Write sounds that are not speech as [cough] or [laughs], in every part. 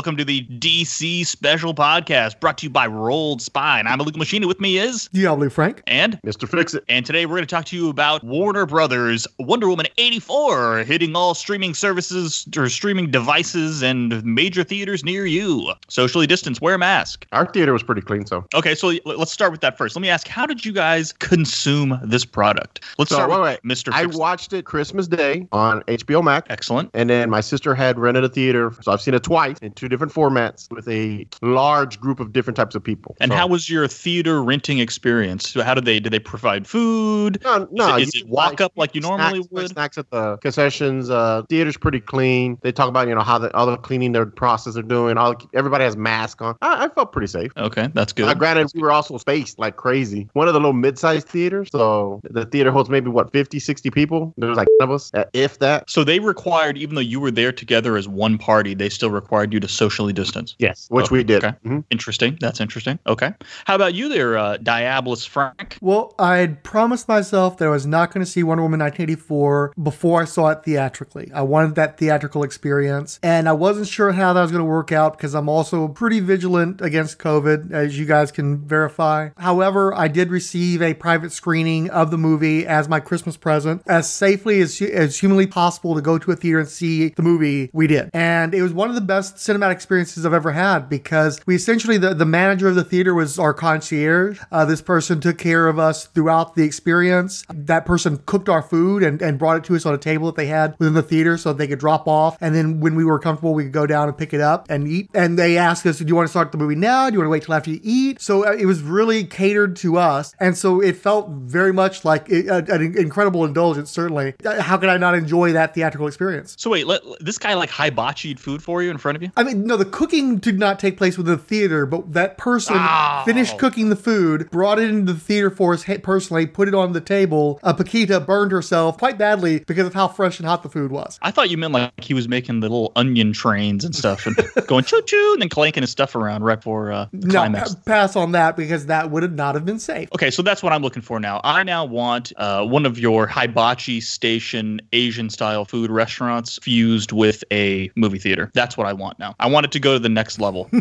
everybody. Welcome to the DC special podcast brought to you by Rolled Spine. I'm Luke Machina. With me is Diablo Frank. and Mr. Fix It. and today we're going to talk to you about Warner Brothers Wonder Woman 84 hitting all streaming services or streaming devices and major theaters near you. Socially distance, wear a mask. Our theater was pretty clean, so. Okay, so let's start with that first. Let me ask, how did you guys consume this product? Let's So, start wait, with wait. Mr. I Fix- watched it Christmas Day on HBO Max. Excellent. And then my sister had rented a theater, so I've seen it twice in two different formats with a large group of different types of people. And So- how was your theater renting experience? So how did they did they provide food? No, no. is it, is you it walk up like you normally snacks, buy would? Snacks at the concessions. Uh, theater's pretty clean. They talk about you know how the other cleaning their process they're doing. All everybody has masks on. I, I felt pretty safe. Okay, that's good. Uh, granted, we were also spaced like crazy. One of the little mid-sized theaters, so the theater holds maybe what 50, 60 people. There's like of us, uh, if that. So they required, even though you were there together as one party, they still required you to socially distance. Yes, which Oh, we did. okay. Mhm. Interesting. That's interesting. Okay. How about you there, uh, Diabolus Frank? Well, I had promised myself that I was not going to see Wonder Woman 1984 before I saw it theatrically. I wanted that theatrical experience, and I wasn't sure how that was going to work out because I'm also pretty vigilant against COVID, as you guys can verify. However, I did receive a private screening of the movie as my Christmas present, as safely as, as humanly possible to go to a theater and see the movie. We did, and it was one of the best cinematic experiences I've ever had because we essentially the the manager of the theater was our concierge. Uh, this person took care of us throughout the experience. That person cooked our food and, and brought it to us on a table that they had within the theater so they could drop off. And then when we were comfortable, we could go down and pick it up and eat. And they asked us, Do you want to start the movie now? Do you want to wait till after you eat? So uh, it was really catered to us. And so it felt very much like it, uh, an incredible indulgence, certainly. Uh, How could I not enjoy that theatrical experience? So wait, let, this guy like hibachied food for you in front of you? I mean, no, the cooking did not take place within the theater, but that person Oh. finished cooking the food, brought it into the theater for us personally, put it on the table. Uh, Paquita burned herself quite badly because of how fresh and hot the food was. I thought you meant like he was making the little onion trains and stuff and [laughs] going choo choo and then clanking his stuff around right for uh, the No, climax. pa- pass on that because that would have not have been safe. Okay, so that's what I'm looking for now. I now want uh, one of your hibachi station Asian style food restaurants fused with a movie theater. That's what I want now. I want it to go to the next level. [laughs]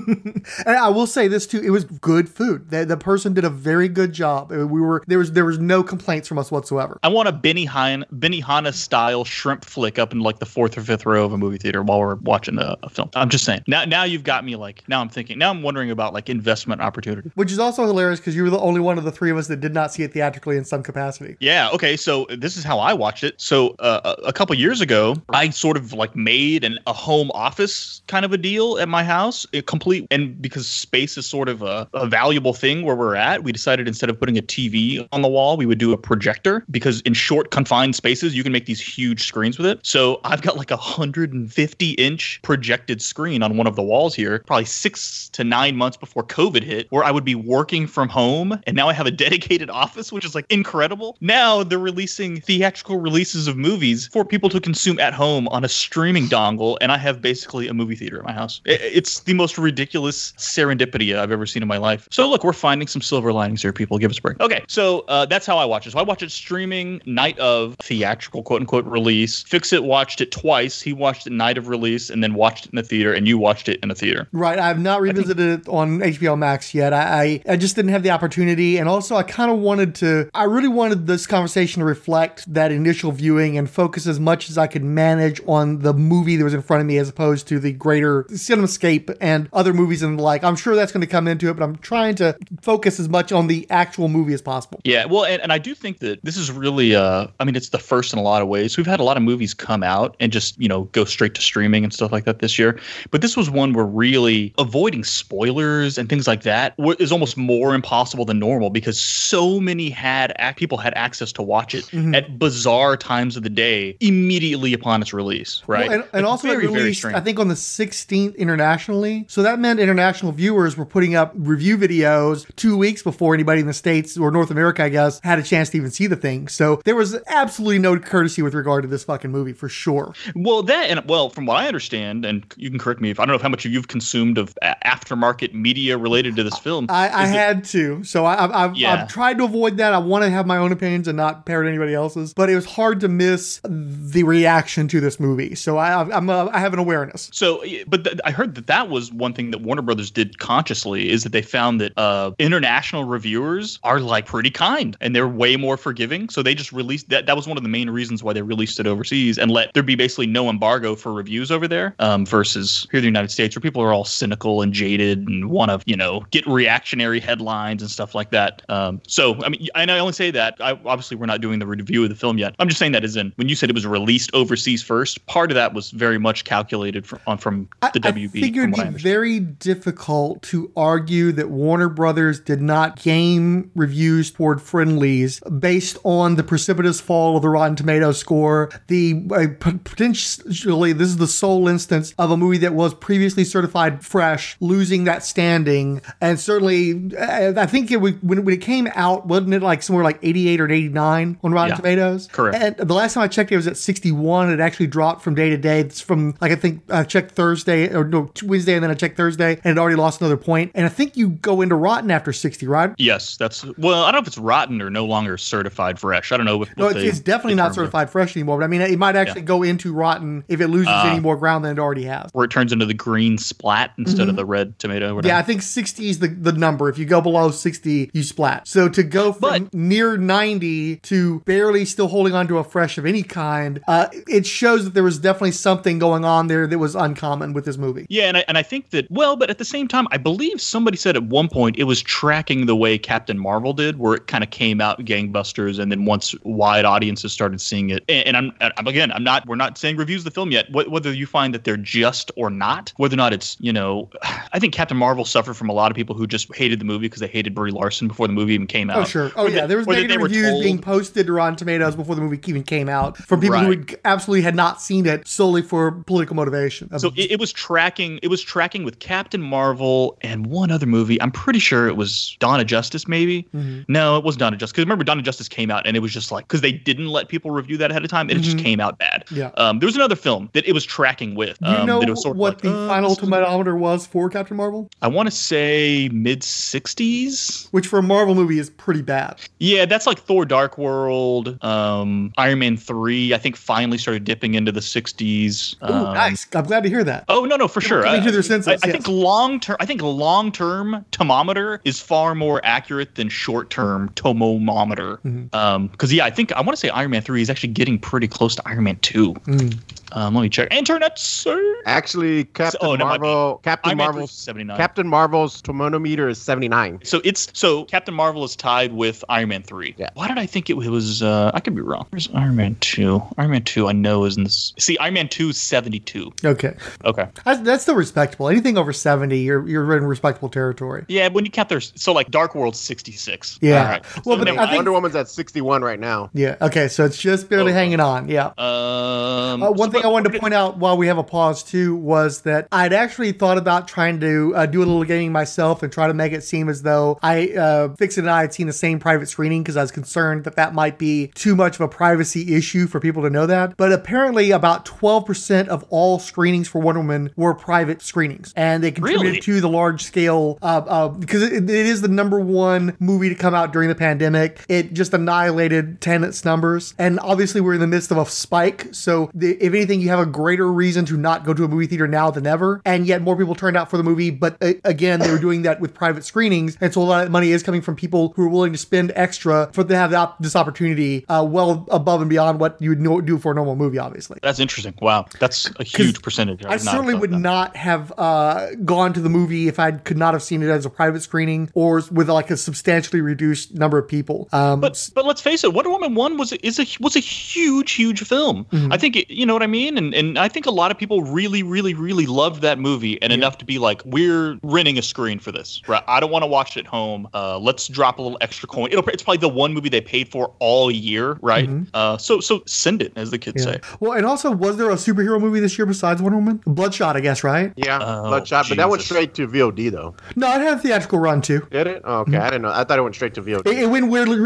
And I will say this too: it was good food. The, the person did a very good job. Uh, We were there was there was no complaints from us whatsoever. I want a Benihana, Benihana style shrimp flick up in like the fourth or fifth row of a movie theater while we're watching a, a film. I'm just saying. Now, now you've got me like. Now I'm thinking. Now I'm wondering about like investment opportunity. Which is also hilarious because you were the only one of the three of us that did not see it theatrically in some capacity. Yeah. Okay. So this is how I watched it. So uh, a a couple years ago, I sort of like made an, a home office kind of a deal at my house, a complete. And because space is sort of a, a valuable thing where we're at, we decided instead of putting a TV on the wall, we would do a projector because in short confined spaces, you can make these huge screens with it. So I've got like a 150 inch projected screen on one of the walls here, probably six to nine months before COVID hit, where I would be working from home. And now I have a [laughs] dedicated office, which is like incredible. Now they're releasing theatrical releases of movies for people to consume at home on a streaming dongle. And I have basically a movie theater at my house. I- It's the most ridiculous serendipity I've ever seen in my life. So look, we're finding some silver linings here, people. Give us a break. Okay, so uh, that's how I watch it. So I watch it streaming night of theatrical quote unquote release. Fix It watched it twice. He watched it night of release and then watched it in the theater, and you watched it in the theater. Right. I have not revisited it on HBO Max yet. I, I, I just didn't have the opportunity. And also, I kind of wanted to, I really wanted this conversation to reflect that initial viewing and focus as much as I could manage on the movie that was in front of me as opposed to the greater cinemascape and other movies and the like. I'm sure that's going to come into it, but I'm trying to focus as much on the actual movie as possible. Yeah, well, and, and I do think that this is really, uh, I mean, it's the first in a lot of ways. We've had a lot of movies come out and just, you know, go straight to streaming and stuff like that this year. But this was one where really avoiding spoilers and things like that is almost more impossible than normal because so many had people had access to watch it at bizarre times of the day immediately upon its release, right? Well, and, and also very, released. I think, on the 16th internationally. So that meant international viewers were putting up review videos two weeks before anybody in the States or North America, I guess, had a chance to even see the thing. So there was absolutely no courtesy with regard to this fucking movie for sure. Well, that and well, from what I understand, and you can correct me if I don't know how much you've consumed of uh, aftermarket media related to this film. I, I had to. So I, I've, I've, Yeah. Tried to avoid that. I want to have my own opinions and not parrot anybody else's. But it was hard to miss the reaction to this movie. So I, I'm, a, I have an awareness. So, but th- I heard that that was one thing that Warner Brothers did consciously is that they found that uh, international reviewers are like pretty kind and they're way more forgiving. So they just released that. That was one of the main reasons why they released it overseas and let there be basically no embargo for reviews over there um, versus here in the United States where people are all cynical and jaded and want to, you know, get reactionary headlines and stuff like that. Um, so, I mean, and I only say that, I, obviously, we're not doing the review of the film yet. I'm just saying that as in when you said it was released overseas first, part of that was very much calculated from, on, from I, WB. I think it would from what I be very difficult to argue that Warner Brothers did not game reviews toward friendlies based on the precipitous fall of the Rotten Tomatoes score. The uh, potentially this is the sole instance of a movie that was previously certified fresh losing that standing, and certainly uh, I think it was, when, when it came out, wasn't it like somewhere like 88 or 89 on Rotten Yeah. Tomatoes? Correct. And the last time I checked, it was at 61. It actually dropped from day to day. It's from like I think I checked Thursday or no Wednesday, and then I checked Thursday, and it already lost another point. And I think you go into Rotten after 60, right? Yes, that's well. I don't know if it's rotten or no longer certified fresh. I don't know. What, No, what it's, it's definitely not certified fresh anymore. But I mean, it might actually go into Rotten if it loses Uh, any more ground than it already has. or it turns into the green splat instead of the red tomato. Mm-hmm. Yeah, I think 60 is the, the number. If you go below 60, you splat. So to go from But- near 90 to barely still holding on to a fresh of any kind, uh, it shows that there was definitely something going on there that was uncommon with this movie. Yeah, and I, and I think that well, but at the same time, I believe somebody said at one point it was tracking the way Captain Marvel did, where it kind of came out gangbusters, and then once wide audiences started seeing it, and, and I'm, I'm again, I'm not, we're not saying reviews of the film yet. Wh- Whether you find that they're just or not, whether or not it's, you know, [sighs] I think Captain Marvel suffered from a lot of people who just hated the movie because they hated Brie Larson before the movie even came oh, out. Oh sure. Oh Or yeah. that- There was negative reviews told- being posted to Rotten Tomatoes before the movie even came out from people who Right. had absolutely had not seen it solely for political motivation. So it, it was tracking. It was tracking with Captain Marvel and one other movie. I'm pretty sure it was of Justice. Maybe Mm-hmm. no, it was Dawn of Justice. Because remember, of Justice came out and it was just like because they didn't let people review that ahead of time, and it just came out bad. Mm-hmm. Yeah. Um, there was another film that it was tracking with. Do you um, know that was sort of what like, the uh, final tomatometer was for Captain Marvel? I want to say mid 60s. Which for a Marvel movie is pretty bad. Yeah, that's like Thor: Dark World, um, Iron Man three. I think finally started dipping into the 60s. Ooh, Um, nice. I'm glad to hear that. Oh no, no, for sure. coming I, their senses, I, I yes. think long term. I think long term tomometer is far more accurate than short term tomometer. Mm-hmm. Um, because yeah, I think I want to say Iron Man three is actually getting pretty close to Iron Man two. Mm. Um, let me check. Internet sir. Actually, Captain oh, never. Marvel, Captain Iron Man 3 Marvel's seventy nine. Captain Marvel's tomonometer is 79. so it's so Captain Marvel is tied with Iron Man three. Yeah. Why did I think it was? Uh, I could be wrong. Where's Iron Man two? Iron Man two, I know is in this. See, Iron Man two is seventy two. Okay. Okay. That's, that's still respectable. Anything over 70, you're, you're in respectable territory. Yeah, when you count their so like Dark World sixty six. Yeah. All right. Well, So but never I think- Wonder Woman's at 61 right now. Yeah. Okay. So it's just barely Oh. hanging on. Yeah. Um, Uh, one so- thing I wanted to point out while we have a pause too was that I'd actually thought about trying to uh, do a little gaming myself and try to make it seem as though I, uh, Fix It and I had seen the same private screening because I was concerned that that might be too much of a privacy issue for people to know that. But apparently, about 12% of all screenings for Wonder Woman were private screenings, and they contributed Really? to the large scale uh, uh, because it, it is the number one movie to come out during the pandemic. It just annihilated Tenet's numbers, and obviously we're in the midst of a spike. So the, if anything, you have a greater reason to not go to a movie theater now than ever. And yet more people turned out for the movie, but uh, again, they were doing that with private screenings, and so a lot of money is coming from people who are willing to spend extra for to have that, this opportunity, uh, well above and beyond what you would do for a normal movie, obviously. That's interesting. Wow, that's a huge percentage. I have certainly would that. not have uh, gone to the movie if I could not have seen it as a private screening or with like a substantially reduced number of people. Um, But but let's face it, Wonder Woman one was is a was a huge huge film. Mm-hmm. I think it, you know what I mean, and and I think a lot of people really really really loved that movie and enough to be like, we're renting a screen for this. Right? I don't want to watch it at home. Uh, let's drop a little extra coin. It'll, it's probably the one movie they paid for all year, right? Uh, so so send it, as the kids Mm-hmm. yeah. say. Well, and also, was there a superhero movie this year besides Wonder Woman? Bloodshot, I guess, right? Yeah, Oh, Bloodshot, but that went straight to VOD though. No, it had a theatrical run too. Did it? Oh, okay, I didn't know. I thought it went straight to VOD. It, it went weirdly,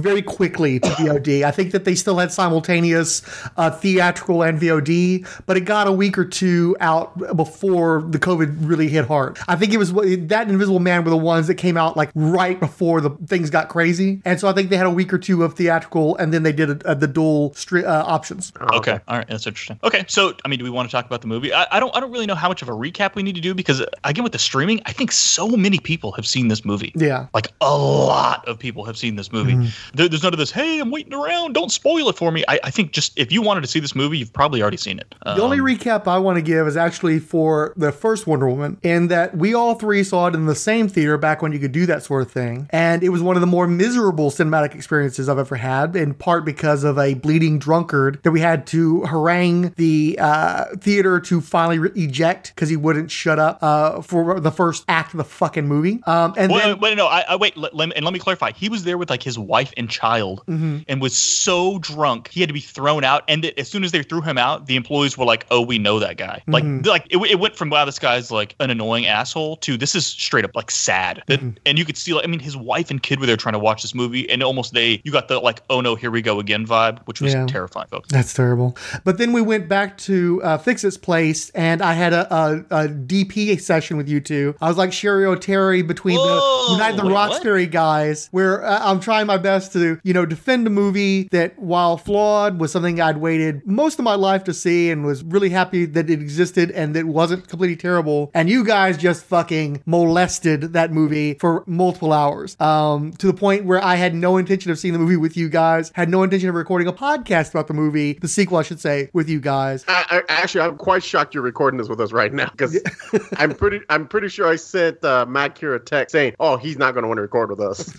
very quickly to VOD. I think that they still had simultaneous uh, theatrical and VOD VOD, but it got a week or two out before the COVID really hit hard. I think it was that Invisible Man were the ones that came out like right before the things got crazy, and so I think they had a week or two of theatrical, and then they did a, a, the dual stri- uh, options. Okay, all right, that's interesting. Okay, so I mean, do we want to talk about the movie? I, I don't, I don't really know how much of a recap we need to do because again, with the streaming, I think so many people have seen this movie. Yeah, like a lot of people have seen this movie. Mm-hmm. There, there's none of this. Hey, I'm waiting around. Don't spoil it for me. I, I think just if you wanted to see this movie, you've probably already seen it. Um, the only um, recap I want to give is actually for the first Wonder Woman, in that we all three saw it in the same theater back when you could do that sort of thing, and it was one of the more miserable cinematic experiences I've ever had. In part because of a bleeding drunkard that we had to harangue the uh, theater to finally re- eject because he wouldn't shut up uh, for the first act of the fucking movie. Um, and wait, then, wait, no, I, I wait, let, let, and let me clarify. He was there with like his wife and child, mm-hmm. and was so drunk he had to be thrown out. And as soon as they threw him out, the employees were like, "Oh, we know that guy." Like, mm-hmm. like it, it went from wow, this guy's like an annoying asshole to this is straight up like sad. Mm-hmm. And you could see, like, I mean, his wife and kid were there trying to watch this movie, and almost they, you got the like, "Oh no, here we go again" vibe, which was yeah. terrifying, folks. That's terrible. But then we went back to uh, Fixit's place, and I had a, a, a, DP session with you two. I was like Cheri Oteri between Whoa, the United the Roxbury guys, where uh, I'm trying my best to, you know, defend a movie that, while flawed, was something I'd waited most of my life to see and was really happy that it existed and that wasn't completely terrible. And you guys just fucking molested that movie for multiple hours um, to the point where I had no intention of seeing the movie with you guys, had no intention of recording a podcast about the movie, the sequel, I should say, with you guys. I, I, actually, I'm quite shocked you're recording this with us right now because [laughs] I'm pretty, I'm pretty sure I sent uh, Matt Kira a text saying, "Oh, he's not going to want to record with us."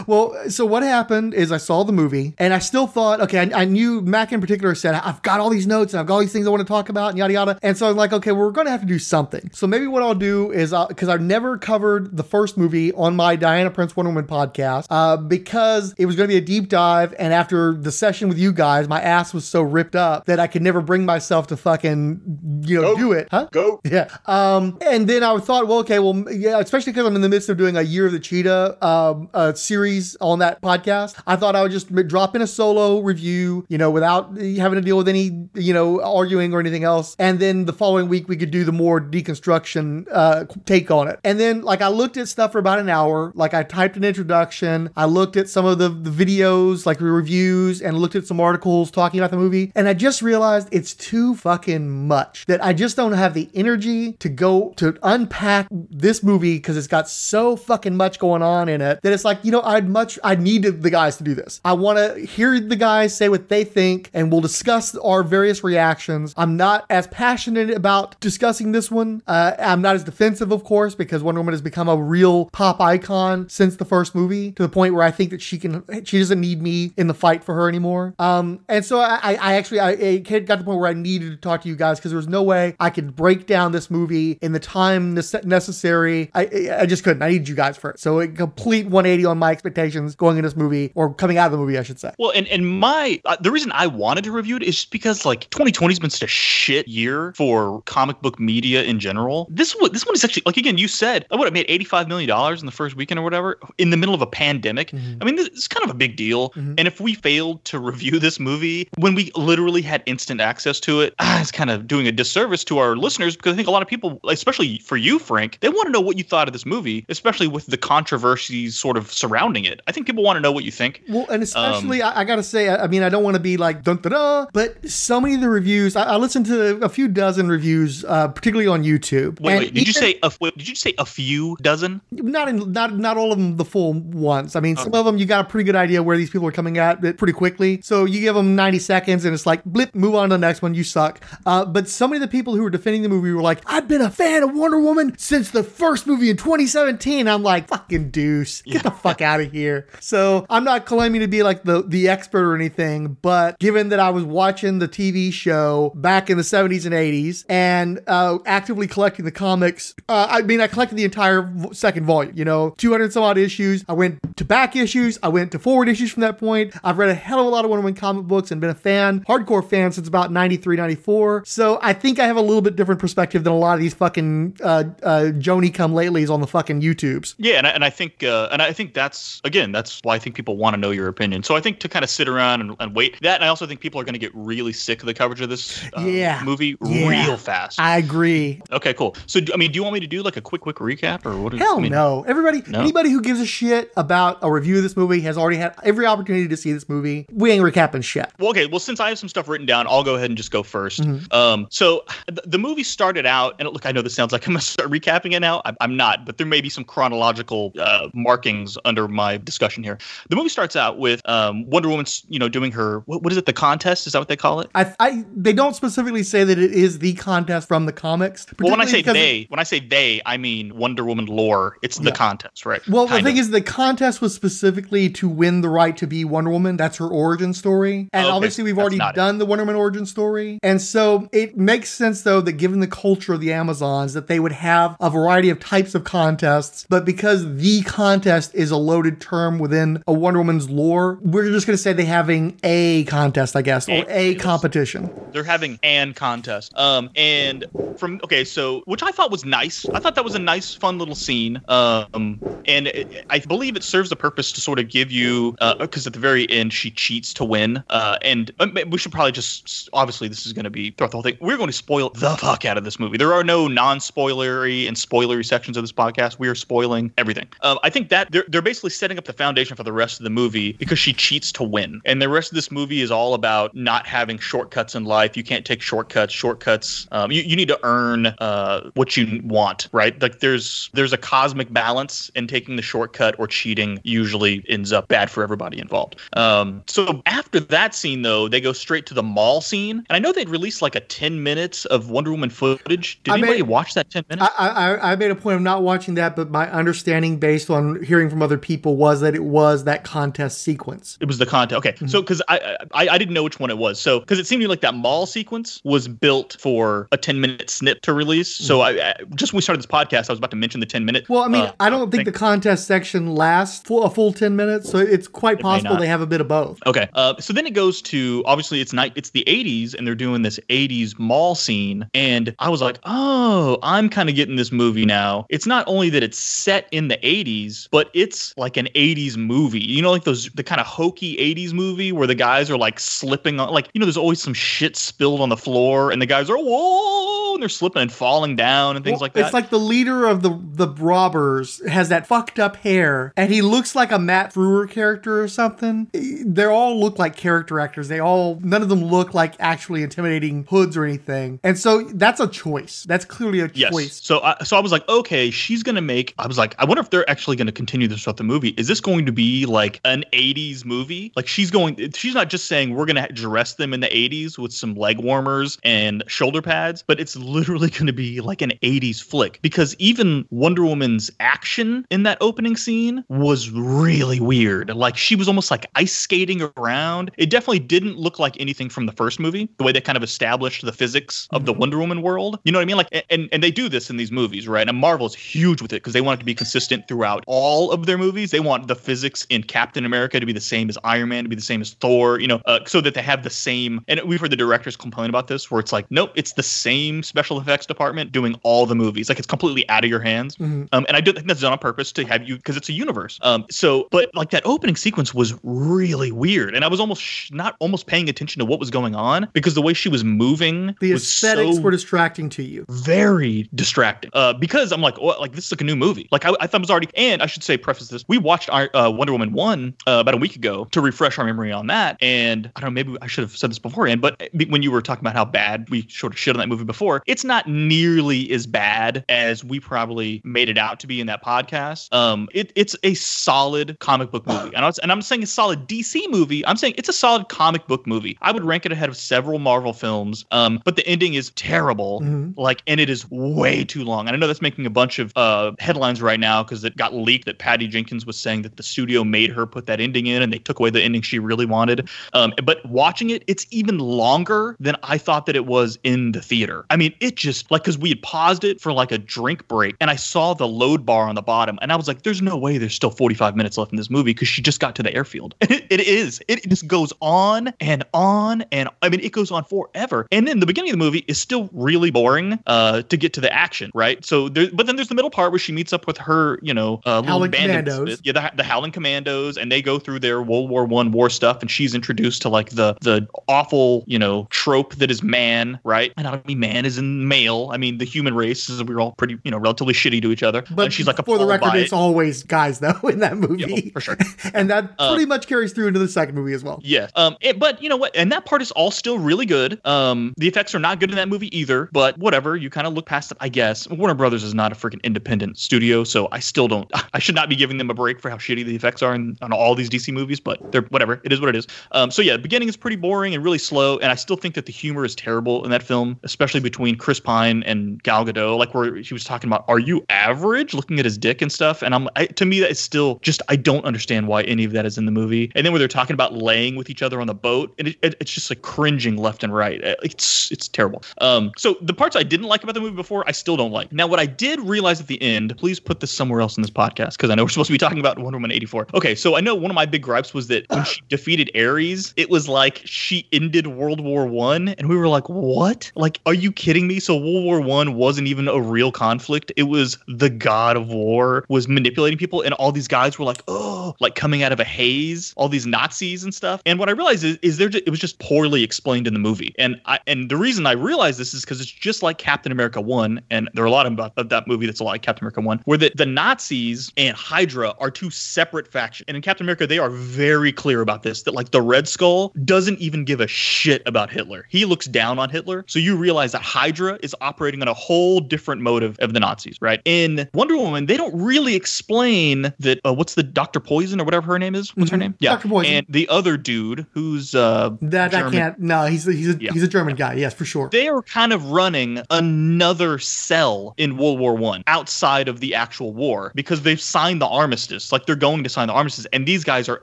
[laughs] well, so what happened is I saw the movie and I still thought, okay, I, I, knew Mac in particular said, I've got all these notes and I've got all these things I want to talk about and yada yada. And so I'm like, okay, well, we're going to have to do something. So maybe what I'll do is, because I've never covered the first movie on my Diana Prince Wonder Woman podcast, uh, because it was going to be a deep dive. And after the session with you guys, my ass was so ripped up that I could never bring myself to fucking, you know, Go. do it. Huh? Go. [laughs] Yeah. Um, and then I thought, well, okay, well, yeah, especially because I'm in the midst of doing a Year of the Cheetah um, uh, series on that podcast. I thought I would just drop in a solo review, you know, without having to deal with any, you know, arguing or anything else. And then the following week we could do the more deconstruction uh, take on it. And then like I looked at stuff for about an hour. Like I typed an introduction. I looked at some of the, the videos, like reviews, and looked at some articles talking about the movie. And I just realized it's too fucking much that I just don't have the energy to go to unpack this movie because it's got so fucking much going on in it that it's like, you know, I'd much, I need the guys to do this. I want to hear the guys say what they think and we'll discuss our various reactions. I'm not as passionate about discussing this one. Uh, I'm not as defensive, of course, because Wonder Woman has become a real pop icon since the first movie to the point where I think that she can, she doesn't need me in the fight for her anymore. Um, and so I, I actually, I, I got to the point where I needed to talk to you guys because there was no way I could break down this movie in the time necessary. I, I just couldn't. I needed you guys for it. So a complete 180 on my expectations going in this movie or coming out of the movie, I should say. Well, and and my uh, the reason I wanted to review it is just because like 2020 has been such a shit year for comic book media in general. This one this one is actually like again you said I would have made 85 million dollars in the first weekend or whatever in the middle of a pandemic. Mm-hmm. I mean this is kind of a big deal. Mm-hmm. And if we failed to review this movie when we literally had instant access to it, ah, it's kind of doing a disservice to our listeners because I think a lot of people, especially for you, Frank, they want to know what you thought of this movie, especially with the controversies sort of surrounding it. I think people want to know what you think. Well, and especially, um, I, I, gotta say, I, I, mean, I don't want to be like dun da da, but so many of the reviews, I, I listened to a few dozen reviews, uh, particularly on YouTube. Wait, wait, did you say a, wait, did you say a few dozen? Not in, not not all of them the full ones. I mean, okay. some of them you got a pretty good idea where these people are coming at it pretty quickly. So you give them 90 seconds and it's like blip, move on to the next one. You suck. Uh, but so many of the people who were defending the movie were like, I've been a fan of Wonder Woman since the first movie in 2017. I'm like, fucking deuce, get yeah. the fuck out of here. So I'm not claiming to be like the, the expert or anything, but given that I was watching the TV show back in the 70s and 80s and uh, actively collecting the comics, uh, I mean, I collected the entire second volume, you know, 200 some odd issues. I went to back issues, I went to forward issues from that point. I've read a hell of a lot of Wonder Woman comic books and been a fan, hardcore fan since about 93, 94. So I think I have a little bit different perspective than a lot of these fucking uh, uh, Joni come latelys on the fucking YouTubes. Yeah, and I, and I think uh, and I think that's again that's why I think people want to know your opinion. So I think to kind of sit around and, and wait that, and I also think people are going to get really sick sick of the coverage of this uh, Yeah. movie Yeah. real fast. I agree. okay, cool. So, I mean, do you want me to do like a quick, quick recap, or what? do- Hell I mean, no. Everybody, No? anybody who gives a shit about a review of this movie has already had every opportunity to see this movie. We ain't recapping shit. Well, okay. Well, since I have some stuff written down, I'll go ahead and just go 1st Mhm. Um, so th- the movie started out, and look, I know this sounds like I'm gonna start recapping it now. I'm, I'm not, but there may be some chronological uh, markings under my discussion here. The movie starts out with um, Wonder Woman's, you know, doing her what, what is it? The contest? Is that what they call it? I, I, they don't specifically say that it is the contest from the comics. Well, when I say they, when I say they, I mean Wonder Woman lore. It's the Yeah. contest, right? Well, the thing of. is, the contest was specifically to win the right to be Wonder Woman. That's her origin story. And Okay, obviously, we've that's already not it. done the Wonder Woman origin story. And so it makes sense, though, that given the culture of the Amazons, that they would have a variety of types of contests. But because the contest is a loaded term within a Wonder Woman's lore, we're just going to say they're having a contest, I guess, or A- a. competition. they're having an contest. Um, and from okay, so which I thought was nice. I thought that was a nice, fun little scene. Um, and it, I believe it serves the purpose to sort of give you because at the very end she cheats to win. Uh, and uh, we should probably just obviously this is going to be throughout the whole thing. We're going to spoil the fuck out of this movie. There are no non-spoilery and spoilery sections of this podcast. We are spoiling everything. Um, I think that they're they're basically setting up the foundation for the rest of the movie because she cheats to win, and the rest of this movie is all about not having shortcuts in life. You can't take shortcuts. Shortcuts. Um, you, you need to earn uh, what you want, right? Like there's there's a cosmic balance, and taking the shortcut or cheating usually ends up bad for everybody involved. Um, so after that scene, though, they go straight to the mall scene, and I know they'd released like a 10 minutes of Wonder Woman footage. Did I anybody made- watch that 10 minutes? I, I, I made a point of not watching that, but my understanding based on hearing from other people was that it was that contest sequence. It was the contest. Okay, Mm-hmm. so because I, I I didn't know which one it was. So because it seemed to me like that mall sequence was built for a ten minute snip to release. So I, I just when we started this podcast, I was about to mention the ten minute. Mm-hmm. Well, I mean, uh, I don't think the contest section lasts full, a full 10 minutes, so it's quite may possible they have a bit of both. Okay. Uh, so then it goes to obviously it's night. It's the '80s, and they're doing this '80s mall scene, and I was like, oh, I'm kind of getting this movie now. It's not only that it's set in the '80s, but it's like an '80s movie. You know, like those the kind of hokey '80s movie where the guys are like slipping on, like you know, there's always some shit spilled on the floor, and the guys are whoa, and they're slipping and falling down and things Well, like that. It's like the leader of the the robbers has that fucked up hair, and he looks like a Matt Frewer character or something. They all look like character actors. They all none of them look like actually intimidating hoods or anything. And so that's a choice. That's clearly a Yes. choice. So I so I was like, okay, she's gonna make. I was like, I wonder if they're actually gonna continue this throughout the movie. Is this going to be like an '80s movie? Like she's going. She's not just saying we're gonna dress them in the '80s with some leg warmers and shoulder pads, but it's literally [laughs] gonna be like an '80s flick. Because even Wonder Woman's action in that opening scene was really weird. Like she was almost like ice skating around. It definitely didn't look like anything from the first movie. The way they kind of established the physics of the Wonder Woman world. You know what I mean? Like, and and they do this in these movies, right? And Marvel's huge with it because they want it to be consistent throughout all of their movies. They want the physics in Captain America to be the same as Iron Man, to be the same as Thor. You know, uh, so that they have the same. And we've heard the directors complain about this, where it's like, nope, it's the same special effects department doing all the movies. Like it's completely out of your hands. Mhm. Um, and I do think that's done on purpose to have you because it's a universe. Um, so, but like that opening sequence was really weird, and I was almost sh- not almost paying attention to what was going on because the way she was moving The was aesthetics so were distracting to you. very distracting. Uh, because I'm like, oh, like this is like a new movie. Like I, I thought it was already. And I should say, preface this: we watched our, uh, Wonder Woman one uh, about a week ago to refresh our memory on that. And I don't know, maybe I should have said this but when you were talking about how bad we sort of shit on that movie before, it's not nearly as bad as we probably made it out to be in that podcast. Um, it, it's a solid comic book movie, and I was, and I'm saying a solid DC movie. I'm saying it's a solid comic book movie. I would rank it ahead of several Marvel films. Um, but the ending is terrible Mhm. like and it is way too long and i know that's making a bunch of uh headlines right now because it got leaked that patty jenkins was saying that the studio made her put that ending in and they took away the ending she really wanted um but watching it it's even longer than i thought that it was in the theater i mean it just like because we had paused it for like a drink break, and I saw the load bar on the bottom, and I was like, "There's no way there's still 45 minutes left in this movie because she just got to the airfield." [laughs] It, it is. It just goes on and on and I mean, it goes on forever. And then the beginning of the movie is still really boring uh, to get to the action, right? So there, but then there's the middle part where she meets up with her, you know, uh, little Howling band Commandos. Yeah, the, the Howling Commandos, and they go through their World War One war stuff, and she's introduced to like the the awful, you know, trope that is man, right? And I don't mean man is in male. I mean the human race is we're all pretty, you know, relatively shitty to each other. But and she's like a for the record, it's it. always guys though [laughs] in that movie, Yeah, oh, for sure. [laughs] and that Uh, pretty much carries through into the second movie as well. Yeah. Um. it- but you know what? And that part is all still really good. Um. The effects are not good in that movie either. But whatever. You kind of look past it, I guess. Warner Brothers is not a freaking independent studio, so I still don't. [laughs] I should not be giving them a break for how shitty the effects are in, on all these DC movies. But they're whatever. It is what it is. Um. So yeah, the beginning is pretty boring and really slow, and I still think that the humor is terrible in that film, especially between Chris Pine and Gal Gadot. Like where she was talking about, are you average? Looking at his dick and stuff, and I'm I, to me that is still just I don't understand why any of that is in the movie. And then where they're talking about laying with each other on the boat, and it, it, it's just like cringing left and right. Uh, It's it's terrible. Um, so the parts I didn't like about the movie before, I still don't like. Now, what I did realize at the end, please put this somewhere else in this podcast because I know we're supposed to be talking about Wonder Woman eighty four. Okay, so I know one of my big gripes was that when [sighs] she defeated Ares, it was like she ended World War One, and we were like, what? Like, are you kidding me? So World War One wasn't even a real conflict. It was the god of war was manipulating people, and all these guys were like, oh, like coming out of a haze, all these Nazis and stuff. And what I realized is, is there ju- it was just poorly explained in the movie. And I and the reason I realized this is because it's just like Captain America One, and there are a lot of, of that movie that's a lot like Captain America One, where the, the Nazis and Hydra are two separate factions. And in Captain America, they are very clear about this. That like the Red Skull doesn't even give a shit about Hitler. He looks down on Hitler. So you realize that Hydra is operating on a whole different motive of the Nazis, right? In Wonder Woman, they don't really explain that. Uh, what's the Doctor Poison or whatever her name is? What's her Mhm. name? Yeah, Dr. Poison. And the other dude who's uh, That German. I can't. No, he's a, he's a Yeah. he's a German guy. Yes, for sure. they are kind of running another cell in World War One outside of the actual war because they've signed the armistice. Like they're going to sign the armistice, and these guys are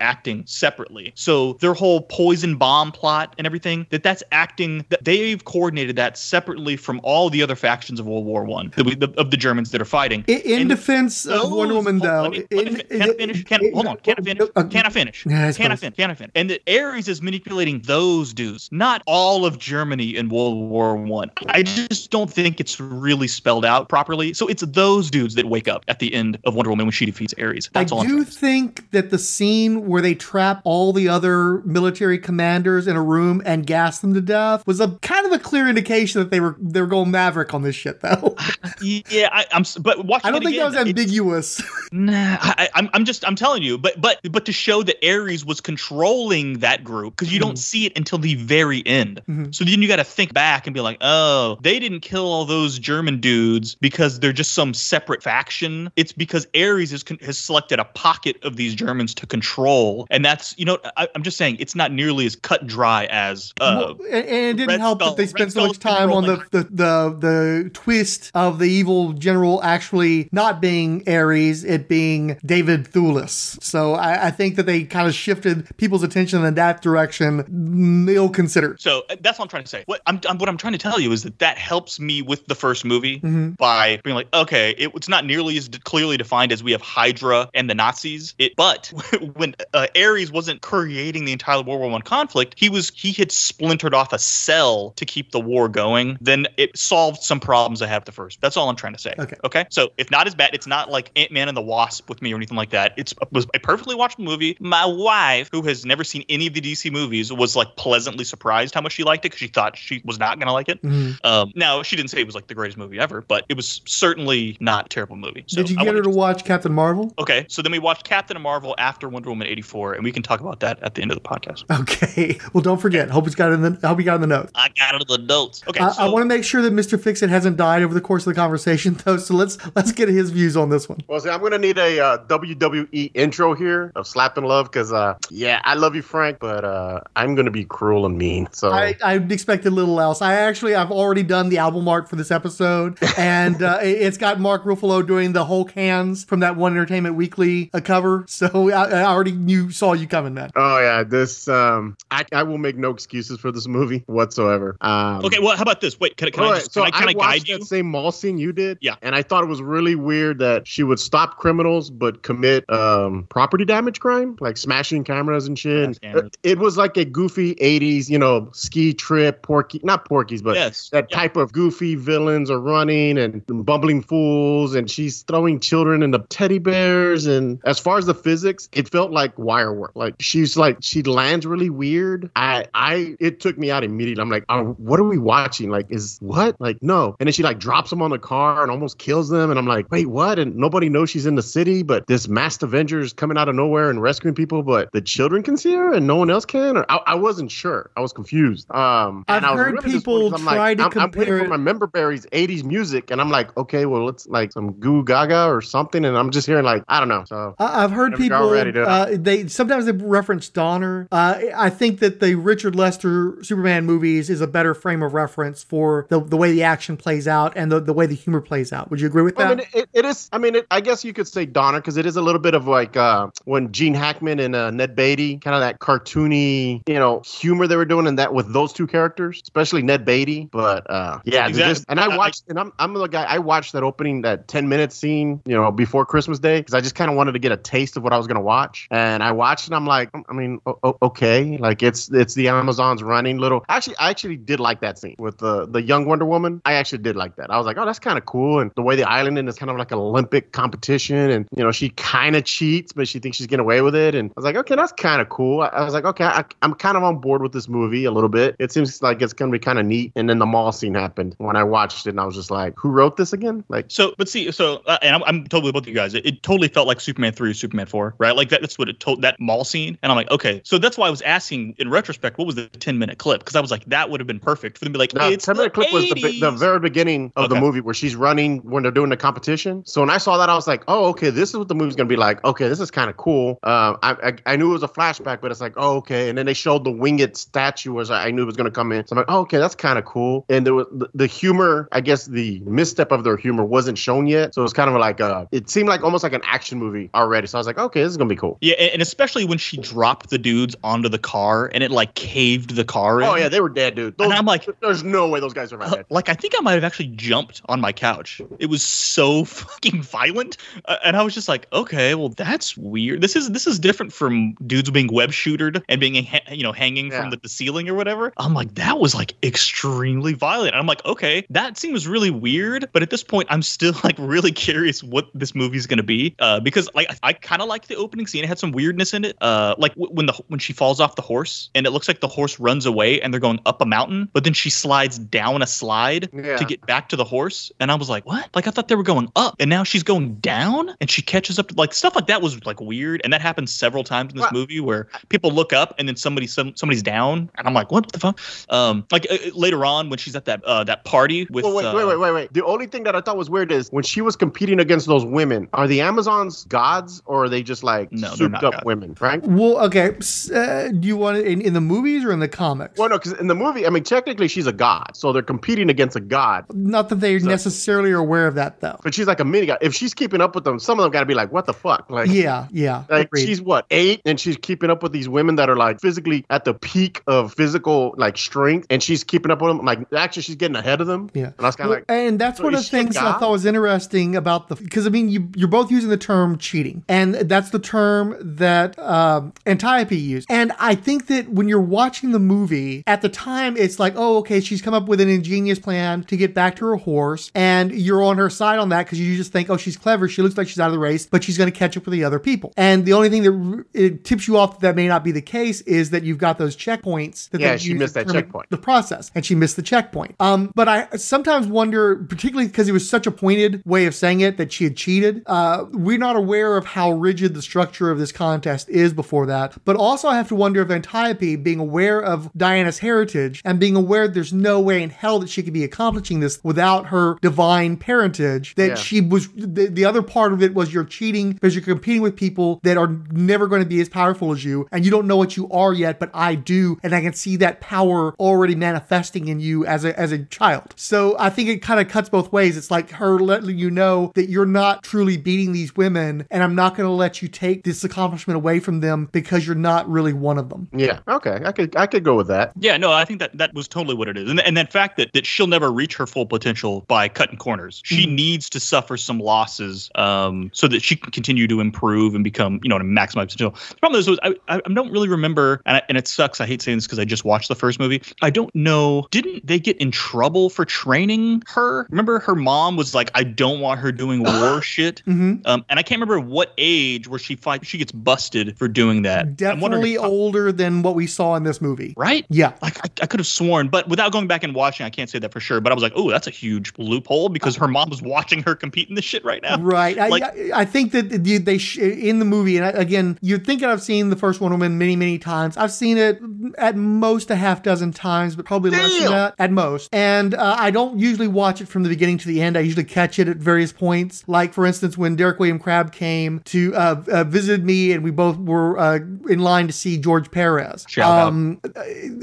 acting separately. So their whole poison bomb plot and everything that that's acting that they've coordinated that separately from all the other factions of World War One of the Germans that are fighting. In, in defense of Wonder Woman, though, me- let me in- can I finish? Can, in- hold on. Can I finish? uh, Can I finish? Yeah, I Can I finish? Can I finish? And that Ares is manipulating those dudes, not all of Germany in World War One. I. just don't think it's really spelled out properly. So it's those dudes that wake up at the end of Wonder Woman when she defeats Ares. That's I all. Do trying to say. think that the scene where they trap all the other military commanders in a room and gas them to death was a kind of a clear indication that they were they were going maverick on this shit, though. [laughs] Yeah, I, I'm. But watching I don't think again, that was ambiguous. [laughs] Nah, I, I'm, I'm just, I'm telling you, but, but, but to show that Ares was controlling that group because you Mhm. don't see it until the very end. Mhm. So then you got to think back and be like, oh, they didn't kill all those German dudes because they're just some separate faction. It's because Ares has, con- has selected a pocket of these Germans to control, and that's, you know, I, I'm just saying it's not nearly as cut dry as. Uh, Well, and, it didn't Red help Skull- that they spent so much time on the, the, the the twist of the evil general actually not being Ares, it being David Thewlis. So I, I think that they kind of shifted people's attention in that direction, mm, ill considered. So uh, that's what I'm trying to say. What I'm, I'm what I'm trying to tell you is that that helps me with the first movie Mhm. by being like, okay, it, it's not nearly as clearly defined as we have Hydra and the Nazis. It, but [laughs] when uh, Ares wasn't creating the entire World War One conflict, he was he had splintered off a cell to keep the war going. Then it solved some problems I have with the first. That's all I'm trying to say. Okay. Okay. So if not as bad, it's not like Ant Man and the Wasp with me or anything like that. It's it was a perfectly watchable movie. My wife, who has never seen any of the DC movies, was like pleasantly surprised how much she liked it because she thought she was not gonna like it. Mhm. Um, now she didn't say it was like the greatest movie ever, but it was certainly not a terrible movie. So Did you get her to watch Captain Marvel? Okay, so then we watched Captain Marvel after Wonder Woman eighty four, and we can talk about that at the end of the podcast. Okay. [laughs] Well, don't forget. Hope it's got in the. I hope you got in the notes. I got it in the notes. Okay, I, so I want to make sure that Mr. Fixit hasn't died over the course of the conversation, [laughs] though. So let's let's get his views on this one. Well, see, I'm gonna need a uh, WWE intro here of Slap and Love because, uh, yeah, I love you, Frank, but uh, I'm gonna be cruel and mean. So I, I expected little else. I actually, I've already done the album art for this episode, [laughs] and uh, it- it's got Mark Ruffalo doing the Hulk hands from that One Entertainment Weekly uh, cover. So I, I already knew, saw you coming, man. Oh yeah, this um, I, I will make no excuses for this movie whatsoever. Um, Okay, well, how about this? Wait, can, can I right, just so I, I, watched guide you? that same mall scene you did. Yeah. and I thought it was really weird that she would stop criminals but commit um, property damage crime, like smashing cameras and shit. Yeah, cameras. it was like a goofy '80s, you know, ski trip, Porky, not Porky's, but yes. that Yeah. type of goofy villains are running and bumbling fools and she's throwing children into teddy bears and as far as the physics it felt like wire work like she's like she lands really weird i i it took me out immediately. I'm like oh, what are we watching? Like is what? Like no. And then she like drops them on the car and almost kills them and i'm like wait what? And nobody knows she's in the city but this masked avenger is coming out of nowhere and rescuing people but the children can see her and no one else can? Or i, I wasn't sure. I was confused. Um I've and I was heard really people I'm try like, to I'm, I'm waiting for my member berries 80s music and i'm like okay well it's like some goo gaga or something and i'm just hearing like i don't know so. I- I've heard people. ready Uh, they sometimes they reference Donner. Uh, I think that the Richard Lester Superman movies is a better frame of reference for the, the way the action plays out and the, the way the humor plays out. Would you agree with that? I mean, it, it is. I mean, it, I guess you could say Donner because it is a little bit of like uh, when Gene Hackman and uh, Ned Beatty, kind of that cartoony, you know, humor they were doing in that with those two characters, especially Ned Beatty. But uh, yeah, Exactly. just, and I- I I- watched, and I'm I'm the guy. I watched that opening, that 10 minute scene, you know, before Christmas Day because I just kind of wanted to get a taste of what I was gonna watch, and I watched, and I'm like, I mean, o- o- okay, like it's it's the Amazons running little. Actually, I actually did like that scene with the the young Wonder Woman. I actually did like that. I was like, oh, that's kind of cool, and the way the island is kind of like an Olympic competition, and you know, she kind of cheats, but she thinks she's getting away with it, and I was like, okay, that's kind of cool. I, I was like, okay, I, I'm kind of on board with this movie a little bit. It seems like it's gonna be kind of neat, and then the mall scene happened when I watched it, and I was just like, who wrote this again? Like, So, but see, so uh, and I'm, I'm totally with you guys. It, it totally felt like Superman three or Superman four, right? Like that, that's what it told that mall scene. And I'm like, okay, so that's why I was asking in retrospect, what was the 10 minute clip? Because I was like, that would have been perfect for them to be like, No, it's 10 minute clip was the, the very beginning of the movie where she's running when they're doing the competition. So when I saw that, I was like, oh, okay, this is what the movie's gonna be like. Okay, this is kind of cool. Um, I, I I knew it was a flashback, but it's like, oh, okay. And then they showed the winged statue as I knew it was gonna come in. So I'm like, oh, okay, that's kind of cool. And there was the, the humor, I guess the misstep of their humor wasn't shown yet. So it was kind of like uh, it seemed like almost like an action movie already. So I was like, okay, this is gonna be cool. Yeah, and and especially when she dropped the dudes onto the car and it like caved the car. In. Oh yeah, they were dead, dude. Those, And I'm like, there's no way those guys are Uh, dead. like I think I might have actually jumped on my couch. It was so [laughs] fucking violent, uh, and I was just like, okay, well that's weird. This is this is different from dudes being web shootered and being you know hanging Yeah. from the, the ceiling or whatever. I'm like that was like extremely violent. And I'm like, okay, that seems really weird, but at this point, I'm still [laughs] like really curious what this movie's gonna be uh, because like I, I kind of like the opening scene. It had some weirdness in it, uh, like w- when the when she falls off the horse and it looks like the horse runs away and they're going up a mountain, but then she slides down a slide Yeah. to get back to the horse. And I was like, what? Like I thought they were going up, and now she's going down, and she catches up. To, like stuff like that was like weird, and that happens several times in this Well- movie where people look up and then somebody some somebody's down, and I'm like, what the fuck? Um, like uh, uh, later on when she's at that uh that party with Well, wait, uh, wait, wait, wait, wait. The only thing that I thought was weird is when she was competing against those women. Are the Amazons gods or are they just like No, souped up gods. women? Right. well, okay. Uh, do you want it in, in the movies or in the comics? Well, no, because in the movie, I mean, technically she's a god, so they're competing against a god. Not that they So- necessarily are aware of that, though. But she's like a mini god. If she's keeping up with them, some of them got to be like, "What the fuck?" Like, Yeah, yeah. Like agreed. she's what eight, and she's keeping up with these women that are like physically at the peak of physical like strength, and she's keeping up with them. Like actually, she's getting ahead of them. Yeah. and I was kind of Well, like, and that's so one of the things I thought was interesting about the because I mean you you're both using the term cheating, and that's the term that um, Antiope used. And I think that when you're watching the movie at the time, it's like, oh, okay, she's come up with an ingenious plan to get back to her horse, and you're on her side on that because you just think, oh, she's clever, she looks like she's out of the race, but she's going to catch up with the other people. And the only thing that it tips you off that, that may not be the case is that you've got those checkpoints. That Yeah, she missed that checkpoint. The process, and she missed the checkpoint. Um, but I sometimes wonder, particularly because it was such a pointed way of saying it that she had cheated. Uh, we're not aware of how rigid the structure of this contest is before that. But also, I have to wonder if Antiope, being aware of Diana's heritage and being aware there's no way in hell that she could be accomplishing this without her divine parentage, that Yeah. she was the, the other part of it was you're cheating because you're competing with people that are never going to be as powerful as you, and you don't know what you are yet, but I do, and I can see that power already manifesting in you as a as a child. So I think it kind of cuts both ways. It's like her letting you know that you're not truly beating these women, and I'm not going to let you take this accomplishment away from them because you're not really one of them. yeah, okay, I could I could go with that. Yeah, no, I think that that was totally what it is, and and in fact, that that she'll never reach her full potential by cutting corners. She Mhm. needs to suffer some losses um, so that she can continue to improve and become, you know, to maximize potential. The problem is, was I, I don't really remember, and, I, and it sucks. I hate saying this because I just watched the first movie. I don't know. Didn't they get in trouble for training her? Remember, her mom was like, "I don't want her doing [coughs] war shit." hmm Um, and I can't remember what age where she fight she gets busted for doing that. Definitely older than what we saw in this movie. right? Yeah. Like I, I could have sworn, but without going back and watching, I can't say that for sure. But I was like, oh, that's a huge loophole because her mom was watching her compete in this shit right now. Right. I, Like- I, I think that they sh- in the movie, and I, again, you're thinking I've seen the first Wonder Woman many, many times. I've seen it at most a half dozen times, but probably less than that at most. And uh, I don't usually watch it from the beginning to the end. I usually catch it at various points. Like, for instance, when Derek William Crabb came to uh, uh, visit me, and we both were uh, in line to see George Perez, Shout out. Um,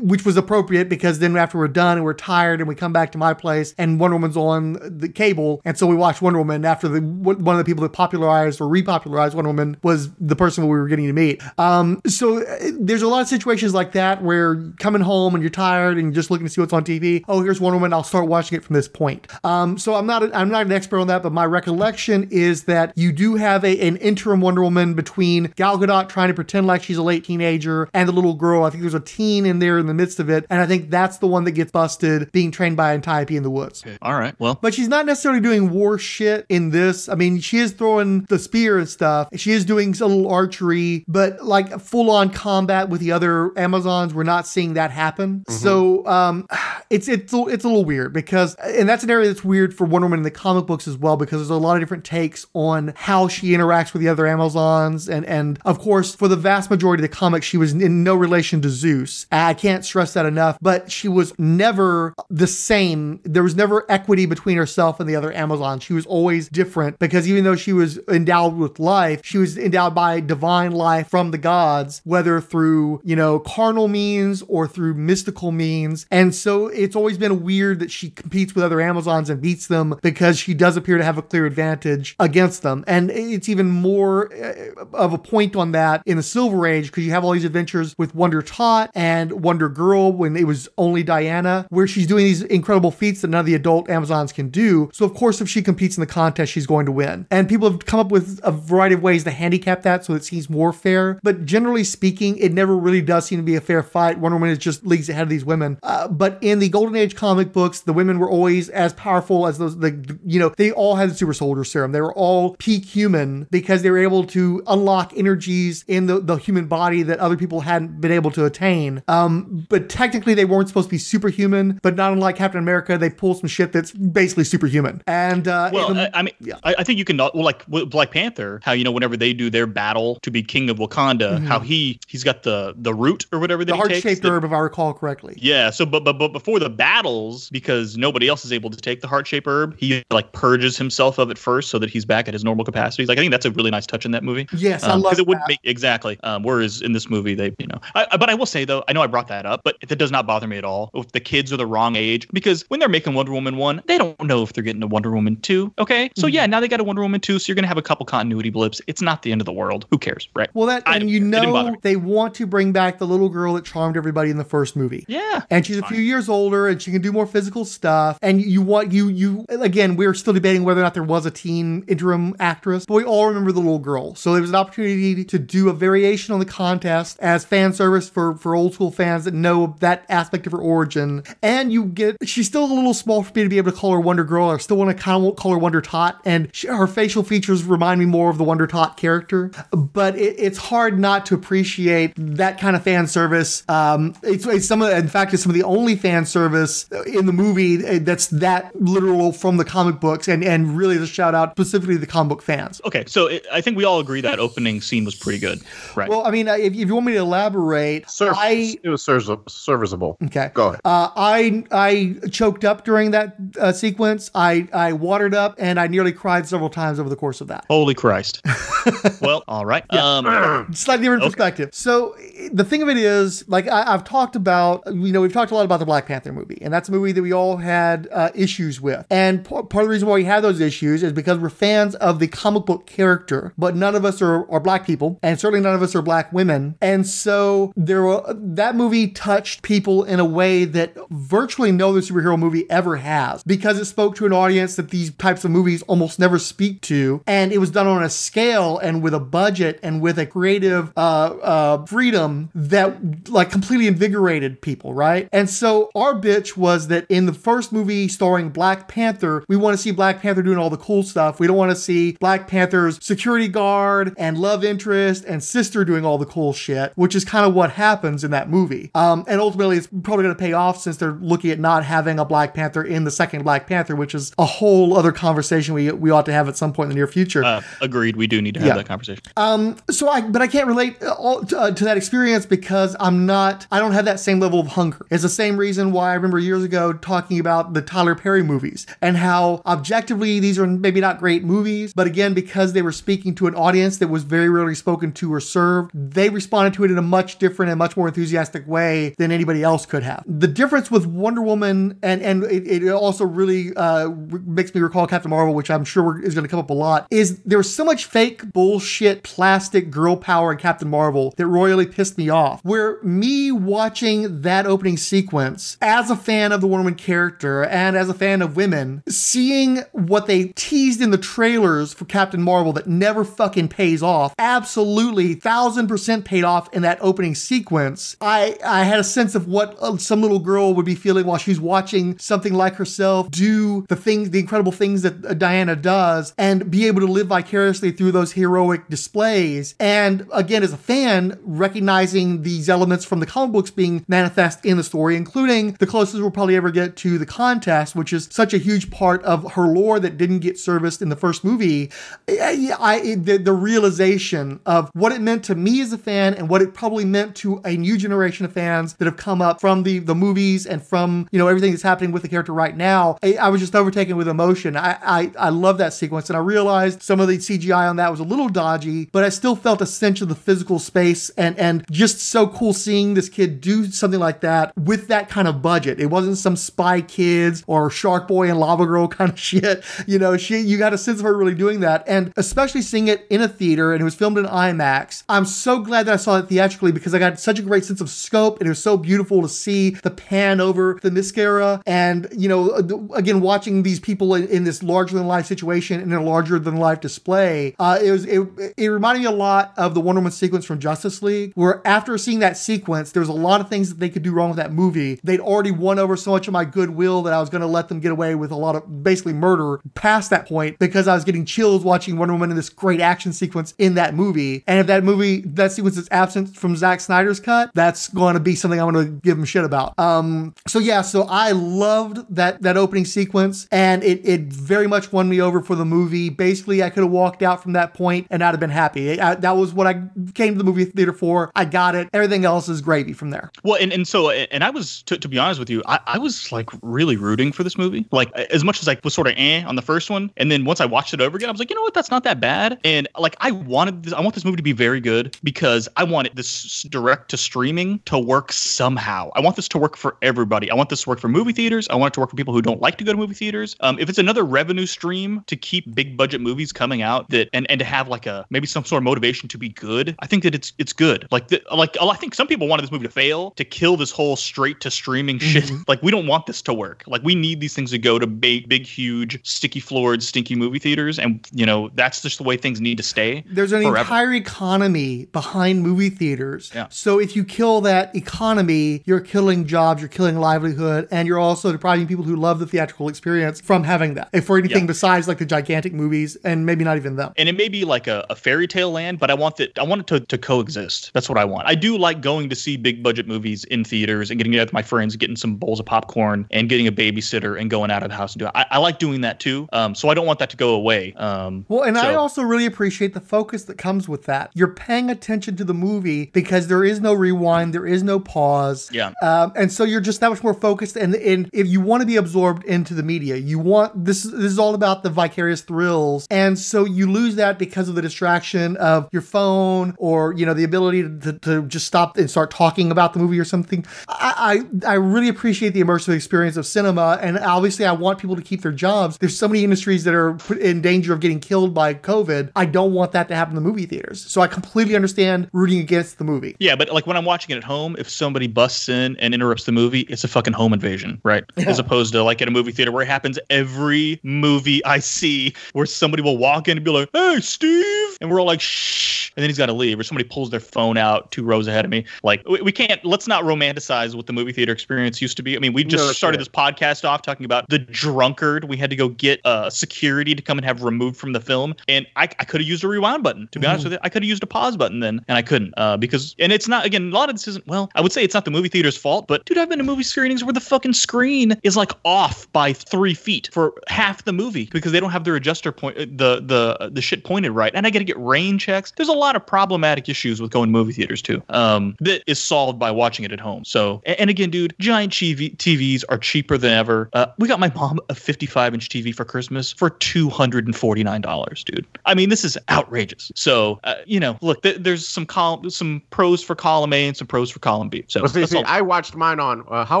which was appropriate because then after we're done and we're tired and we come back to my place and Wonder Woman's on the cable, and so we watched Wonder Woman after the one of the people that popularized or repopularized Wonder Woman was the person we were getting to meet. Um, so uh, there's a lot of situations like that where coming home and you're tired and you're just looking to see what's on TV. Oh, here's Wonder Woman. I'll start watching it from this point. Um, so I'm not I'm not an expert on that, but my recollection is that you do have a, an interim Wonder Woman between Gal Gadot trying to pretend like she's a late teenager and the little girl. I think there's a teen in there in the midst of it, and I think that's the one that gets busted being trained by Antiope in the woods. All right. Well, But she's not necessarily doing war shit in this. I mean, she is throwing the spear and stuff. She is doing a little archery, but like full on combat with the other Amazons, we're not seeing that happen. So um, it's it's a- it's a little weird because, and that's an area that's weird for Wonder Woman in the comic books as well because there's a lot of different takes on how she interacts with the other Amazons, and and of course for the vast majority of the comics, she was in no relation to Zeus. I can't stress that enough, but she was never the same. There was never equity between herself and the other Amazon. She was always different because even though she was endowed with life, she was endowed by divine life from the gods, whether through, you know, carnal means or through mystical means. And so it's always been weird that she competes with other Amazons and beats them because she does appear to have a clear advantage against them. And it's even more uh, of a point on that in the Silver Age because you have all these adventures with Wonder Tot and Wonder Girl when it was only Diana, where she's doing these incredible feats that none of the adult Amazons can do. So, of course, if she competes in the contest, she's going to win. And people have come up with a variety of ways to handicap that so it seems more fair. But generally speaking, it never really does seem to be a fair fight. Wonder Woman is just leagues ahead of these women. Uh, but in the Golden Age comic books, the women were always as powerful as those, the, you know, they all had the super soldier serum. They were all peak human because they were able to unlock energies in the, the human body that other people hadn't been able to attain. Um, but technically, they weren't supposed to be superhuman, but not unlike Captain America, they pull some shit that's basically superhuman. And, uh, well, the- I, I mean, yeah. I, I think you can. Well, like Black Panther, how you know whenever they do their battle to be king of Wakanda, how he he's got the the root or whatever that Mm-hmm. the heart shaped herb, if I recall correctly. Yeah, so but but but before the battles, because nobody else is able to take the heart shaped herb, he like purges himself of it first so that he's back at his normal capacities. Like I think that's a really nice touch in that movie. Yes, I Um, love it wouldn't that. make exactly. Um, whereas in this movie, they, you know, I, I- but I will say though, I know I brought that up, but that does not bother me at all. If the kids are the wrong age, because when they're making Wonder Woman one, they don't know if they're getting a Wonder Woman two. Okay, so Mm-hmm. yeah, now they got a Wonder Woman two, so you're gonna have a couple continuity blips. It's not the end of the world. Who cares, right? Well, that I and you care. It know they want to bring back the little girl that charmed everybody in the first movie. Yeah. And she's a few years older, and she can do more physical stuff. And you want you you again, we're still debating whether or not there was a teen interim actress, but we all remember the little girl. So there was an opportunity to do a variation on the contest as fan service for for old school fans that know that aspect of her origin. And you get she's still a little small for me to be able to call her Wonder Girl. I still want to kind of call her Wonder Tot, and she, her facial features remind me more of the Wonder Tot character. But it, it's hard not to appreciate that kind of fan service. Um, it's, it's some of, in fact, it's some of the only fan service in the movie uh, that's that literal from the comic books, and and really the shout out specifically to the comic book fans. Okay, so it, I think we all agree that opening scene was pretty good, right? Well, I mean, uh, if, if you want me to elaborate, Serv- I it was serv- serviceable. Okay. Go ahead. Uh, I I choked up during that uh, sequence. I I watered up and I nearly cried several times over the course of that. Holy Christ. [laughs] well, all right. Um, [clears throat] Slightly different perspective. So the thing of it is, like I, I've talked about, you know, we've talked a lot about the Black Panther Panther movie, and that's a movie that we all had uh, issues with. And p- part of the reason why we had those issues is because we're fans of the comic book character, but none of us are, are black people, and certainly none of us are black women. And so there were, that movie touched people in a way that virtually no other superhero movie ever has, because it spoke to an audience that these types of movies almost never speak to, and it was done on a scale and with a budget and with a creative uh, uh, freedom that like completely invigorated people, right? And so our bitch was that in the first movie starring Black Panther, we want to see Black Panther doing all the cool stuff. We don't want to see Black Panther's security guard and love interest and sister doing all the cool shit, which is kind of what happens in that movie. Um, and ultimately, it's probably going to pay off since they're looking at not having a Black Panther in the second Black Panther, which is a whole other conversation we we ought to have at some point in the near future. Uh, agreed. We do need to have Yeah. that conversation. Um, so I, but I can't relate uh, all to, uh, to that experience because I'm not, I don't have that same level of hunger. It's the same reason why I remember years ago talking about the Tyler Perry movies and how objectively these are maybe not great movies, but again, because they were speaking to an audience that was very rarely spoken to or served, they responded to it in a much different and much more enthusiastic way than anybody else could have. The difference with Wonder Woman, and and it, it also really uh, makes me recall Captain Marvel, which I'm sure is going to come up a lot, is there was so much fake bullshit plastic girl power in Captain Marvel that royally pissed me off. Where me watching that opening sequence as a fan of the Wonder Woman character and as a fan of women, seeing what they teased in the trailers for Captain Marvel that never fucking pays off, absolutely thousand percent paid off in that opening sequence. I I had a sense of what uh, some little girl would be feeling while she's watching something like herself do the things, the incredible things that uh, Diana does, and be able to live vicariously through those heroic displays. And again, as a fan, recognizing these elements from the comic books being manifest in the story, including the closest we'll probably ever get to the contest, which is such a huge part of her lore that didn't get serviced in the first movie. I, I the, the realization of what it meant to me as a fan and what it probably meant to a new generation of fans that have come up from the the movies and from you know everything that's happening with the character right now. I, I was just overtaken with emotion. I, I I love that sequence, and I realized some of the CGI on that was a little dodgy, but I still felt a sense of the physical space and and just so cool seeing this kid do something like that with that kind of budget. It wasn't some Spy Kids or Shark Boy and Lava Girl [laughs] kind of shit. You know, she you got a sense of her really doing that, and especially seeing it in a theater and it was filmed in IMAX. I'm so glad that I saw it theatrically because I got such a great sense of scope, and it was so beautiful to see the pan over Themyscira, and you know, again watching these people in, in this larger than life situation in a larger than life display. Uh, it was it, it reminded me a lot of the Wonder Woman sequence from Justice League, where after seeing that sequence, there was a lot of things that they could do wrong with that movie. They'd already won over so much of my goodwill that I was going to let them get away with a lot of basically murder past that point because I was getting chills watching Wonder Woman in this great action sequence in that movie. And if that movie, that sequence is absent from Zack Snyder's cut, that's going to be something I'm going to give him shit about. Um, so yeah, so I loved that that opening sequence, and it it very much won me over for the movie. Basically, I could have walked out from that point and I'd have been happy. I, that was what I came to the movie theater for. I got it. Everything else is gravy from there. Well, and, and so, and I was, to, to be honest with you, I, I was like really rooting for this movie. Like, as much as I was sort of eh on the first one. And then once I watched it over again, I was like, you know what? That's not that bad. And like, I wanted this, I want this movie to be very good because I wanted this direct to streaming to work somehow. I want this to work for everybody. I want this to work for movie theaters. I want it to work for people who don't like to go to movie theaters. Um, if it's another revenue stream to keep big budget movies coming out that, and, and to have like a, maybe some sort of motivation to be good, I think that it's, it's good. Like, the, like, I think some people wanted this movie to fail to kill this whole straight to streaming shit. [laughs] Like, we don't want this to work. Like, we need these things to go to big, big, huge, sticky floored, stinky movie theaters. And, you know, that's just the way things need to stay. There's an forever. entire economy behind movie theaters. Yeah. So if you kill that economy, you're killing jobs, you're killing livelihood, and you're also depriving people who love the theatrical experience from having that. If for anything Yeah. besides like the gigantic movies, and maybe not even them. and it may be like a, a fairy tale land, but I want that I want it to, to coexist. That's what I want. I do like going to see big budget movies in theaters and getting together with my friends, getting some bowls of popcorn and getting a babysitter and going out of the house and do it. I, I like doing that too. Um, so I don't want that to go away. Um, Well, and I also really appreciate the focus that comes with that. You're paying attention to the movie because there is no rewind, there is no pause. Yeah. Um, and so you're just that much more focused. And, and if you want to be absorbed into the media, you want this. This is all about the vicarious thrills, and so you lose that because of the distraction of your phone or you know the ability to, to, just stop and start talking about the movie or something. I I, I really appreciate the immersive experience of cinema, and obviously, I want people to keep their jobs. There's so many industries that are put in danger of getting killed by COVID. I don't want that to happen in the movie theaters. So I completely understand rooting against the movie. Yeah, but like when I'm watching it at home, if somebody busts in and interrupts the movie, it's a fucking home invasion, right? Yeah. As opposed to like at a movie theater where it happens every movie I see where somebody will walk in and be like, "Hey, Steve," and we're all like, "Shh," and then he's got to leave, or somebody pulls their phone out two rows ahead of me. Like we, we can't. Let's not romanticize what the movie theater experience used to be. I mean, we just No, started this podcast off talking about the drunkard we had to go get uh, security to come and have removed from the film, and I, I could have used a rewind button. To be honest with you, I could have used a pause button then, and I couldn't uh, because. And it's not again. A lot of this isn't. Well, I would say it's not the movie theater's fault, but dude, I've been to movie screenings where the fucking screen is like off by three feet for half the movie because they don't have their adjuster point uh, the the the shit pointed right, and I got to get rain checks. There's a lot of problematic issues with going to movie theaters too. Um, that is solved by watching it at home. So, and again, dude, giant TV, TVs are cheaper than ever. Uh, we got my mom a 55 inch TV for Christmas for two hundred and forty nine dollars, dude. I mean, this is outrageous. So, uh, you know, look, th- there's some some pros for column A and some pros for column B. So, Well, see, see. I watched mine on. Uh, how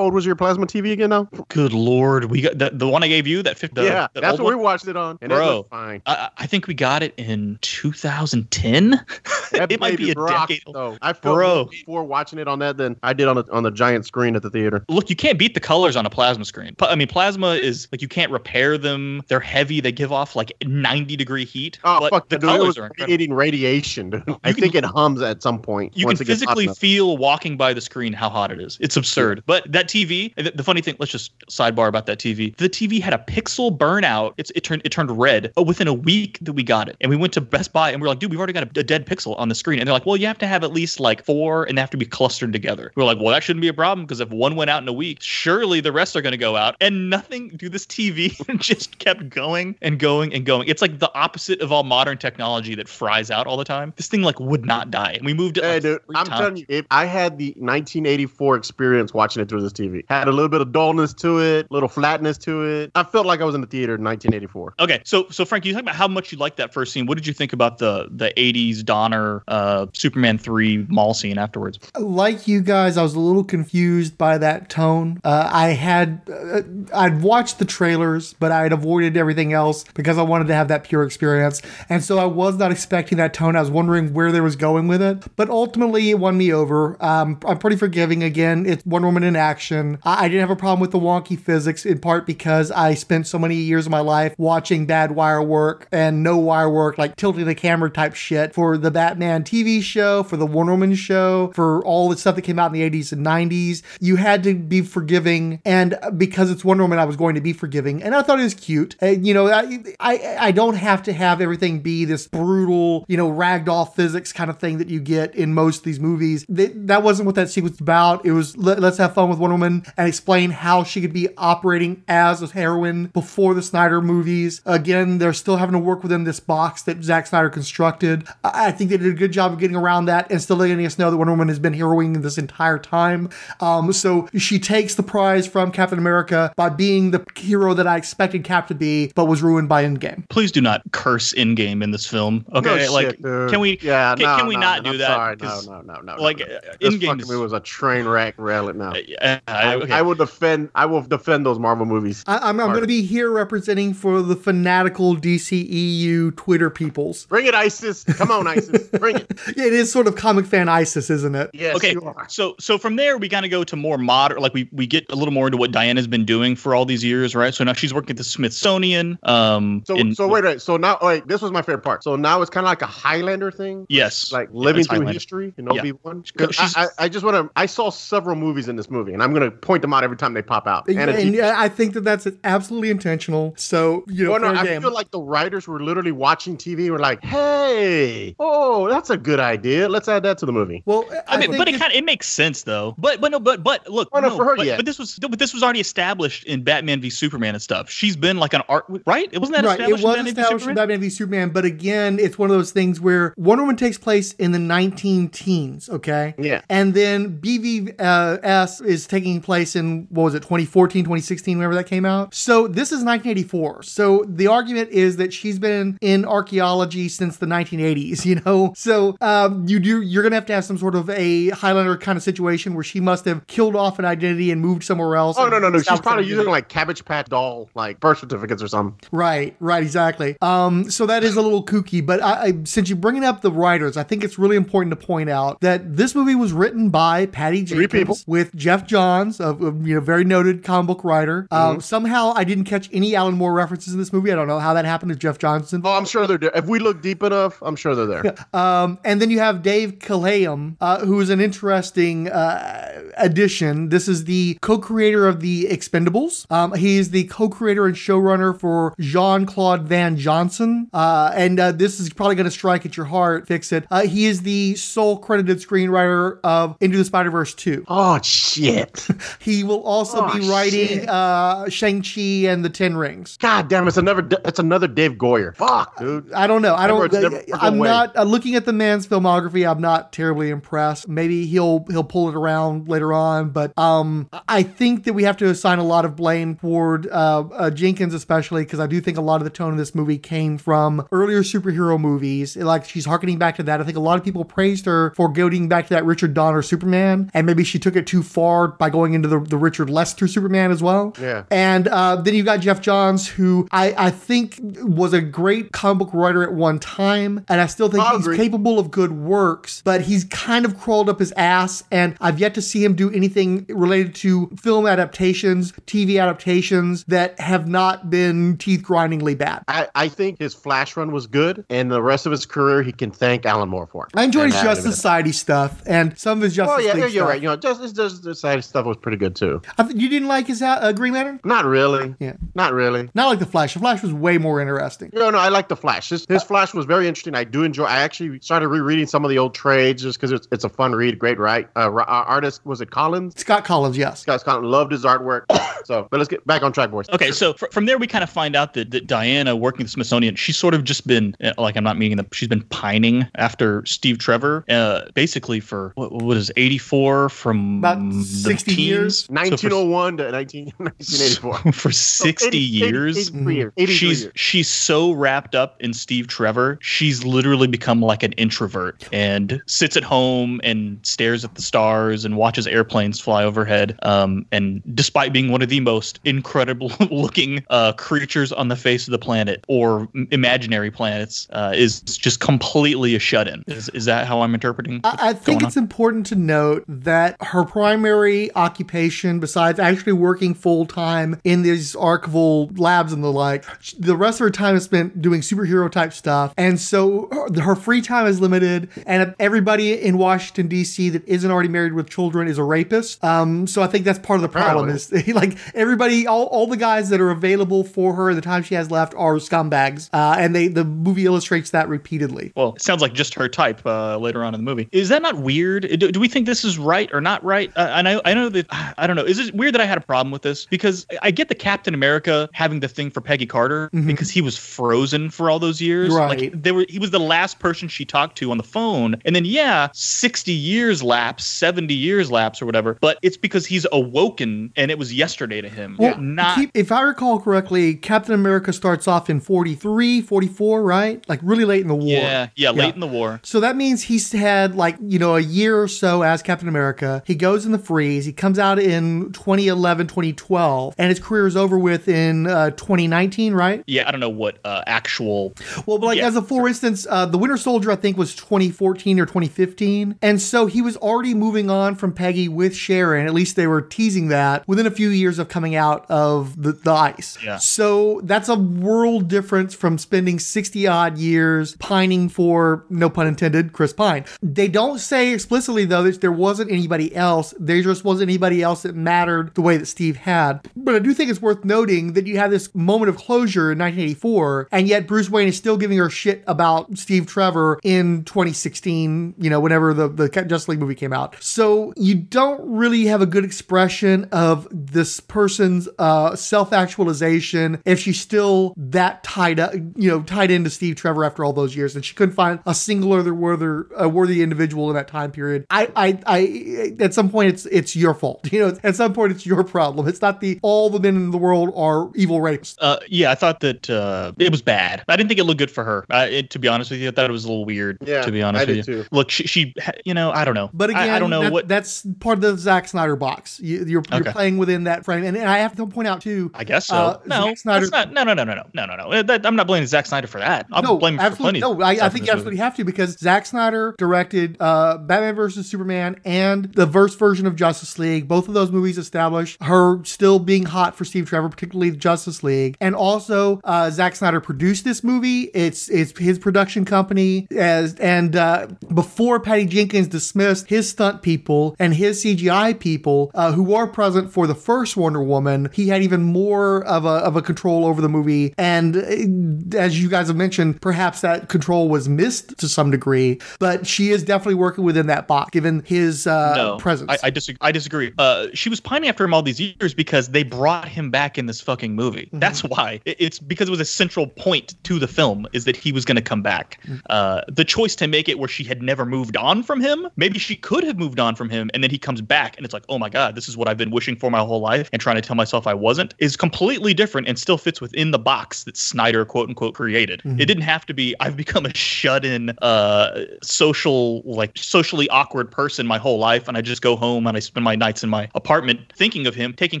old was your plasma TV again? Now, good lord, we got the, the one I gave you that 50. yeah, that that's what one? we watched it on, and Bro. it was fine. I, I think we got it in 2010. [laughs] That it might be a rocked, decade. though. I felt Bro. before watching it on that than I did on the on the giant screen at the theater. Look, you can't beat the colors on a plasma screen. I mean, plasma is like you can't repair them. They're heavy. They give off like 90 degree heat. Oh fuck! the dude, colors are incredible. radiating radiation. Dude. I think it hums at some point. You once can physically feel walking by the screen how hot it is. It's absurd. But that TV, the, funny thing, let's just sidebar about that TV. The TV had a pixel burnout. It's it turned it turned red uh, within a week that we got it. And we went to Best Buy and we are like, dude, we've already got a, a dead pixel on the screen. And they're like, well, you have to have at least like four and they have to be clustered together. We are like, well, that shouldn't be a problem because if one went out in a week, surely the rest are going to go out. And nothing, dude, this TV [laughs] just kept going and going and going. It's like the opposite of all modern technology that fries out all the time. This thing like would not die. And we moved it Hey, dude, I'm times. telling you, if I had the 1984 experience watching it through this TV. Had a little bit of dullness to it, little flatness to it. I felt like I was in the theater in 1984. Okay, so so Frank, you talk about how much you liked that first scene. What did you think about the the '80s Donner uh, Superman three mall scene afterwards? like you guys, I was a little confused by that tone. Uh, I had, uh, I'd watched the trailers, but I had avoided everything else because I wanted to have that pure experience. And so I was not expecting that tone. I was wondering where they was going with it. But ultimately, it won me over. Um, I'm pretty forgiving again. It's Wonder Woman in action. I, I didn't have a problem with the wonky physics, in part because I spent so many years of my life watching bad wire work and no wire work, like tilting the camera type shit for the Batman TV show, for the Wonder Woman show, for all the stuff that came out in the 80s and 90s. You had to be forgiving. And because it's Wonder Woman, I was going to be forgiving. And I thought it was cute. And, you know, I, I, I don't have to have everything be this brutal, you know, ragdoll physics kind of thing that you get in most of these movies. That, that wasn't what that sequence was about. It was let, let's have fun with Wonder Woman and explain how she could be operating as a heroine before the Snyder movies. Again, they're still having to work within this box that Zack Snyder constructed. I, I think they did a good job of getting around that and still letting us know that Wonder Woman has been heroing this entire time. Um, so she takes the prize from Captain America by being the hero that I expected Cap to be, but was ruined by Endgame. Please do not curse Endgame in this film. Okay, No like shit, can we? Yeah, can, no, can we no, not no, do that? Sorry, no, 'Cause, no, no, no. Like no, no. uh, This Endgame fucking movie was a train wreck. Relic now. Uh, I, okay. I will defend. I will defend those Marvel movies. I, I'm, I'm going to be here representing for the fanatical DCEU Twitter peoples. Bring it, ISIS. Come on, ISIS. Bring it. [laughs] It is sort of comic fan ISIS, isn't it? Yes, okay, so so from there we kind of go to more modern, like we we get a little more into what Diana's been doing for all these years, right? So now she's working at the Smithsonian. Um, So, in- so wait, wait. So now, like, this was my favorite part. So now it's kind of like a Highlander thing. Yes, like living it's through Highlander. history in Yeah. Obi Wan. She's- I, I, I just want to. I saw several movies in this movie, and I'm gonna point them out every time they pop out. And, a TV I think that that's absolutely intentional. So, you know, Well, no, I game. feel like the writers were literally watching TV. Were like, "Hey, oh, that's a good idea. Let's add that to the movie." well, I, mean, think but it kind of it makes sense though. But but no, but but look, Oh, no, no, for her, but, yeah. but this was but this was already established in Batman v Superman and stuff. She's been like an art, right? It wasn't that right, it established. was in Batman established in Batman v Superman, but again, it's one of those things where Wonder Woman takes place in the 19 teens, okay? Yeah. And then BVS is taking place in, what was it, 2014, 2016, whenever that came out? So this is 1984. So the argument is that she's been in archaeology since the 1980s, [laughs] you know? So um, you do, you're going to have to have some sort of a Highlander kind of situation where she must have killed off an identity and moved somewhere else. Oh no no no! She's probably using like Cabbage Patch doll like birth certificates or something. Right, right, exactly. Um, so that is a little kooky, but I, I, since you're bringing up the writers, I think it's really important to point out that this movie was written by Patty Jenkins with Geoff Johns, a, you know very noted comic book writer. Mm-hmm. Um, somehow I didn't catch any Alan Moore references in this movie. I don't know how that happened to Jeff Johnson. Oh, I'm sure they're there. If we look deep enough, I'm sure they're there. [laughs] Um, and then you have Dave Callaham, uh, who is an interesting uh, addition. This is the co-creator of the Expendables. Um, he is the co-creator and showrunner for Jean Claude Van Johnson. Uh, and uh, this is probably going to strike at your heart. Fix it. Uh, he is the sole credited screenwriter of Into the Spider Verse 2. [laughs] Oh shit! [laughs] He will also Oh, be writing uh, Shang Chi and the Ten Rings. God damn! It's another. It's another Dave Goyer. Fuck, dude. I don't know. I don't. never- never I'm way. not uh, looking at the man's filmography. I'm not terribly impressed. Maybe he'll he'll pull it around later on, but um, I think that we have to assign a lot of blame toward uh, uh, Jenkins, especially because I do think a lot of the tone of this movie came from earlier superhero movies. Like she's harkening back to that. I think a lot of people praised her for going back to that Richard Donner Superman, and maybe she took it too far by going into the, the Richard Lester Superman as well. Yeah. And uh, then you got Geoff Johns, who I, I think was a great comic book writer at one time, and I still think I he's agree. capable of good works, but he's kind of crawled up his ass, and I've yet to see him do anything related to film adaptations, TV adaptations that have not been teeth grindingly bad. I, I think his Flash run was good, and the rest of his career he can thank Alan Moore for. I enjoyed his Justice Society stuff, and some of his Justice Oh yeah, yeah, League you're stuff. right. You know, Justice Justice Society stuff was pretty good too. I th- you didn't like his uh, Green Lantern? Not really. Yeah. Not really. Not like the Flash. The Flash was way more interesting. No, no, I like the Flash. His, his Flash was very interesting. I do enjoy. I actually started rereading some of the old trades just because it's, it's a fun read. Great, right? Uh, ri- uh, artist was it Kolins? Scott Kolins, yes. Scott Kolins loved his artwork. [coughs] so, but let's get back on track, boys. Okay, so fr- from there we kind of find out that, that Diana working at the Smithsonian, she's sort of just been uh, like I'm not meaning that she's been pining after Steve Trevor, uh, basically for what, what is 84 from About the 60 years. teens? So 1901 to 19, [laughs] 1984. for, [laughs] for 60 80 years. 83 years. 83 She's years. she's so wrapped up in Steve Trevor, she's literally become like an introvert and sits at home and stares at the stars and watches airplanes fly overhead. Um, and despite being one of the most incredible [laughs] looking uh, creatures on the face of the planet or imaginary planets, uh, is just completely a shut in. Is, is that how I'm interpreting? I, I think it's important to note that her primary occupation, besides actually working full time in these archival labs and the like, the rest of her time is spent doing superhero type stuff. And so her, her free time is limited, and everybody in Washington, D.C. that isn't already married with children is a rapist. Um, so I think that's part of the problem is [laughs] like everybody, all, all the guys that are available for her the time she has left are scumbags. Uh, and they the movie illustrates that repeatedly. Well, it sounds like just her type uh, later on in the movie. Is that not weird? Do, do we think this is right or not right? Uh, and I, I know that I don't know. Is it weird that I had a problem with this? Because I get the Captain America having the thing for Peggy Carter because he was frozen for all those years. Mm-hmm. Right. Like they were. He was the last person she talked to on the phone. And then yeah, sixty years lapse, seventy years lapse, or whatever. But it's because he's awoken and it was yesterday to him. Well, not. keep- if I recall correctly, Captain America starts off in 43, 44, right? Like really late in the war. yeah, yeah, late in the war. So that means he's had like, you know, a year or so as Captain America. He goes in the freeze. He comes out in 2011, 2012, and his career is over with in uh, 2019, right? Yeah, I don't know what uh, actual Well, but like Yeah, as a for instance, uh, the Winter Soldier I think was 2014 or 2015, and so he was already moving on from Peggy with Sharon. At least they were teasing that within a few years of coming out of the, the ice. Yeah. So that's a world difference from spending 60 odd years pining for, no pun intended, Chris Pine. They don't say explicitly though that there wasn't anybody else. There just wasn't anybody else that mattered the way that Steve had. But I do think it's worth noting that you have this moment of closure in 1984, and yet Bruce Wayne is still giving her shit about Steve Trevor in 2016, you know, whenever the, the Justice League movie came out. So you don't really have a good expression of this person's uh, self actualization if she's still that tied up, you know, tied into Steve Trevor after all those years, and she couldn't find a single other worthy, worthy individual in that time period. I, I, I, at some point, it's it's your fault. [laughs] You know, at some point, it's your problem. It's not the all the men in the world are evil rapists. Uh, yeah, I thought that uh, it was bad. I didn't think it looked good for her. I, it, to be honest with you, I thought it was a little weird. Yeah, to be honest I with did you. too. Look, she, she, you know, I don't know. But again, I, I don't know that- what. that's that's part of the Zack Snyder box. You, you're, Okay. you're playing within that frame, and, and I have to point out too. I guess so. Uh, no, Zack Snyder- that's not, no, no, no, no, no, no, no, no. Uh, that- I'm not blaming Zack Snyder for that. I'm no, blaming him for absolutely. plenty. No, I, I think this you absolutely movie. have to because Zack Snyder directed uh, Batman versus Superman and the verse version of Justice League. Both of those movies established her still being hot for Steve Trevor, particularly the Justice League. And also, uh, Zack Snyder produced this movie. It's it's his production company as and uh, before Patty Jenkins dismissed his stunt people and his CGI people uh, who were present for the first Wonder Woman, he had even more of a of a control over the movie. And uh, as you guys have mentioned, perhaps that control was missed to some degree. But she is definitely working within that box, given his uh, no, presence. I, I disagree. I disagree. Uh, she was pining after him all these years because they brought him back in this fucking movie. Mm-hmm. That's why. It's because it was a central point to the film is that he was going to come back. Mm-hmm. Uh, the choice to make it where she had never moved on from him, maybe she could have moved on from him, and then he comes back, and it's like, oh my god, this is what I've been wishing for my whole life, and trying to tell myself I wasn't, is completely different and still fits within the box that Snyder quote unquote created. Mm-hmm. It didn't have to be. I've become a shut-in, uh, social like socially awkward person my whole life, and I just go home and I spend my nights in my apartment thinking of him, taking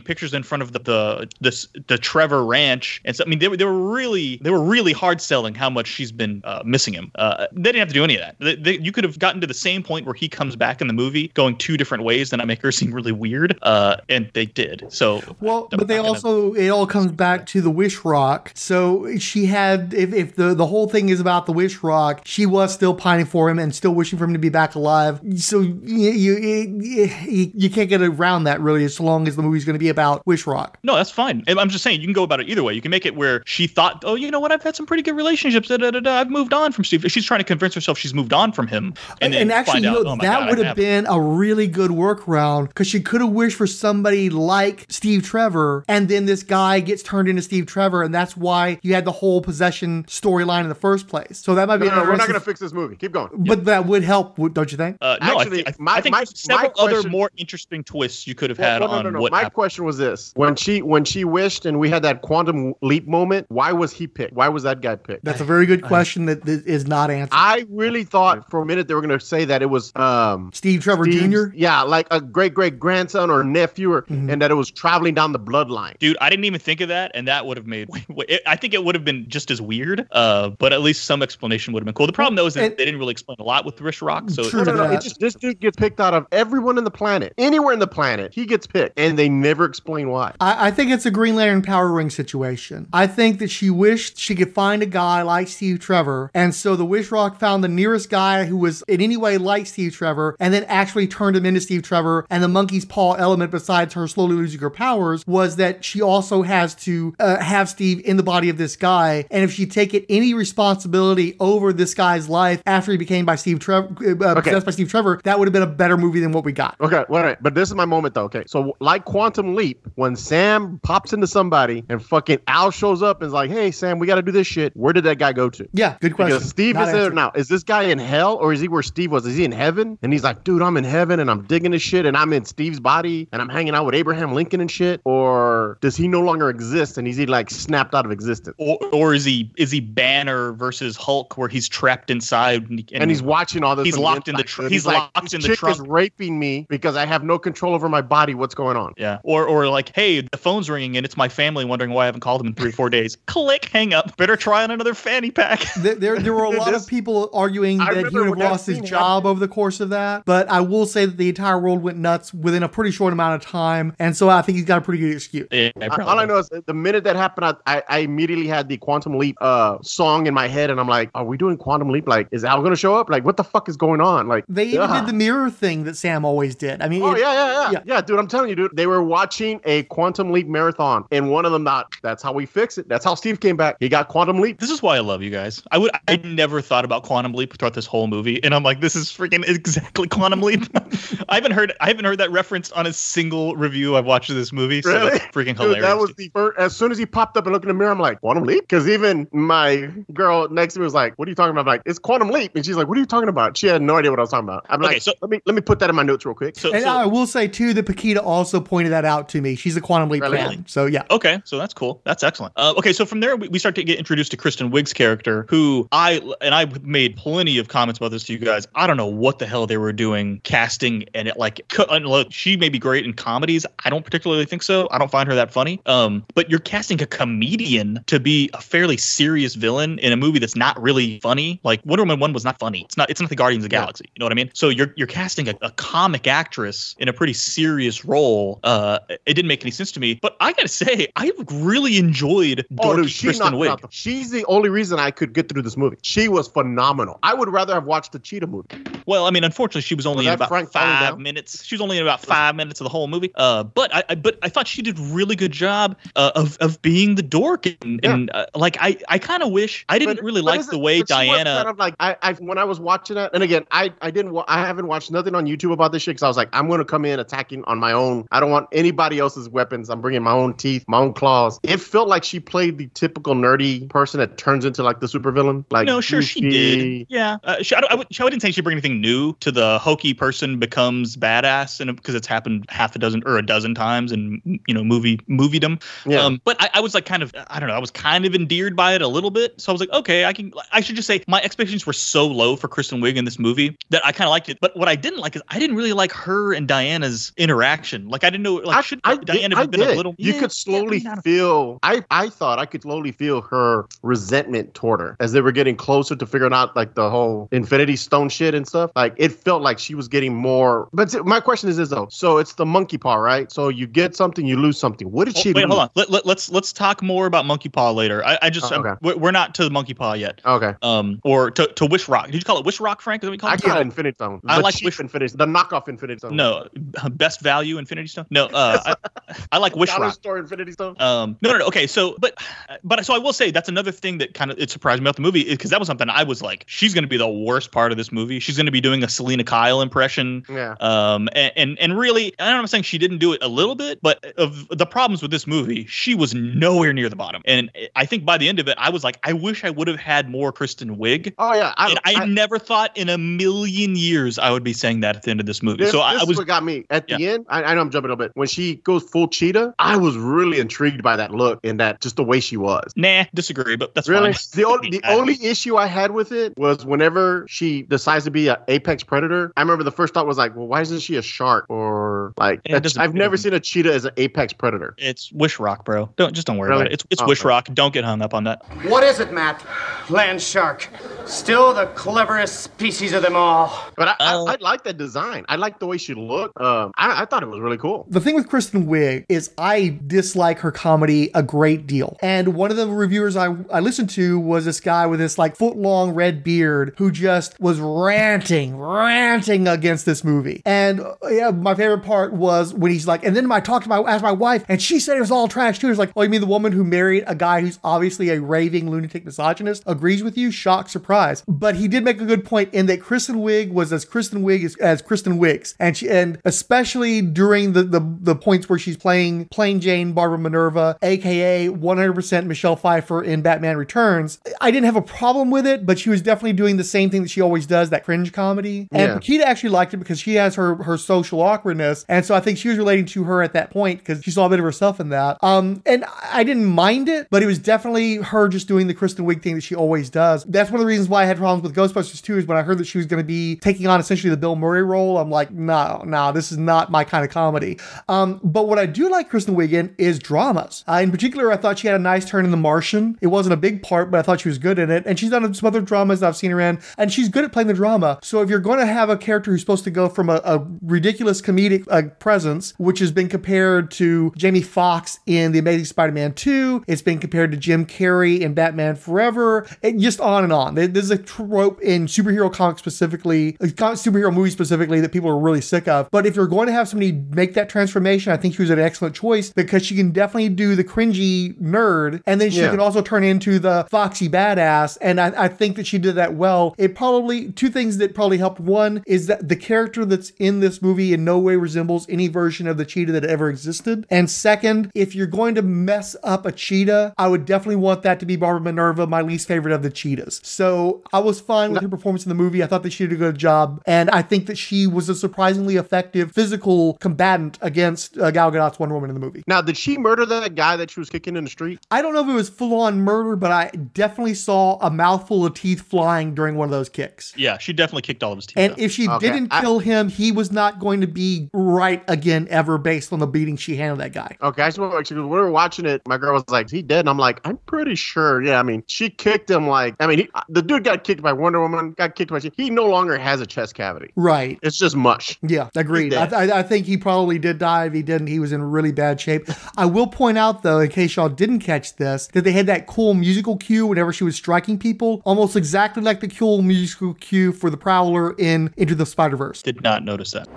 pictures in front of the the the, the Trevor Ranch, and so I mean they were they were really they were really hard selling how much she's been uh, missing him. Uh, they didn't have to do any of that. They, they, you could have gotten to the same point where he comes back in the movie, going two different ways, and I make her [laughs] seem really weird, uh, and they did. So Well, but they not gonna- also it all comes back to the wish rock. So she had if, if the the whole thing is about the wish rock, she was still pining for him and still wishing for him to be back alive. So you you you, you can't get around that really as long as the movie's going to be about wish rock. No, that's fine. I'm just saying you can go about it either way. You can make it where she thought, oh, you know what, I've had some pretty good relationships. Da, da, da, da. I've moved on from Steve. She's trying to convince herself she's moved on from him, and, And, then actually, find you out, know, oh that God, would I have haven't. been a really good workaround because she could have wished for somebody like Steve Trevor, and then this guy gets turned into Steve Trevor, and that's why you had the whole possession storyline in the first place. So that might be No, no, an we're not going to fix this movie. Keep going. But that would help, would- don't you think? Uh, no, Actually, I, thi- I, my- I think my- several my other more interesting twists you could have Well, had well, no, on no, no. what My happened. question was this: when she when she wished and we had that quantum leap moment, why was he picked? Why was that guy picked? That's a very good question that, that is not answered. I really thought for a minute they were going to say that it was um Steve Trevor Steve's- Jr. yeah, like a great great grandson or nephew, or, Mm-hmm. and that it was traveling down the bloodline. Dude, I didn't even think of that, and that would have made. [laughs] I think it would have been just as weird, uh, but at least some explanation would have been cool. The problem though is that And- they didn't really explain a lot with Wish Rock, so True No, no, no. It just, this dude gets picked out of everyone in the planet, anywhere in the planet, he gets picked, and they never explain why. I, I think it's a Green Lantern Power Ring situation. I think that she wished she could find a guy like Steve Trevor, and so the Wish Rock found the nearest guy who was in any way like Steve Trevor, and then actually turned him into Steve Trevor. And the monkey's paw element, besides her slowly losing her powers, was that she also has to uh, have Steve in the body of this guy, and if she take it any responsibility over this guy's life after he became by Steve Trevor, uh, possessed by Steve Trevor, that would have been a better movie than what we got. Okay, well, all right, but this is my moment though. Okay, so like Quantum Leap, when Sam pops into somebody and fucking Al shows up and is like, "Hey, Sam, we got to do this shit." Where did that guy go to? Yeah, good question. Because Steve Not is there now. Is this guy in hell or is he where Steve was? Is he in heaven? And he's like, dude, I'm in heaven and I'm digging this shit and I'm in Steve's body and I'm hanging out with Abraham Lincoln and shit. Or does he no longer exist and is he like snapped out of existence? or, or is he is he Banner versus Hulk, where he's trapped inside and, And he's watching all this. He's from locked in the inside. tr- he's like, locked this in the chick trunk. is raping me because I have no control over my body. What's going on? Yeah. Or or like, hey, the phone's ringing and it's my family wondering why I haven't called them in three or four days. [laughs] Click, hang up. Better try on another fanny pack. [laughs] There, there, there were a [laughs] lot This- of people arguing I that he would have lost his scene job over the course of that. But I will say that the entire world went nuts within a pretty short amount of time. And so I think he's got a pretty good excuse. Yeah, I- probably. all I know is the minute that happened, I, I, I immediately had the Quantum Leap uh, song in my head, and I'm like, "Are we doing Quantum Leap? Like, is Al gonna show up? Like, what the fuck is going on? Like, They even ugh. did the mirror thing that Sam always did. I mean, Oh it- yeah, yeah, yeah, yeah. yeah, dude. I'm telling you, dude. They were watching a Quantum Leap marathon, and one of them not. That's how we fix it. That's how Steve came back. He got Quantum Leap. This is why I love you guys. I would I never thought about Quantum Leap throughout this whole movie, and I'm like, this is freaking exactly Quantum Leap. [laughs] I haven't heard I haven't heard that referenced on a single review I've watched of this movie. So Really? that's freaking Dude, hilarious. that was the first. As soon as he popped up and looked in the mirror, I'm like, Quantum Leap? Because even my girl next to me was like, "What are you talking about?" I'm like, it's Quantum Leap, and she's like, "What are you talking about?" She had no idea what I was talking about. I'm Okay, like, so- let me let me put that in my notes real quick. so, And so- I will say too that Paquita also pointed that out to me. She's a Quantum Leap Really? fan. So yeah. Okay, so that's cool. That's excellent. Uh, okay, so from there we, we start to get introduced to Kristen Wiig's character, who I and I made plenty of comments about this to you guys. I don't know what the hell they were doing casting and it like look, she may be great in comedies. I don't particularly think so. I don't find her that funny. Um, but you're casting a comedian to be a fairly serious villain in a movie that's not really funny. Like Wonder Woman one was not funny. It's not. It's not the Guardians of the Yeah. Galaxy. You know what I mean? So you're you're casting a, a comic actress in a pretty serious role. Uh, it didn't make any sense to me. But I gotta say, I really enjoyed Oh, she Kristen knocked it out Wiig. She's the only reason I could get through this movie. She was phenomenal. I would rather have watched the Cheetah movie. Well, I mean, unfortunately, she was only Was in about Frank five minutes. She was only in about five minutes of the whole movie. Uh, but I, I but I thought she did a really good job uh, of of being the dork and, Yeah. and uh, like I I kind of wish I didn't But- really like the way Diana. Kind of like I, I when I was watching it, and again, I I didn't wa- I haven't watched nothing on YouTube about this shit because I was like, I'm gonna come in attacking on my own. I don't want anybody else's weapons. I'm bringing my own teeth, my own claws. It felt like she played the typical nerdy person that turns into like the supervillain. Like no, sure she did. Yeah, uh, she, I, I, she, I wouldn't say she bring anything new to the hokey person becomes badass, and because it's happened half a dozen or a dozen times in you know movie moviedom. Yeah. Um, but I, I was like kind of I don't know I was kind of endeared by it a little bit. So I was like, okay, I can. I should just say my expectations were so low for Kristen Wiig in this movie that I kind of liked it. But what I didn't like is I didn't really like her and Diana's interaction. Like I didn't know like I, should I Diana did, have I been did. a little. You Yeah, could slowly yeah, feel. I I thought I could slowly feel her resentment toward her as they were getting closer to figuring out like the whole Infinity Stone shit and stuff. Like it felt like she was getting more. But t- my question is this though. So it's the monkey paw, right? So you get something, you lose something. What did Oh, she? wait, lose? hold on. Let, let, let's let's talk more about Monkey Paw later. I, I just Oh, okay. We're, we're not to the Monkey Paw yet. Okay. Um, or to, to Wish Rock. Did you call it Wish Rock, Frank? Is that what you call I it? got Infinity Stone. I the like cheap Wish- Infinity, the knockoff Infinity Stone. No, best value Infinity Stone. No, uh, I, I like Wish Dollar Rock. store Infinity Stone. Um, no, no, no. Okay, so, but, but, so I will say that's another thing that kind of it surprised me about the movie because that was something I was like, she's going to be the worst part of this movie. She's going to be doing a Selina Kyle impression. yeah. Um, and, and and really, I don't know, what I'm saying she didn't do it a little bit, but of the problems with this movie, she was nowhere near the bottom. And I think by the end of it, I was like, I wish I would have had more Kristen Wiig. Oh yeah. I, And I, I- never thought in a million years I would be saying that at the end of this movie. This, so I, this I is was what got me at the end. I, I know I'm jumping a little bit. When she goes full cheetah, I was really intrigued by that look and that just the way she was. nah disagree, but that's really, fine. the only the [laughs] only issue I had with it was whenever she decides to be an apex predator. I remember the first thought was like, well, why isn't she a shark or like? Yeah, it that's- doesn't- I've never seen a cheetah as an apex predator. It's Wish Rock, bro. Don't just don't worry Really? about it. It's it's Oh, Wish okay. Rock. Don't get hung up on that. What is it, Matt? Land shark. Still the cleverest species of them all. But I, Uh, I, I like that design. I like the way she looked. Um, I, I thought it was really cool. The thing with Kristen Wiig is I dislike her comedy a great deal. And one of the reviewers I, I listened to was this guy with this like foot long red beard who just was ranting, ranting against this movie. And uh, yeah, my favorite part was when he's like, and then I talked to my, asked my wife and she said it was all trash too. It's like, oh, you mean the woman who married a guy who's obviously a raving lunatic misogynist agrees with you? Shock, surprise. But he did make a good point in that Kristen Wiig was as Kristen Wiig as, as Kristen Wiggs. And she, and especially during the, the, the points where she's playing plain Jane Barbara Minerva, aka 100% Michelle Pfeiffer in Batman Returns, I didn't have a problem with it, but she was definitely doing the same thing that she always does, that cringe comedy. And Yeah. Paquita actually liked it because she has her, her social awkwardness. And so I think she was relating to her at that point because she saw a bit of herself in that. Um, and I didn't mind it, but it was definitely her just doing the Kristen Wiig thing that she always does. That's one of the reasons why I had problems with Ghostbusters 2 is when I heard that she was going to be taking on essentially the Bill Murray role. I'm like, no, no, this is not my kind of comedy. Um, but what I do like Kristen Wiig is dramas. Uh, in particular, I thought she had a nice turn in The Martian. It wasn't a big part, but I thought she was good in it. And she's done some other dramas that I've seen her in, and she's good at playing the drama. So if you're going to have a character who's supposed to go from a, a ridiculous comedic uh, presence, which has been compared to Jamie Foxx in The Amazing Spider-Man 2, it's been compared to Jim Carrey in Batman Forever, and just on and on. There- There's a trope in superhero comics specifically, uh, comic- superhero movies specifically, that people are really sick of. But if you're going to have somebody make that transformation, I think she was an excellent choice because she can definitely do the cringy nerd, and then she Yeah. can also turn into the foxy badass. And I, I think that she did that well. It probably two things that probably helped. One is that the character that's in this movie in no way resembles any version of the cheetah that ever existed. And second, if you're going to mess up a cheetah, I would definitely want that to be Barbara Minerva, my least favorite of the cheetahs. So So I was fine with her performance in the movie. I thought that she did a good job, and I think that she was a surprisingly effective physical combatant against uh, Gal Gadot's Wonder Woman in the movie. Now, did she murder that guy that she was kicking in the street? I don't know if it was full on murder, but I definitely saw a mouthful of teeth flying during one of those kicks. Yeah, she definitely kicked all of his teeth. And out. if she Okay, didn't I- kill him, he was not going to be right again ever based on the beating she handled that guy. Okay, I just want to when we were watching it, my girl was like, he dead?" And I'm like, "I'm pretty sure." Yeah, I mean, she kicked him like, I mean, he, the dude got kicked by Wonder Woman, got kicked by. she. He no longer has a chest cavity. Right. It's just mush. Yeah, agreed. I, dead. I, I think he probably did die. If he didn't, he was in really bad shape. I will point out, though, in case y'all didn't catch this, that they had that cool musical cue whenever she was striking people, almost exactly like the cool musical cue for the Prowler in Into the Spider Verse. Did not notice that.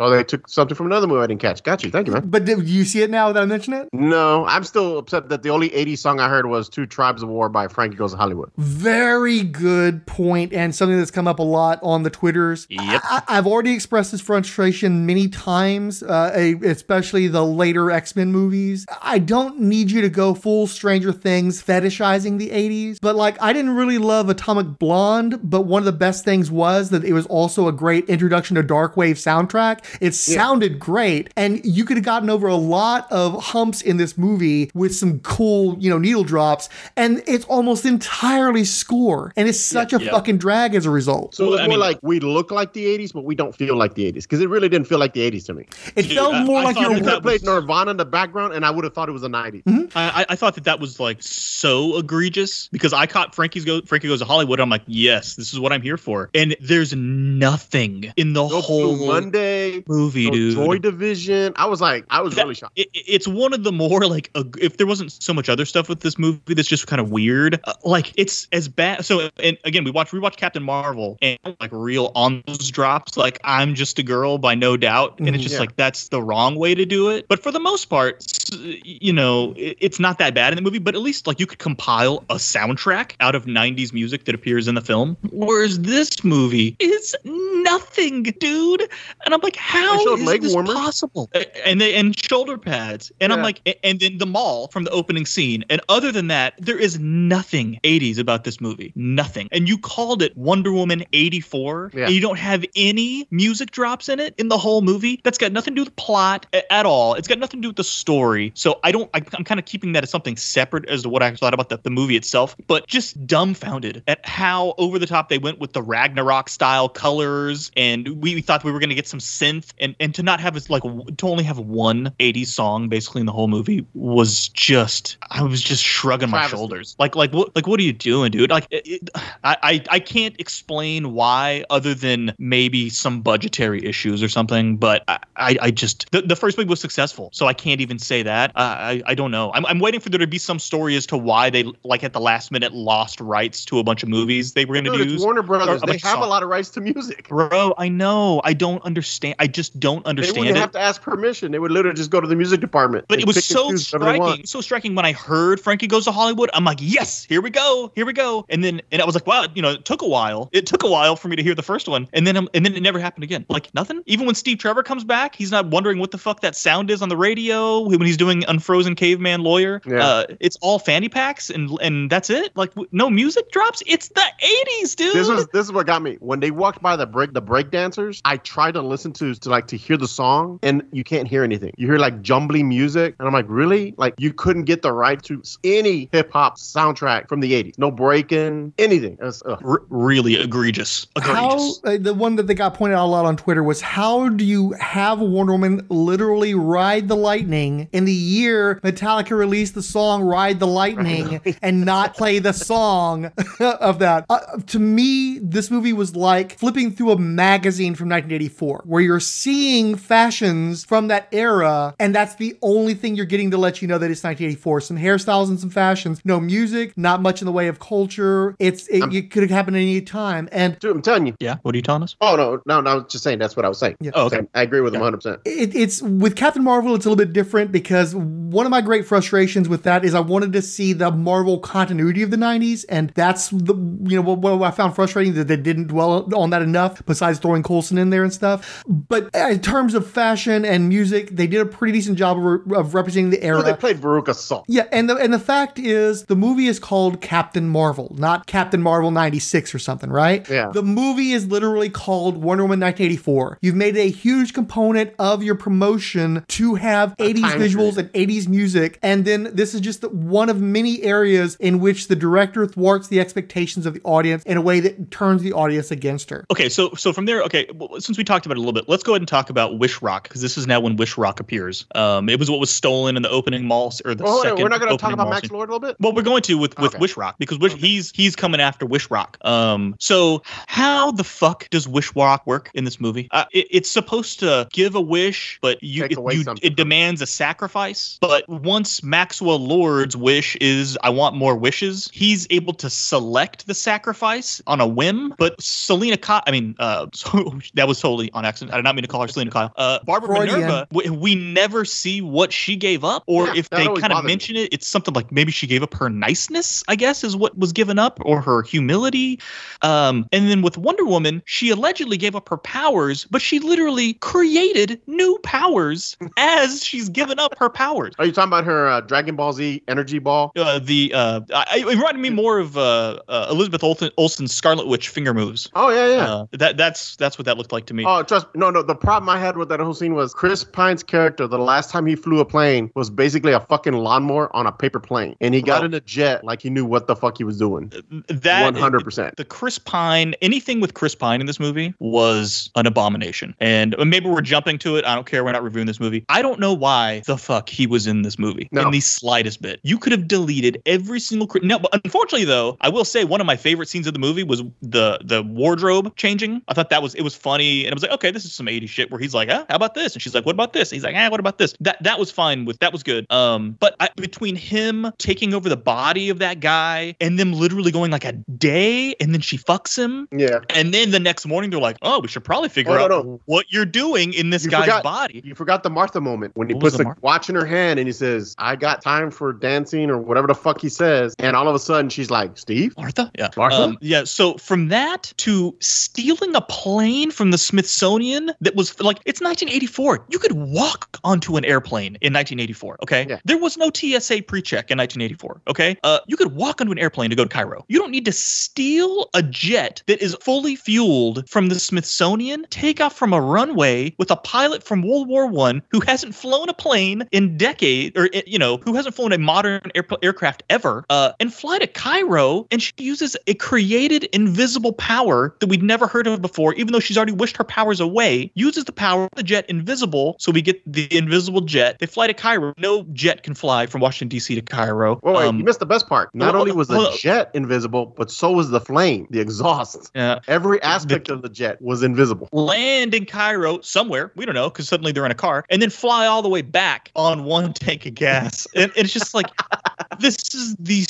So they took something from another movie I didn't catch. Got you. Thank you, man. But do you see it now that I mention it? No, I'm still upset that the only 80s song I heard was Two Tribes of War by Frankie Goes to Hollywood. Very good point, and something that's come up a lot on the Twitters. Yep. I, I've already expressed this frustration many times, uh, a- especially the later X Men movies. I don't need you to go full Stranger Things fetishizing the 80s, but like, I didn't really love Atomic Blonde, but one of the best things was that it was also a great introduction to Darkwave soundtrack. It sounded great, and you could have gotten over a lot of humps in this movie with some cool, you know, needle drops, and it's almost entirely score, and it's such a yeah. fucking drag as a result. So Well, it's I more mean- like we look like the 80s, but we don't feel like the 80s because it really didn't feel like the 80s to me. It Dude, felt I- more I like thought you're You could have played Nirvana in the background, and I would have thought it was a 90s. Mm-hmm. I, I- I thought that that was like so egregious because I caught Frankie's go Frankie goes to Hollywood. I'm like, yes, this is what I'm here for. And there's nothing in the No whole Blue Movie, dude. Joy Division. I was like, I was That- really shocked. it, it's one of the more like if there wasn't so much other stuff with this movie that's just kind of weird uh, like it's as bad so and again we watched we watched captain marvel and like real on those drops like i'm just a girl by no doubt and it's Mhm. just Yeah. like that's the wrong way to do it but for the most part you know it, it's not that bad in the movie but at least like you could compile a soundtrack out of 90s music that appears in the film whereas this movie is nothing dude and i'm like how They showed is leg this warmers. possible? And they and shoulder pads. And i'm like and then the mall from the opening scene. And other than that there is nothing 80s about this movie. Nothing. And you called it wonder woman 84 Yeah. and you don't have any music drops in it in the whole movie. That's got nothing to do with the plot at all. It's got nothing to do with the story. So i don't I, i'm kind of keeping that as something separate as to what i thought about the, the movie itself but just dumbfounded at how over the top they went with the ragnarok style colors. And we, we thought we were going to get some and and to not have it like to only have one 80s song basically in the whole movie was just i was just shrugging my shoulders like like what like what are you doing dude like it, it- I, I i can't explain why other than maybe some budgetary issues or something but i i, I just the, the first movie was successful so i can't even say that uh, i i don't know I'm, I'm waiting for there to be some story as to why they like at the last minute lost rights to a bunch of movies they were going to use Warner Brothers. They have a lot of rights to music. Bro, I know. I don't understand. I just don't They understand wouldn't it. have to ask permission. They would literally just go to the music department. But it was so choose whatever they want. striking, so striking when I heard Frankie Goes to Hollywood. I'm like, yes, here we go, here we go. And then, and I was like, wow, you know, it took a while. It took a while for me to hear the first one, and then, and then it never happened again. Like nothing. Even when Steve Trevor comes back, he's not wondering what the fuck that sound is on the radio when he's doing Unfrozen Caveman Lawyer. Yeah. Uh, it's all fanny packs, and and that's it. Like no music drops. It's the '80s, dude. This was this is what got me. When they walked by the break the break dancers, I tried to listen to to like to hear the song, and you can't hear anything. You hear like jumbly music, and I'm like, really? Like you couldn't get the right to any hip hop soundtrack from the '80s. No breaking, anything. It was. R- really egregious. How uh, the one that they got pointed out a lot on Twitter was how do you have Wonder Woman literally ride the lightning in the year Metallica released the song "Ride the Lightning" [laughs] and not play the song [laughs] of that? Uh, to me, this movie was like flipping through a magazine from 1984, where you're you're seeing fashions from that era, and that's the only thing you're getting to let you know that it's 1984. Some hairstyles and some fashions, no music, not much in the way of culture. It's it, it could have happened at any time, and Dude, I'm telling you. Yeah. What are you telling us? Oh no, no, no! I was just saying that's what I was saying. Yeah. Oh, okay. I agree with him 100. percent it, it's with Captain Marvel. It's a little bit different because one of my great frustrations with that is I wanted to see the Marvel continuity of the 90s, and that's the you know what, what I found frustrating that they didn't dwell on that enough. Besides throwing Coulson in there and stuff, but in terms of fashion and music, they did a pretty decent job of, re- of representing the era. Well, they played Veruca Salt. Yeah, and the and the fact is the movie is called Captain Marvel, not Captain Marvel 96 or something, right? Yeah. The movie is literally called Wonder Woman 1984. You've made it a huge component of your promotion to have 80s visuals period. and 80s music, and then this is just one of many areas in which the director thwarts the expectations of the audience in a way that turns the audience against her. Okay, so so from there, okay, well, since we talked about it a little bit, let's go ahead and talk about Wish Rock because this is now when Wish Rock appears. Um, it was what was stolen in the opening mall or the on, second. we're not going to talk about Max. Lord a little bit. Well, we're going to with with Okay. Wish Rock because Wish, he's he's coming after Wish Rock. Um, so how the fuck does Wish Rock work in this movie? Uh, it, it's supposed to give a wish, but you it, you it demands a sacrifice. But once Maxwell Lord's wish is I want more wishes, he's able to select the sacrifice on a whim. But Selina Kyle, I mean, uh, so [laughs] that was totally on accident. I did not mean to call her Selina Kyle. Uh, Barbara Freudian. Minerva, we, we never see what she gave up, or Yeah, if they kind of bothered me. mention it, it's something like maybe she gave up her niceness, I guess, is what was given up, or her humility. Um, and then with Wonder Woman, she allegedly gave up her powers, but she literally created new powers [laughs] as she's given up her powers. Are you talking about her uh, Dragon Ball Z energy ball? Uh, the uh, I, it reminded me more of uh, uh, Elizabeth Olsen, Olsen's Scarlet Witch finger moves. Oh yeah, yeah. Uh, that that's that's what that looked like to me. Oh, trust no, no. The problem I had with that whole scene was Chris Pine's character. The last time he flew a plane was basically a fucking lawnmower on a paper plane, and he got Oh. in a jet like he knew what the fuck he was doing. that One hundred percent. the Chris Pine, anything with Chris Pine in this movie was an abomination. And maybe we're jumping to it. I don't care. We're not reviewing this movie. I don't know why the fuck he was in this movie No. in the slightest bit. You could have deleted every single. Chri- No, but unfortunately though, I will say one of my favorite scenes of the movie was the the wardrobe changing. I thought that was it was funny, and I was like, okay, this is some 80s shit. Where he's like, ah, how about this? And she's like, what about this? And he's like, ah, what about this? That that was fine with that was good. Um, but I, between him taking over the body of that guy and them literally going like a day, and then she fucks him, Yeah. and then the next morning they're like, oh, we should probably figure Oh, out no. what you're doing in this You guy's forgot- body. You forgot the Martha moment when he What puts the watch in her hand and he says, "I got time for dancing" or whatever the fuck he says, and all of a sudden she's like, "Steve." Martha? Yeah. Martha? Um, yeah. So from that to stealing a plane from the Smithsonian that was like, it's 1984. You could walk onto an airplane in 1984. Okay. Yeah. There was no TSA pre check in 1984. Okay. Uh, you could walk onto an airplane to go to Cairo. You don't need to steal a jet that is fully fueled from the Smithsonian, take off from a runway with a pilot from World War One who hasn't flown a plane in decade or you know who hasn't flown a modern air, aircraft ever, uh, and fly to Cairo. And she uses a created invisible power that we'd never heard of before, even though she's already wished her powers away. Uses the power of the jet invisible, so we get the invisible jet. They fly to Cairo. No jet can fly from Washington D.C. to Cairo. Well, wait, Um, you missed the best part. Not hold- only was the on. jet invisible, but so was the flame, the exhaust. yeah. Every aspect of the jet was invisible. land in Cairo somewhere, we don't know, because suddenly they're in a car, and then fly all the way back on one [laughs] tank of gas. And, and it's just like this is the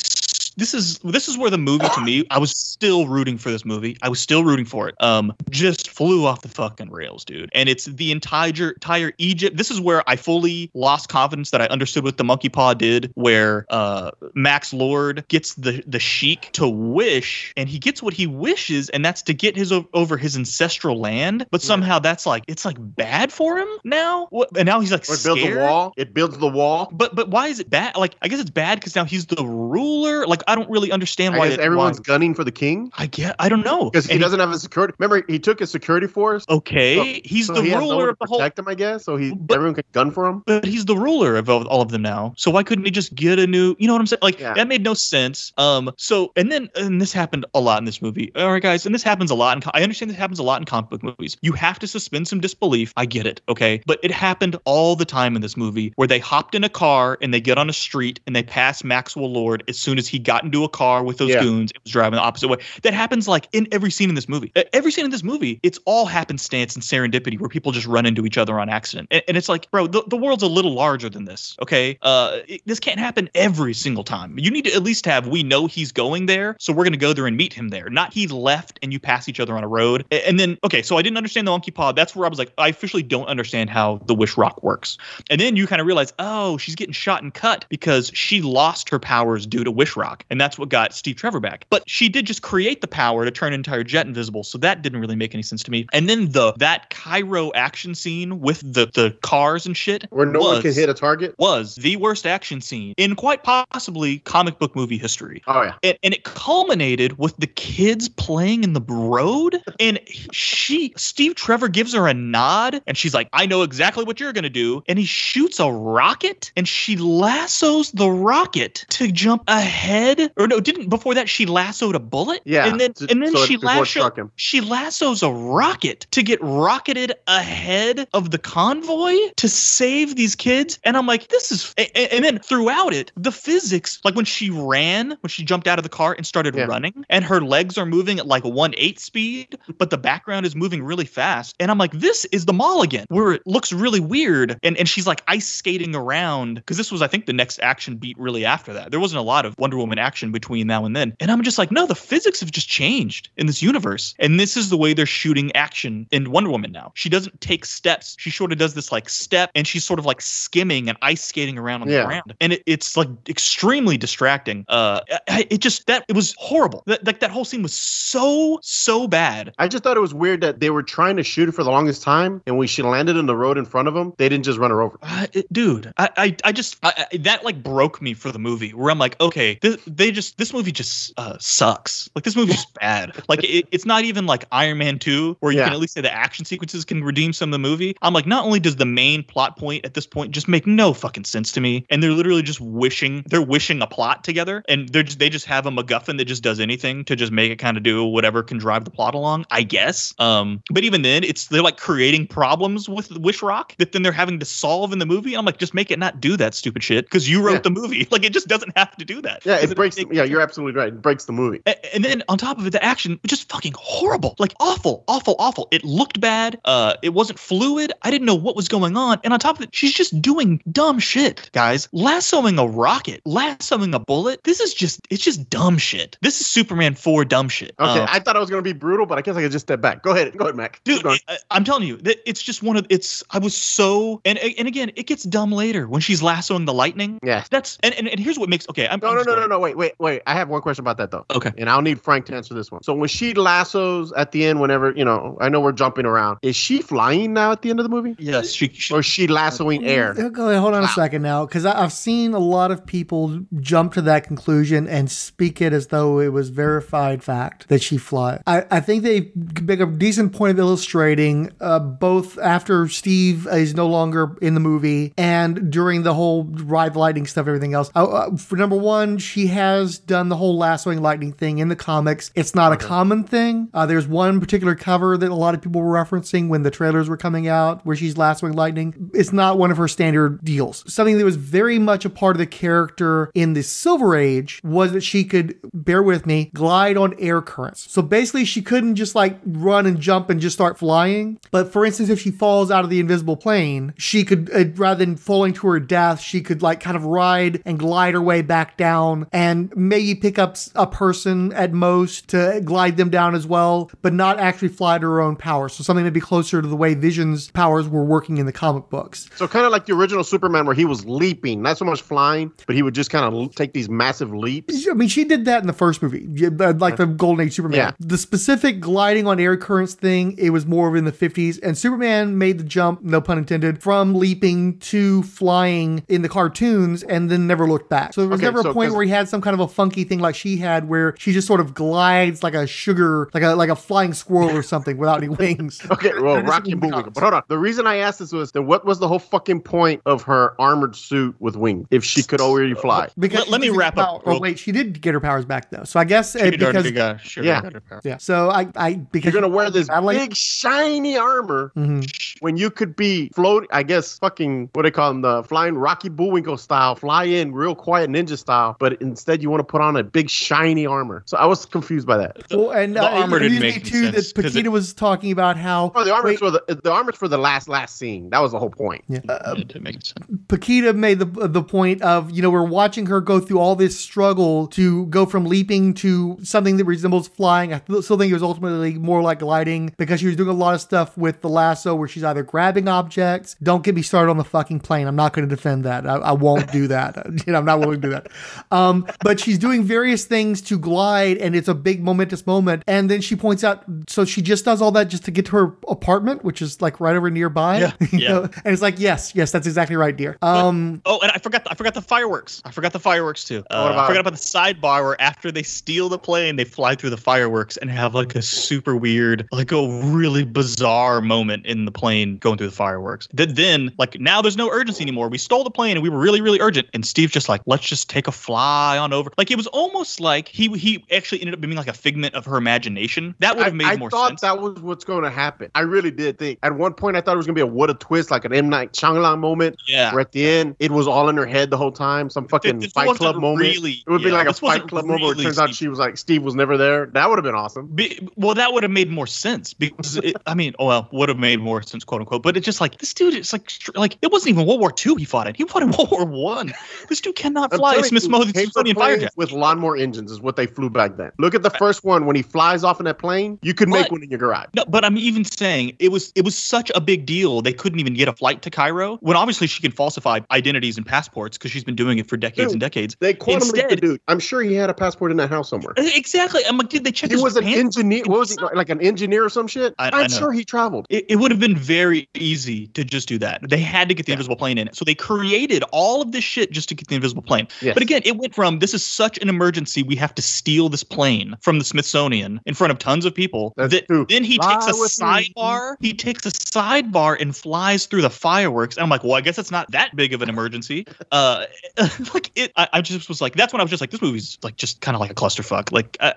this is this is where the movie to me, I was still rooting for this movie. I was still rooting for it. Um, just flew off the fucking rails, dude. And it's the entire entire Egypt. This is where I fully lost confidence that I understood what the monkey paw did, where uh Max Lord gets the the sheik to wish, and he gets what he wishes, and that's to get his over his ancestral land. But somehow that's like it's like bad for him now. What? And now he's like Or it builds scared. a wall. It builds the wall. But but why is it bad? Like I guess it's bad because now he's the ruler. Like I don't really understand why it- everyone's why- gunning for the king I get. I don't know because he doesn't have a security. Remember, he took his security force. Okay, he's so the he no ruler of the whole. protect him, I guess. So he But- everyone can gun for him. But he's the ruler of all all of them now. So why couldn't he just get a new? You know what I'm saying? Like Yeah. that made no sense. Um. So and then and this happened a lot in this movie. All right, guys, and this happens a lot. In, I understand this happens a lot in comic book movies. You have to suspend some disbelief. I get it. Okay, but it happened all the time in this movie where they hopped in a car and they get on a street and they pass Maxwell Lord as soon as he got into a car with those Yeah. goons and was driving the opposite way. That happens like in every scene in this movie. Every scene in this movie, it's all happenstance and serendipity where people just run into each other on accident. And, and it's like, bro, the, the world's a little larger than this. Okay, uh, it- this can't happen every single time. You need to at least have we know he's going there, so we're gonna go there and meet him there. Not he left and you pass each other on a road. A- And then okay, so I didn't understand the monkey pod. That's where I was like, I officially don't understand how the wish rock works. And then you kind of realize, oh, she's getting shot and cut because she lost her powers due to Wish Rock. And that's what got Steve Trevor back. But she did just create the power to turn an entire jet invisible. So that didn't really make any sense to me. And then the that Cairo action scene with the, the cars and shit Where no one was- can hit a target. was the worst action scene in quite possibly comic book movie history. Oh yeah. And, and it culminated with the kids playing in the road. And she, Steve Trevor gives her a nod and she's like, I know exactly what you're going to do. And he shoots a rocket and she lassos the rocket to jump ahead. Or no, didn't before that she lassoed a bullet? Yeah, And then, and then so she struck she lassos a rocket to get rocketed ahead of the convoy to save these kids. And I'm like, this is, a- a- and then throughout it, the physics, like when she ran, when she jumped out of the car and started Yeah. running, and her legs are moving at like one eighth speed, but the background is moving really fast. And I'm like, this is the mall again, where it looks really weird. And and she's like ice skating around because this was, I think, the next action beat really after that. There wasn't a lot of Wonder Woman action between now and then. And I'm just like, no, the physics have just changed in this universe. And this is the way they're shooting action in Wonder Woman now. She doesn't take steps. She sort of does this like step and she's sort of like skimming and ice skating around on Yeah. the ground. And it, it's like extremely distracting. Uh, it just, that, it was horrible. That, like that whole scene was so, so bad. I just thought it was weird that they were trying to shoot it for the longest time, and when she landed in the road in front of them, they didn't just run her over. Uh, it- dude, I, I, I just I, I, that like broke me for the movie. Where I'm like, okay, this, they just this movie just uh, sucks. Like this movie's [laughs] just bad. Like it, it's not even like Iron Man two, where you Yeah. can at least say the action sequences can redeem some of the movie. I'm like, not only does the main plot point at this point just make no fucking sense to me, and they're literally just wishing they're wishing a plot together, and they're just they just have a MacGuffin that just does anything to just make it kind of do whatever can drive the plot along. I guess. Um, but even then, it's they're like creating problems with Wish Rock that then they're having to solve in the movie. I'm like, just make it not do that stupid shit because you wrote Yeah. the movie. [laughs] Like it just doesn't have to do that. Yeah, it breaks. Yeah, you're absolutely right. It breaks the movie. a- And then on top of it, the action was just fucking horrible. Like awful, awful, awful. It looked bad. Uh, it wasn't fluid. I didn't know what was going on. And on top of it, she's just doing dumb shit, guys. Lassoing a rocket, lassoing a bullet. This is just, it's just dumb shit. This is Superman 4 dumb shit. Okay, Uh, I thought I was gonna be brutal, but I guess I could just step back. Go ahead, go ahead, Mac. Dude. I, I'm telling you that it's just one of it's. I was so and and again, it gets dumb later when she's lassoing the lightning. yeah. That's and, and, and here's what makes okay. I'm No, I'm no, no, no, no. Wait, wait, wait. I have one question about that though. Okay. And I'll need Frank to answer this one. So when she lassos at the end, whenever you know, I know we're jumping around. Is she flying now at the end of the movie, Yes, she. she or is she lassoing air? Go ahead, hold on a second now, because I've seen a lot of people jump to that conclusion and speak it as though it was verified fact that she flies. I, I think they make a decent point of illustrating uh, both after Steve is no longer in the movie and during the whole ride the lightning stuff, everything else. Uh, uh, for number one, she has done the whole lassoing lightning thing in the comics. It's not a common thing. Uh, there's one particular cover that a lot of people were referencing when the trailers were coming out where she's lassoing lightning. It's not one of her standard deals. Something that was very much a part of the character in the Silver Age was that she could, bear with me, glide on air currents. So basically, she couldn't just like run and jump and just start flying. But for instance, if she falls out of the invisible plane, she could, uh, rather than falling to her death, she could like kind of ride and glide her way back down and maybe pick up a person at most to glide them down as well, but not actually fly to her own power. So something that'd be closer to the way Vision's powers were working in the comic books. So kind of like the original Superman, where he was leaping, not so much flying, but he would just kind of take these massive leaps. I mean, she did that in the first movie, uh, like the Golden Age Superman. Yeah. The specific gliding on air currents thing, it was more of in the 50s, and Superman made the jump, no pun intended, from leaping to flying in the cartoons and then never looked back. So there was Okay, never a point where he had some kind of a funky thing like she had where she just sort of glides like a sugar, like a like a flying squirrel or something without any wings. [laughs] Okay, well, Rocky in the Bullwinkle. But hold on. The reason I asked this was that what was the whole fucking point of her armored suit with wings if she could already fly? Because Let- let me she wrap up Oh real- wait, she did get her powers back though. So I guess uh, She did because got- she Yeah. got her power. yeah. So I I because You're gonna wear this battling- big shiny armor Mhm. when you could be float. I guess fucking what do they call them the flying Rocky Bullwinkle style, fly in real quiet ninja style. But in, Instead, you want to put on a big shiny armor. So I was confused by that. Well, and the uh, armor it didn't amused make me any too sense, that 'cause it- Paquita was talking about how Oh, the armor's wait, for the the armor's for the last last scene. That was the whole point. Yeah. it didn't make sense. Paquita made the the point of you know we're watching her go through all this struggle to go from leaping to something that resembles flying. I still think it was ultimately more like gliding because she was doing a lot of stuff with the lasso where she's either grabbing objects. Don't get me started on the fucking plane. I'm not going to defend that. I, I won't do that. [laughs] you know, I'm not willing to do that. Um, but she's doing various things to glide, and it's a big momentous moment. And then she points out, so she just does all that just to get to her apartment, which is like right over nearby. Yeah, [laughs] yeah. know? And it's like, yes, yes, that's exactly right, dear. Um, Oh, and I forgot. I forgot the fireworks. I forgot the fireworks too. Uh, What about- I forgot about the sidebar where after they steal the plane, they fly through the fireworks and have like a super weird, like a really bizarre moment in the plane going through the fireworks. That then, like now, there's no urgency anymore. We stole the plane and we were really, really urgent. And Steve's just like, let's just take a fly on over. Like it was almost like he he actually ended up being like a figment of her imagination. That would have made I more sense. I thought that was what's going to happen. I really did think. At one point, I thought it was going to be a what a twist, like an M Night Shyamalan moment. yeah. Where at the end, it was all in her head the whole time. Some fucking this Fight Club moment. really- it would be like a Fight Club moment where it really turns out she was like Steve was never there. That would have been awesome. Be, well, that would have made more sense because it, I mean, oh, well, would have made more sense, quote unquote. But it's just like this dude is like, like it wasn't even World War II he fought in. He fought in [laughs] World War One. This dude cannot fly a telling Smith you, Smithsonian planes Firejet. with lawnmower engines is what they flew back then. Look at the first one when he flies off in that plane. You could make But- one in your garage. No, but I'm even saying it was it was such a big deal they couldn't even get a flight to Cairo when obviously she can falsify identities and passports because she's been doing it for decades Dude, and decades. They quantum leaped the Instead- dude. I'm sure he had a passport in that house somewhere. Uh, exactly. I'm like, did they check He was an engineer. What was he like? An engineer or some shit? I- I'm I sure he traveled. It, it would have been very easy to just do that. They had to get the Yeah. invisible plane in it. So they created all of this shit just to get the invisible plane. Yes. But again, it went from this is such an emergency, we have to steal this plane from the Smithsonian in front of tons of people. That's that, true. then he Fly takes a with me. sidebar. He takes a sidebar and flies through the fireworks. And I'm like, well, I guess it's not that big of an emergency. Uh, [laughs] like it, I, I just was like, that's when I was just like, this movie's like just kind of like a clusterfuck. Like I,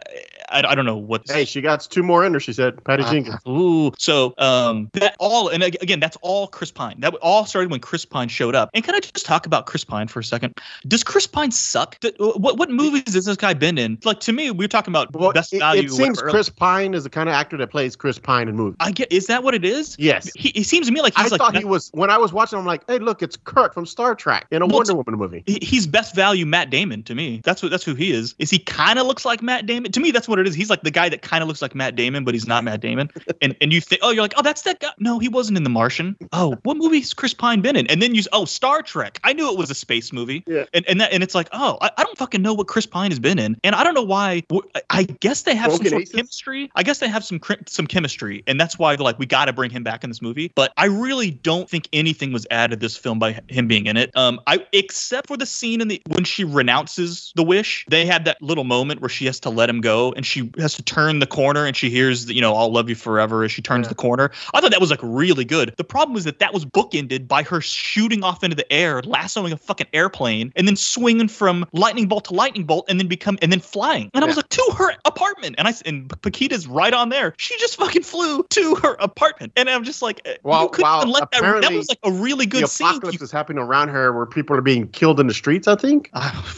I, I don't know what. Hey, she got two more in her. She said, Patty Uh, Jenkins. Ooh, so um, that all, and again, that's all Chris Pine. That all started when Chris Pine showed up. And can I just talk about Chris Pine for a second? Does Chris Pine suck? What what movies has this guy been in? Like to me, we are talking about Well, best value. it seems whatever. Chris Pine is the kind of actor that plays Chris Pine in movies. I get. Is that what it is? Yes. He, he seems to me like I he's like I thought he was when I was watching. I'm like, hey, look, it's Kirk from Star Trek in a Well, Wonder Woman movie. he's best value Matt Damon to me. That's what that's who he is. Is he kind of looks like Matt Damon? To me, that's what it is. He's like the guy that kind of looks like Matt Damon, but he's not Matt Damon. [laughs] And and you think, oh, you're like, oh, that's that guy. No, he wasn't in The Martian. Oh, what movie's Chris Pine been in? And then you, oh, Star Trek. I knew it was a space movie. Yeah. And and that and it's like, oh, I, I don't fucking know what Chris Pine has been in, and I don't know why. I guess they have some Broken of chemistry. I guess they have some some chemistry, and that's why they're like, we got to bring him back in this movie. But I really don't think anything was added to this film by him being in it. Um, I except for the scene in the when she renounces the wish, they had that little moment where she has to let him go, and she has to turn the corner, and she hears, the, you know, "I'll love you forever" as she turns Yeah. the corner. I thought that was like really good. The problem was that that was bookended by her shooting off into the air, lassoing a fucking airplane, and then swinging from lightning bolt to lightning bolt, and then become and then flying. And I was like, to her apartment, and I and Paquita's right on there. She just fucking flew to her apartment, and I'm just like, uh, Well, you couldn't well, even let that. That was like a really The good scene. apocalypse You- is happening around her where people are being killed in the streets. I think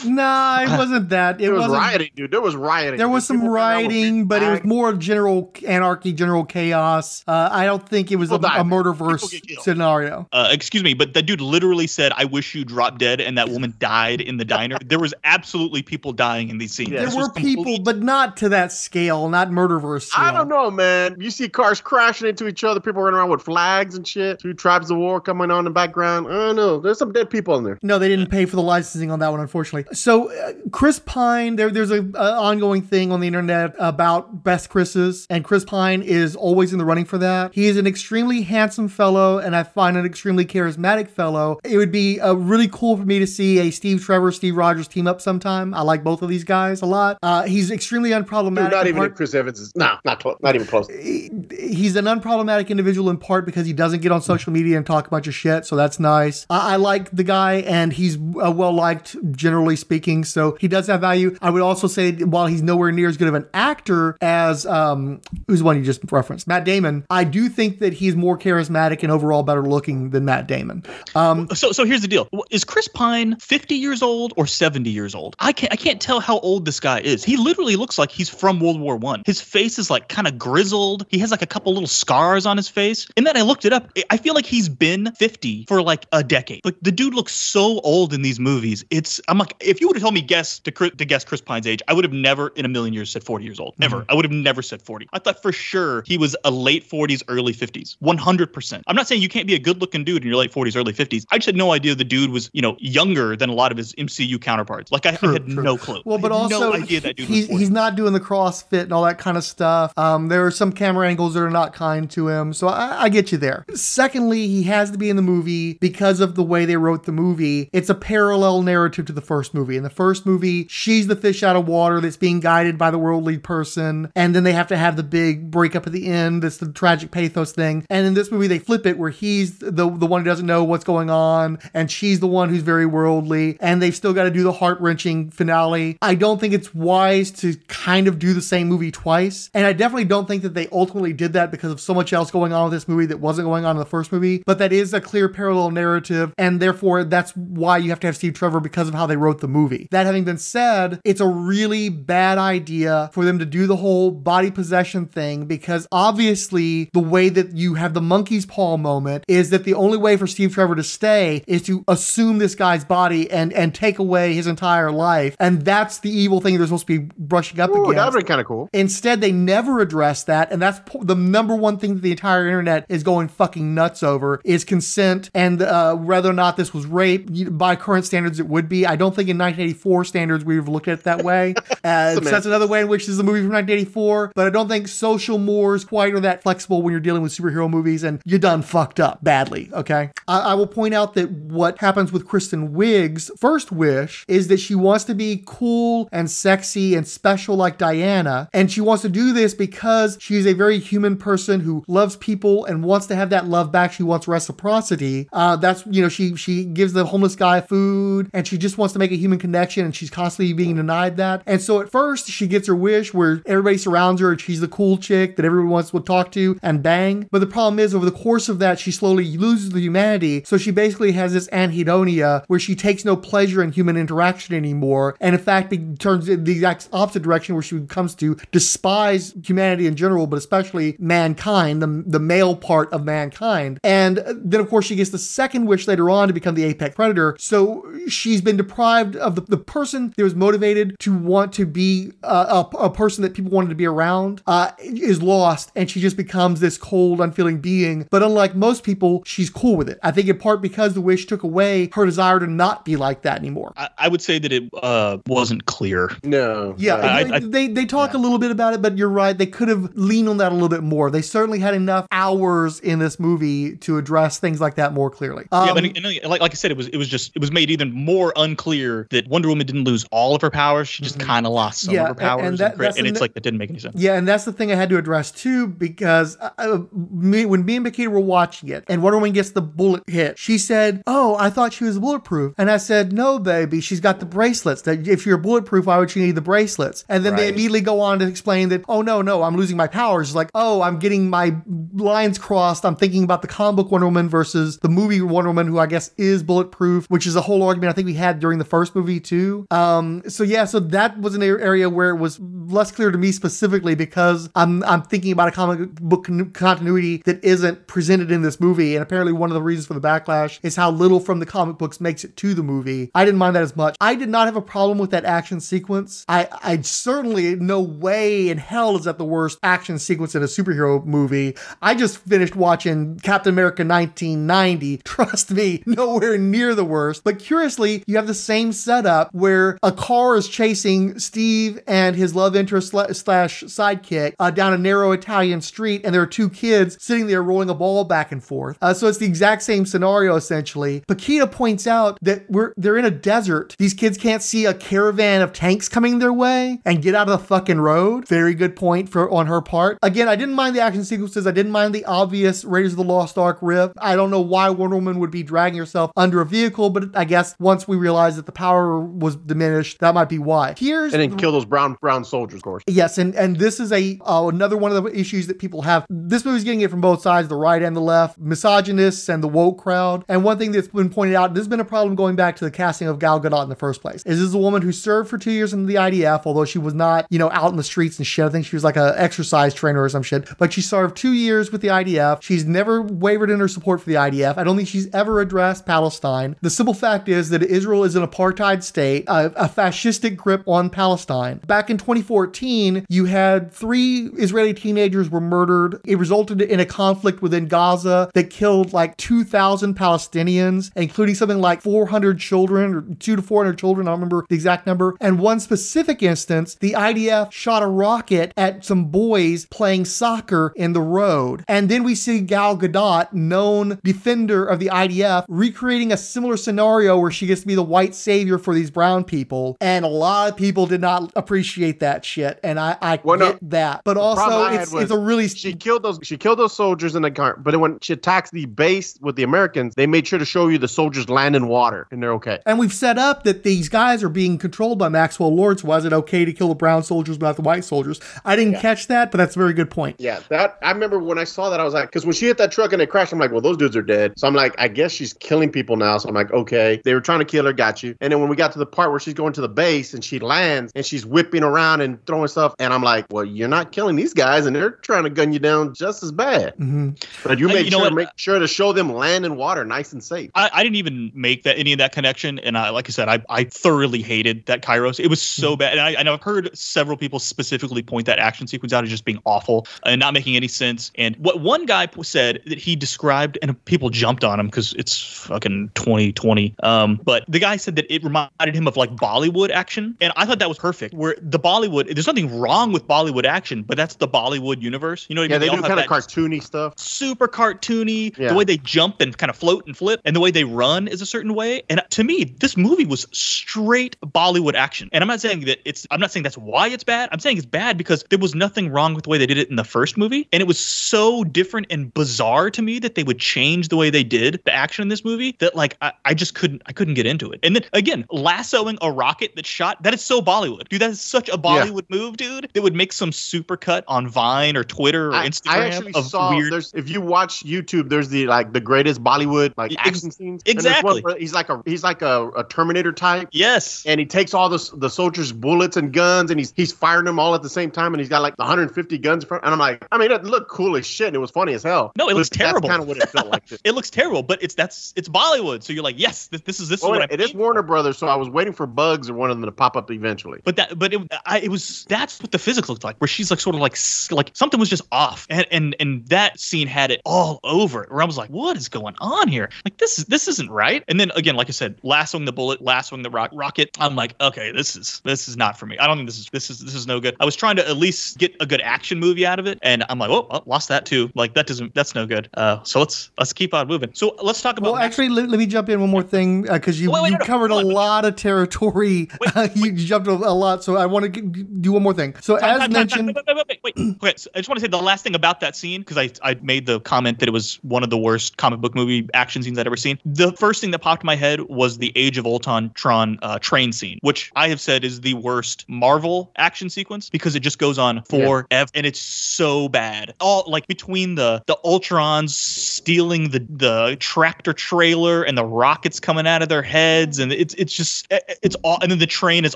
Nah, it [laughs] wasn't that. It there was wasn't. rioting, dude. There was rioting. There was some People running around with rioting, but it was bags. more general anarchy, general chaos. Uh, I don't think it was a, die, a man. murder verse scenario. uh, excuse me, but that dude literally said, "I wish you dropped dead," and that woman died in the diner. there was absolutely people dying in these scenes. Yeah. There This was were people, complete- but not to that scale, not murderverse scale. I don't know, man. You see cars crashing into each other, people running around with flags and shit. Two tribes of war coming on in the background. I don't know. There's some dead people in there. No, they didn't pay for the licensing on that one, unfortunately. So, uh, Chris Pine, there, there's a, a ongoing thing on the internet about best Chris's, and Chris Pine is always in the running for that. He is an extremely handsome fellow, and I find an extremely charismatic fellow. It would be uh, really cool for me to see a Steve Trevor, Steve Rogers team up sometime. I like both of these guys a lot. Uh, he's extremely unproblematic. Dude, not even part- if Chris Evans is. No, not close. Not even close. he's an unproblematic individual in part because he doesn't get on social media and talk a bunch of shit, so that's nice. I, I like the guy, and he's uh, well liked, generally speaking, so he does have value. I would also say, while he's nowhere near as good of of an actor as um, who's the one you just referenced, Matt Damon. I do think that he's more charismatic and overall better looking than Matt Damon. Um, So so here's the deal. Is Chris Pine 50 years old or 70 years old? I can't I can't tell how old this guy is. He literally looks like he's from World War One. His face is like kind of grizzled. He has like a couple little scars on his face. And then I looked it up. I- feel like he's been 50 for like a decade. Like the dude looks so old in these movies. It's I'm like if you would have told me guess to, to guess Chris Pine's age, I would have never in a million years said 40 years old. Ever. Mm-hmm. I would have never said 40. I thought for sure he was a late 40s, early 50s. 100%. I'm not saying you can't be a good-looking dude in your late 40s, early 50s. I just had no idea the dude was, you know, younger than a lot of his MCU counterparts. Like I, I True, had true. no clue. Well, I but had also no idea that dude he's 40. he's not doing the CrossFit and all that kind of stuff. Um, there are some camera angles that are not kind to him, so I, I get you there. Secondly, he has to be in the movie because of the way they wrote the movie. It's a parallel narrative to the first movie. In the first movie, she's the fish out of water that's being guided by the worldly person, and then they have to have the big breakup at the end. That's the tragic pathos thing. And in this movie, they flip it where he's the the one who doesn't know what's going on, and she's the one who's very worldly, and they've still got to do the heart wrenching finale. I don't think it's wise to kind of do the same movie twice, and I definitely don't think that they ultimately did that because of so much else going on with this movie that wasn't going on in the first movie. But that is a clear parallel narrative, and therefore that's why you have to have Steve Trevor because of how they wrote the movie. That having been said, it's a really bad idea for them to do the whole body possession thing because obviously the way that you have the monkey's paw moment is that the only way for Steve Trevor to stay is to assume this guy's body and and take away his entire life, and that's the evil thing they're supposed to be brushing up Ooh, against. that'd be kind of cool. Instead, they never address that, and that's po- the number one thing that the entire internet is going fucking nuts over is consent and uh, whether or not this was rape. By current standards, it would be. I don't think in 1984 standards we would have looked at it that way. [laughs] Uh, so that's another way in which this is a movie from 1984, but I don't think social mores quite are that flexible when you're dealing with superhero movies, and you're done fucked up badly. Okay, I, I will point out that what happens with Kristen Wiig's first wish is that she wants to be cool and sexy and special like Diana, and she wants to do this because she's a very human person who loves people and wants to have that love back. She wants reciprocity. Uh, that's you know she she gives the homeless guy food, and she just wants to make a human connection, and she's constantly being denied that. And so at first she gets her wish where everybody surrounds her and she's the cool chick that everyone wants to talk to and bang. But the problem is over the course of that she slowly loses the humanity. So she basically has this anhedonia where she takes no pleasure in human interaction anymore, and in fact be- turns in the exact opposite direction where she comes to despise humanity in general, but especially mankind, the, the male part of mankind. And then of course she gets the second wish later on to become the apex predator. So she's been deprived of the, the person that was motivated to want to be uh, a, a person that people wanted to be around uh, is lost, and she just becomes this cold, unfeeling being. But unlike most people, she's cool with it. I think in part because the wish took away her desire to not be like that anymore. I, I would say that it uh, wasn't clear. No. Yeah, I- they, I- they they talk a little bit about it, but you're right. They could have leaned on that a little bit more. They certainly had enough hours in this movie to address things like that more clearly. yeah, Um, but and, and like, like I said, it was it was just it was made even more unclear that Wonder Woman didn't lose all of her powers. She just kind of lost some Mm-hmm. Yeah, of her powers, and and, that- cra- that's and it's ne- like that didn't make any sense. Yeah, and that's the thing I had to address too, because uh, me, when me and Makita were watching it, and Wonder Woman gets the bullet hit, she said, "Oh, I thought she was bulletproof," and I said, "No, baby, she's got the bracelets. That if you're bulletproof, why would you need the bracelets?" And then they immediately go on to explain that, "Oh no, no, I'm losing my powers." It's like, "Oh, I'm getting my lines crossed. I'm thinking about the comic book Wonder Woman versus the movie Wonder Woman, who I guess is bulletproof, which is a whole argument I think we had during the first movie too." Um, so yeah, so that was an area where it was less clear to me specifically because I'm I'm thinking about a comic book con- continuity that isn't presented in this movie, and apparently one of the reasons for the backlash is how little from the comic books makes it to the movie. I didn't mind that as much. I did not have a problem with that action sequence. I I certainly no way in hell is that the worst action sequence in a superhero movie. I just finished watching Captain America 1990. [laughs] Trust me, nowhere near the worst. But curiously, you have the same setup where a car is chasing Steve and his love interest slash sidekick uh, down a narrow Italian street, and there are two kids sitting there rolling a ball back and forth. Uh, so it's the exact same scenario essentially. Paquita points out that we're they're in a desert. These kids can't see a caravan of tanks coming their way and get out of the fucking road. Very good point for on her part. Again, I didn't mind the action sequences. I didn't mind the obvious Raiders of the Lost Ark riff. I don't know why Wonder Woman would be dragging herself under a vehicle, but I guess once we realized that the power was diminished, that might be why. Here's And then kill those brown brown soldiers. soldiers, of course. Yes, and and this is a uh, another one of the issues that people have. This movie's getting it from both sides, the right and the left, misogynists and the woke crowd. And one thing that's been pointed out, this has been a problem going back to the casting of Gal Gadot in the first place. Is this is a woman who served for two years in the IDF, although she was not, you know, out in the streets and shit. I think she was like a exercise trainer or some shit. But she served two years with the IDF. She's never wavered in her support for the IDF. I don't think she's ever addressed Palestine. The simple fact is that Israel is an apartheid state, a, a fascistic grip on Palestine. Back in 2014, you had three Israeli teenagers were murdered. It resulted in a conflict within Gaza that killed like 2,000 Palestinians, including something like 400 children or two to 400 children. I don't remember the exact number. And one specific instance, the IDF shot a rocket at some boys playing soccer in the road. And then we see Gal Gadot, known defender of the IDF, recreating a similar scenario where she gets to be the white savior for these brown people. And a lot of people did not appreciate that shit. And I, I Well, no, get that. But also, it's, it's a really. She killed those. She killed those soldiers in the car. But then when she attacks the base with the Americans, they made sure to show you the soldiers land in water, and they're okay. and we've set up that these guys are being controlled by Maxwell Lord. So was it okay to kill the brown soldiers but not the white soldiers? I didn't catch that, but that's a very good point. Yeah, that I remember when I saw that, I was like, because when she hit that truck and it crashed, I'm like, well, those dudes are dead. So I'm like, I guess she's killing people now. So I'm like, okay, they were trying to kill her, got you. And then when we got to the part where she's going to the base and she lands and she's whipping around and throwing stuff, and I'm like, well, you're not killing these guys, and they're trying to gun you down just as bad. hmm But you made you know sure what? make sure to show them land and water, nice and safe. I, I didn't even make that any of that connection, and I, like I said, I, I thoroughly hated that Kairos. It was so bad, and I, and I've heard several people specifically point that action sequence out as just being awful and not making any sense. And what one guy said that he described, and people jumped on him because it's fucking 2020. Um, but the guy said that it reminded him of like Bollywood action, and I thought that was perfect. Where the Bollywood, there's nothing wrong with Bollywood action, but that's the Bollywood universe. You know what I Yeah, mean? they do kind of cartoony stuff. super cartoony. Yeah. The way they jump and kind of float and flip, and the way they run is a certain way. And to me, this movie was straight Bollywood action. And I'm not saying that it's. I'm not saying that's why it's bad. I'm saying it's bad because there was nothing wrong with the way they did it in the first movie, and it was so different and bizarre to me that they would change the way they did the action in this movie that like I, I just couldn't. I couldn't get into it. And then again, lassoing a rocket that shot that is so Bollywood, dude. That is such a Bollywood move, dude. That would make some super cut on Vine or Twitter or I, Instagram I actually of saw weird. there's if you watch YouTube, there's the like the greatest Bollywood like Ex- action scenes. And one exactly. he's like a he's like a, a Terminator type. Yes. And he takes all the the soldiers' bullets and guns, and he's he's firing them all at the same time, and he's got like 150 guns in front. And I'm like, I mean, it looked cool as shit, and it was funny as hell. No, it But looks terrible. That's kind of what it felt like. [laughs] it looks terrible, but it's that's it's Bollywood. So you're like, yes, this, this is this Well, is oh, what I'm. it is Warner. Brothers, so I was waiting for Bugs or one of them to pop up eventually. But that, but it, I, it was that's what the physics looked like, where she's like sort of like like something was just off, and and and that scene had it all over it. Where I was like, what is going on here? Like this is this isn't right. And then again, like I said, lassoing the bullet, lassoing the rock, rocket. I'm like, okay, this is this is not for me. I don't think this is this is this is no good. I was trying to at least get a good action movie out of it, and I'm like, oh, oh lost that too. Like that doesn't that's no good. Uh, so let's let's keep on moving. So let's talk about Well, actually, let, let me jump in one more thing because you, Wait, wait, you no, no, covered a lot of territory. Wait, [laughs] you jumped a, lot, so I want to do one more thing. So, Time, as time, mentioned, time, wait, wait, wait, wait. [clears throat] Okay, so I just want to say the last thing about that scene because I I made the comment that it was one of the worst comic book movie action scenes I'd ever seen. The first thing that popped in my head was the Age of Ultron Tron uh, train scene, which I have said is the worst Marvel action sequence because it just goes on forever and it's so bad. All like between the the Ultrons stealing the the tractor trailer and the rockets coming out of their heads and it's it's just it's all and then the train is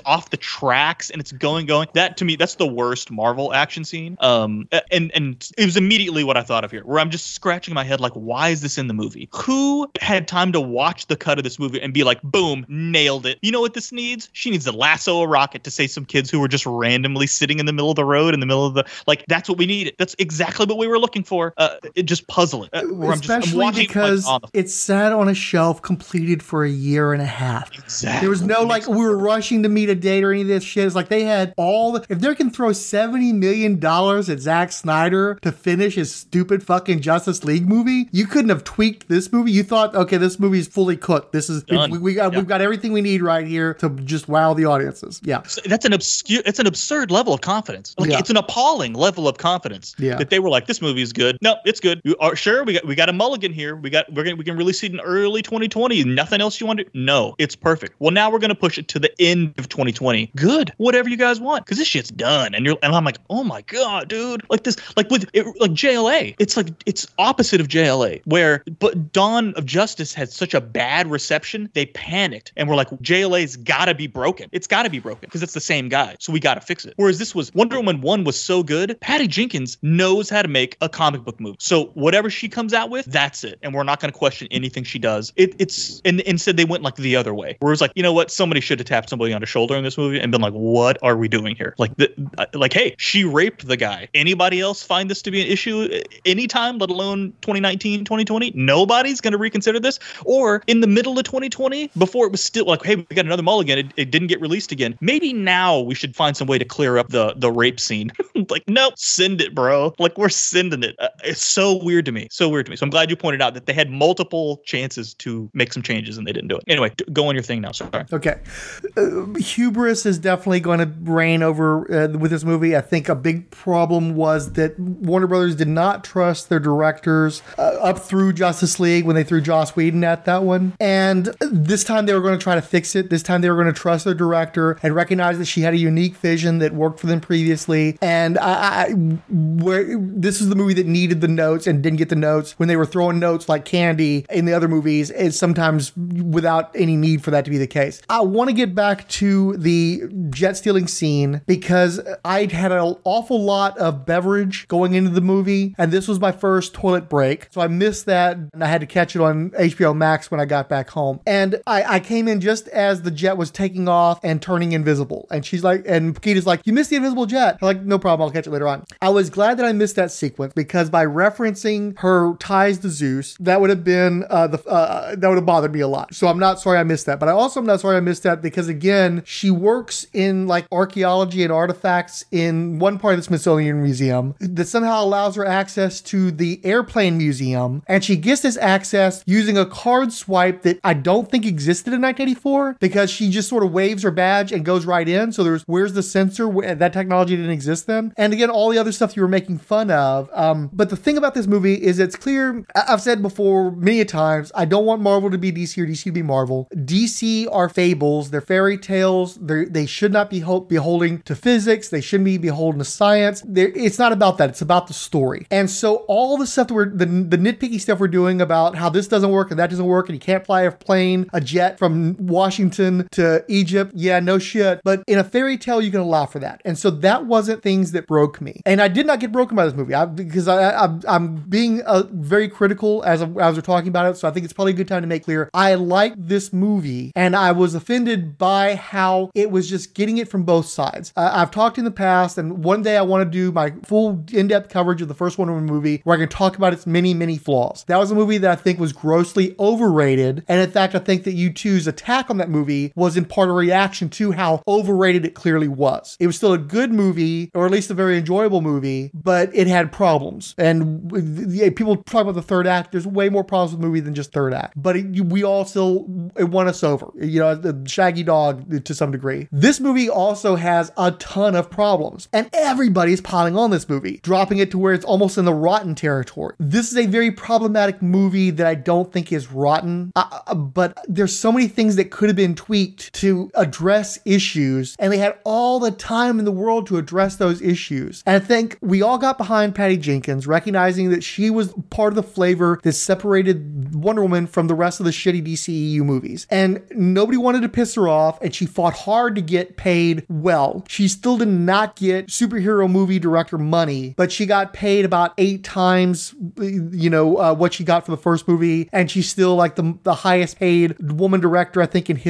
off the tracks and it's going going. That to me that's the worst marvel action scene. Um and and it was immediately what i thought of here where i'm just scratching my head like why is this in the movie? Who had time to watch the cut of this movie and be like boom nailed it you know what this needs she needs to lasso a rocket to save some kids who were just randomly sitting in the middle of the road in the middle of the like that's what we needed that's exactly what we were looking for uh it just puzzling uh, where I'm just, I'm especially it, like, because the- it sat on a shelf completed for a year and a half. exactly There was no like we were rushing to meet a date or any of this shit. It's like they had all the if they can throw seventy million dollars at Zack Snyder to finish his stupid fucking Justice League movie, you couldn't have tweaked this movie. You thought, okay, this movie is fully cooked. This is Done. we, we got Yeah. we've got everything we need right here to just wow the audiences. Yeah. So that's an obscure it's an absurd level of confidence. Like Yeah. it's an appalling level of confidence Yeah. that they were like this movie is good. No it's good. You are sure we got we got a mulligan here. We got we're gonna we can release it in early 2020 nothing else you want to no it's perfect. Well now we're gonna push it to the end of 2020 good. Whatever you guys want. Because this shit's done. And you're and I'm like, oh my god, dude, like this, like with it, like JLA, it's like it's opposite of JLA, where but Dawn of Justice had such a bad reception, they panicked and were like, JLA's gotta be broken. It's gotta be broken because it's the same guy, so we gotta fix it. Whereas this was Wonder Woman one was so good, Patty Jenkins knows how to make a comic book movie. So whatever she comes out with, that's it, and we're not gonna question anything she does. It, it's and instead they went like the other way, where it was like, you know what, somebody should have tapped somebody on the shoulder in this movie and been like, what are we doing here? Like, the, uh, like, hey, she raped the guy. Anybody else find this to be an issue uh, anytime, let alone 2019, 2020? Nobody's going to reconsider this. Or in the middle of 2020, before it was still like, hey, we got another mulligan. It, it didn't get released again. Maybe now we should find some way to clear up the the rape scene. [laughs] like, nope, send it, bro. Like we're sending it. Uh, it's so weird to me. So weird to me. So I'm glad you pointed out that they had multiple chances to make some changes and they didn't do it. Anyway, go on your thing now. Sorry. Okay. Uh, hubris is definitely going to reign over uh, with this movie. I think a big problem was that Warner Brothers did not trust their directors uh, up through Justice League when they threw Joss Whedon at that one. And this time they were going to try to fix it. This time they were going to trust their director and recognize that she had a unique vision that worked for them previously. And I, I where this is the movie that needed the notes and didn't get the notes when they were throwing notes like candy in the other movies. Is sometimes without any need for that to be the case. I want to get back to the jet stealing scene because I'd had an awful lot of beverage going into the movie, and this was my first toilet break. So I missed that, and I had to catch it on HBO Max when I got back home. And I, I came in just as the jet was taking off and turning invisible. And she's like, and Paquita's like, You missed the invisible jet. I'm like, No problem, I'll catch it later on. I was glad that I missed that sequence because by referencing her ties to Zeus, that would have been uh, the uh, that would have bothered me a lot. So I'm not sorry I missed that. But I also am not sorry I missed that because again, she works in like archaeology and artifacts in one part of the Smithsonian Museum that somehow allows her access to the airplane museum. And she gets this access using a card swipe that I don't think existed in 1984 because she just sort of waves her badge and goes right in. So there's where's the sensor? That technology didn't exist then. And again, all the other stuff you were making fun of. Um, but the thing about this movie is it's clear, I've said before many times, I don't want Marvel to be DC or DC to be Marvel. DC are fables, they're fairy tales, they're, they should not be ho- beholding to physics, they shouldn't be beholden to science. They're, it's not about that, it's about the story. And so all the stuff that we're, the, the nitpicky stuff we're doing about how this doesn't work and that doesn't work and you can't fly a plane, a jet from Washington to Egypt, yeah, no shit. But in a fairy tale, you can allow for that. And so that wasn't things that broke me. And I did not get broken by this movie I, because I, I, I'm being uh, very critical as, as we're talking about it. So I think it's probably a good time to make clear I like this movie and I was offended by how it was just getting it from both sides. Uh, I've talked in the past, and one day I want to do my full in depth coverage of the first Wonder Woman movie where I can talk about its many, many flaws. That was a movie that I think was grossly overrated. And in fact, I think that U2's attack on that movie was in part a reaction to how overrated it clearly was. It was still a good movie, or at least a very enjoyable movie, but it had problems. And yeah, people talk about the third act. There's way more problems with the movie than just third act. But it, we all still, it won us over. You know, the Shaggy Dog to some degree. This movie also has a ton of problems, and everybody's piling on this movie, dropping it to where it's almost in the rotten territory. This is a very problematic movie that I don't think is rotten, uh, uh, but there's so many things that could have been tweaked to address issues, and they had all the time in the world to address those issues. And I think we all got behind Patty Jenkins, recognizing that she was part of the flavor that separated Wonder Woman from the rest of the shitty DCEU movies. And nobody wanted to piss her off, and she fought hard to get paid well. She still did not get superhero movie director money, but she got paid about eight times, you know, uh, what she got for the first movie, and she's still like the, the highest paid woman director, I think, in history,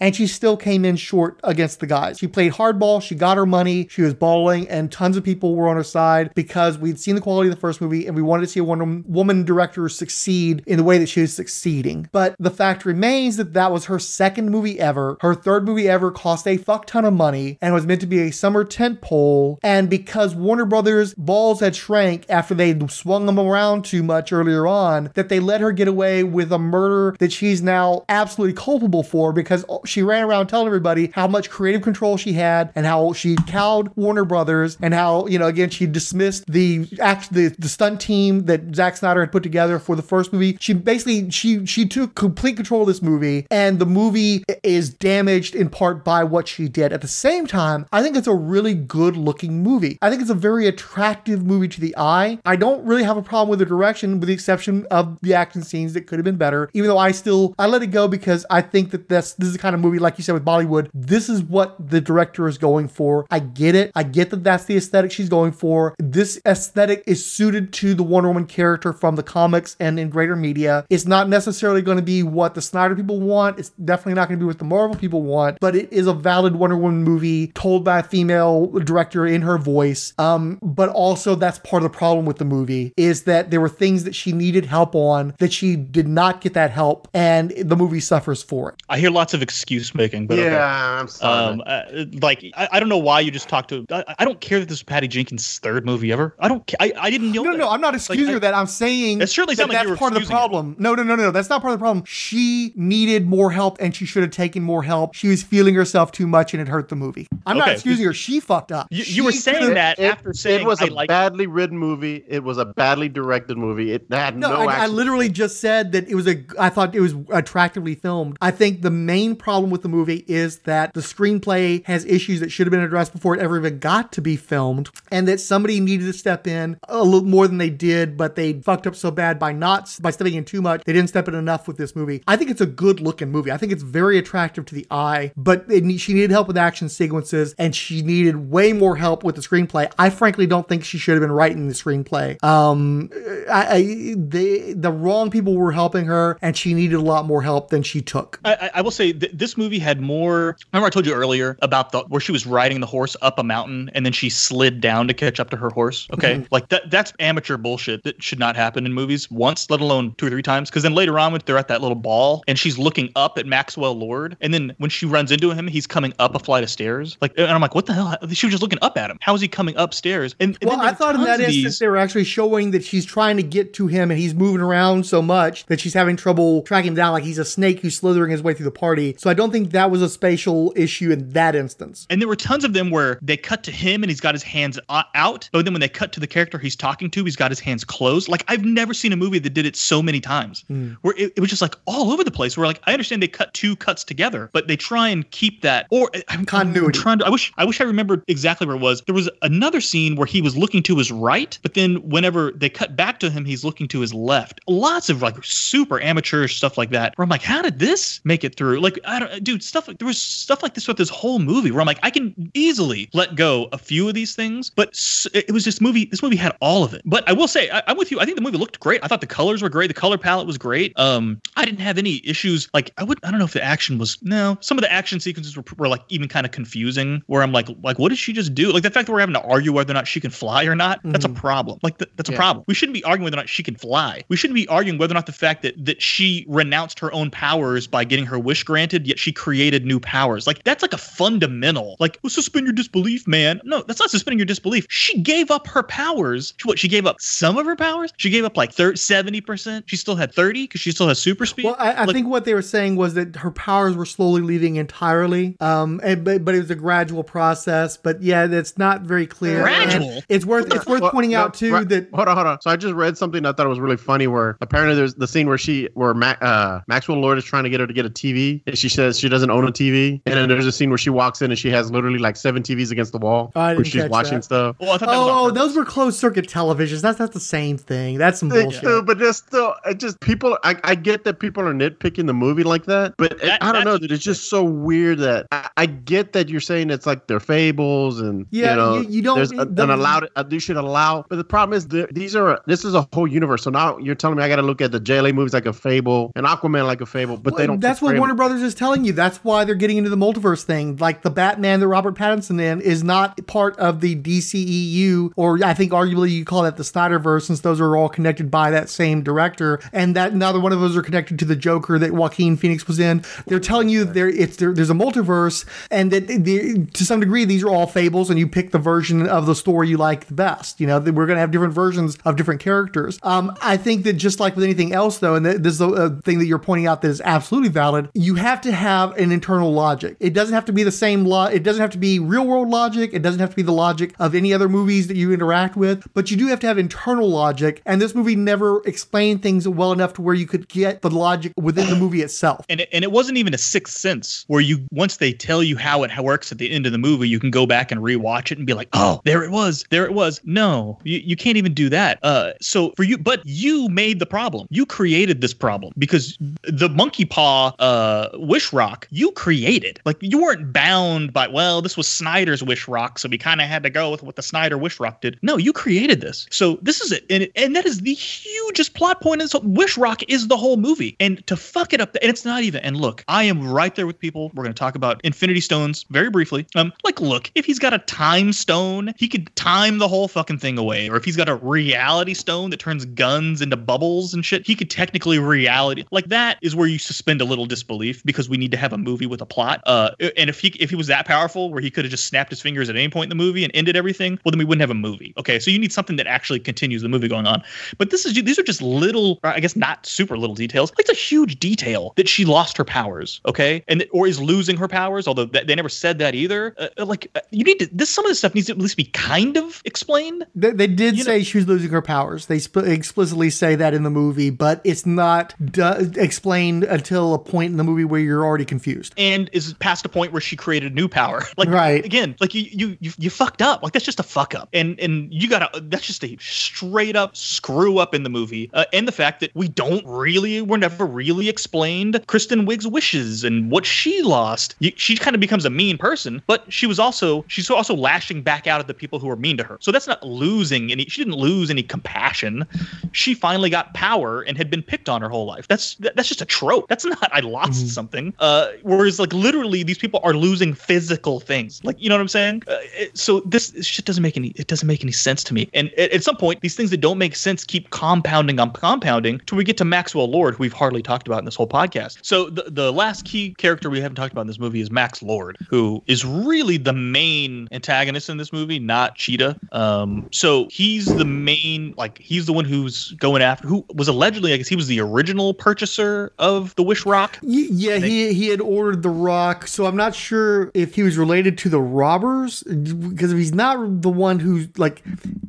and she still came in short against the guys. She played hardball, she got her money, she was balling, and tons of people were on her side because we'd seen the quality of the first movie and we wanted to see a Wonder Woman director succeed in the way that she was succeeding. But the fact remains that that was her second movie ever. Her third movie ever cost a fuck ton of money and was meant to be a summer tent pole. And because Warner Brothers balls had shrank after they swung them around too much earlier on, that they let her get away with a murder that she's now absolutely culpable for because she ran around telling everybody how much creative control she had and how she cowed Warner Brothers and how, you know, again, she dismissed the act the, the stunt team that Zack Snyder had put together for the first movie. She basically she she took complete control of this movie and the movie is damaged in part by what she did. At the same time, I think it's a really good looking movie. I think it's a very attractive movie to the eye. I don't really have a problem with the direction, with the exception of the action scenes that could have been better. Even though I still I let it go because I think that this this is the kind of movie, like you said with Bollywood, this is what the director is going for. I get it. I get that that's the aesthetic she's going for. This aesthetic is suited to the Wonder Woman character from the comics and in greater media. It's not necessarily going to be what the Snyder people want. It's definitely not going to be what the Marvel people want, but it is a valid Wonder Woman movie told by a female director in her voice. Um, but also that's part of the problem with the movie is that there were things that she needed help on that she did not get that help, and the movie suffers for it. I hear lots of excuse making, but yeah, okay. I'm sorry. Um, uh, like I, I don't know why you just talked to. I, I don't care that this is Patty Jenkins' third movie ever. I don't. ca- I, I didn't know. No, that. no, I'm not excusing I- her that. I'm saying It certainly that sounded like that's you were part of the excusing it. problem. No, no, no, no, no. That's not part of the problem. She needed more help and she should have taken more help. She was feeling herself too much and it hurt the movie. I'm not excusing her. She fucked up. You, you were saying that it, after saying it was I a like. badly written movie. It was a badly directed movie. It had No, no, I, I literally just said that it was a. I thought it was attractively filmed. I think the main problem with the movie is that the screenplay has issues that should have been addressed before it ever even got to be filmed, and that somebody needed to step in a little more than they did, but they fucked up so bad by not by stepping in too much. They didn't step in enough with this movie. I think it's a good looking movie. I think it's very attractive to the eye, but it, she needed help with action sequences, and she needed way more help with the screenplay. I frankly don't think she should have been writing the screenplay. Um, I, I the the wrong people were helping her, and she needed a lot more help than she took. I- I will say th- this movie had more. Remember, I told you earlier about the where she was riding the horse up a mountain and then she slid down to catch up to her horse. Mm-hmm. Okay, like that. That's amateur bullshit. That should not happen in movies once, let alone two or three times. Because then later on, when they're at that little ball and she's looking up at Maxwell Lord, and then when she runs into him, he's coming up a flight of stairs. Like, and I'm like, what the hell? She was just looking up at him. How is he coming upstairs? And, and Well, I thought in that instance these- they were actually showing that she's trying to get to him and he's moving around so much that she's having trouble tracking him down like he's a snake who's slithering his way through the party. So I don't think that was a spatial issue in that instance. And there were tons of them where they cut to him and he's got his hands uh, out, but then when they cut to the character he's talking to, he's got his hands closed. Like I've never seen a movie that did it so many times, hmm. where it, it was just like all over the place. Where like I understand they cut two cuts together, but they try and keep that or uh, I'm, Continuity. I'm trying to. I wish I wish I remembered exactly where it was. There was another scene where he was looking to his right, but then whenever they cut back to him, he's looking to his left. Lots of like super amateurish stuff like that. Where I'm like, how did this make it through? Like I don't, dude, stuff like there was stuff like this with this whole movie where I'm like, I can easily let go a few of these things, but it was just movie. This movie had all of it. But I will say, I, I'm with you. I think the movie looked great. I thought the colors were great. The color palette was great. Um, I didn't have any issues. Like I would, I don't know if the action was no. Some of the action sequences were, were like even kind of confusing. Where I'm like, like what did she just do? Like the fact that we're having to argue whether or not she can fly or not. That's a problem. Like th- that's a problem. We shouldn't be arguing whether or not she can fly. We shouldn't be arguing whether or not the fact that that she renounced her own powers by getting her wish granted, yet she created new powers. Like that's like a fundamental. Like well, suspend your disbelief, man. No, that's not suspending your disbelief. She gave up her powers. She- What? She gave up some of her powers. She gave up like 30, 70 percent. She still had thirty because she still has super speed. Well, I, I Like, think what they were saying was that her powers were slowly leaving entirely. Um, and, but, but it was a gradual process. But yeah, that's not very clear. Gradual? And It's worth it's worth Well, pointing no, out too right- that hold on, hold on. So I just read something I thought was really funny. Where apparently there's the scene where she, where Ma- uh, Maxwell Lord is trying to get her to get a TV, and she says she doesn't own a TV. And then there's a scene where she walks in and she has literally like seven TVs against the wall, Oh, I didn't where she's catch watching that. stuff. well, I that oh, oh, those were closed circuit televisions. That's not the same thing. That's some They bullshit. do, but there's still it just people. I, I get that people are nitpicking the movie like that, but That- I don't know. that's- Dude, it's just so weird that I, I get that you're saying it's like they're fables and Yeah, you know you- you don't- there's a, the- an allowed uh, you should allow. But the problem is that these are this is a whole universe. So now you're telling me I got to look at the JLA movies like a fable and Aquaman like a fable, but they don't. That's what portray Warner. Brothers is telling you. That's why they're getting into the multiverse thing. Like the Batman that Robert Pattinson in is not part of the DCEU, or I think arguably you call that the Snyderverse, since those are all connected by that same director. And that neither one of those are connected to the Joker that Joaquin Phoenix was in. They're telling you there it's there, there's a multiverse, and that they, to some degree these are all fables, and you pick the version of the story you like the best. You know, we're going to have different versions of different characters. Um, I think that just like with anything else, though, and this is a thing that you're pointing out that is absolutely valid, you have to have an internal logic. It doesn't have to be the same law. It doesn't have to be real world logic. It doesn't have to be the logic of any other movies that you interact with, but you do have to have internal logic. And this movie never explained things well enough to where you could get the logic within the movie itself. and it, and it wasn't even a sixth sense where you once they tell you how it works at the end of the movie, you can go back and rewatch it and be like, oh, there it was, there it was. No, you, you can't even do that. Uh, so for you, but you made the problem. You created this problem because the monkey paw uh, wish rock you created. Like you weren't bound by well, this was Snyder's wish rock, so we kind of had to go with what the Snyder wish rock did. No, you created this. So this is it, and, and that is the hugest plot point. Is wish rock is the whole movie, and to fuck it up, and it's not even. And look, I am right there with people. We're going to talk about Infinity Stones very briefly. Um, like look, if he's got a time stone, he could time the whole fucking thing away, or if he's got a reality stone that turns guns into bubbles and shit, he could technically reality like that is where you suspend a little disbelief because we need to have a movie with a plot. Uh, and if he if he was that powerful, where he could have just snapped his fingers at any point in the movie and ended everything, well then we wouldn't have a movie. Okay, so you need something that actually continues the movie going on. But this is these are just little, I guess not super little details. It's a huge detail that she lost her powers. Okay, and or is losing her powers, although they never said that either. Uh, like uh, you need to this some of this stuff needs to at least be kind of explained. They, they did you say know, she was losing her powers. They sp- explicitly say that in the movie, but it's not d- explained until a point in the movie where you're already confused. And is past a point where she created a new power. [laughs] Like right. again, like you you you, you fucked up. Like that's just a fuck up. And and you gotta that's just a straight up screw up in the movie. Uh, and the fact that we don't really we're never really explained Kristen Wiig's wishes and what she lost. You, she kind of becomes a mean person, but she was also she's also lashing back out at the people who were mean to her. So that's not losing any. She didn't lose any compassion. She finally got power and had been picked on her whole life. That's that's just a trope. That's not I lost mm-hmm. something. Uh, whereas like literally these people are losing physical things. Like you know what I'm saying? Uh, it, so this, shit doesn't make any it doesn't make any sense to me. And at, at, some point, these things that don't make sense keep compounding on compounding till we get to Maxwell Lord, who we've hardly talked about in this whole podcast. So the the last key character we haven't talked about in this movie is Max Lord, who is really the main antagonist in this movie, not Cheetah. Um, so he's the main like he's the one who's going after who was allegedly I guess he was the original purchaser of the Wish Rock. Yeah, he he had ordered the rock, so I'm not sure if he was related to the robbers because if he's not the one who's like,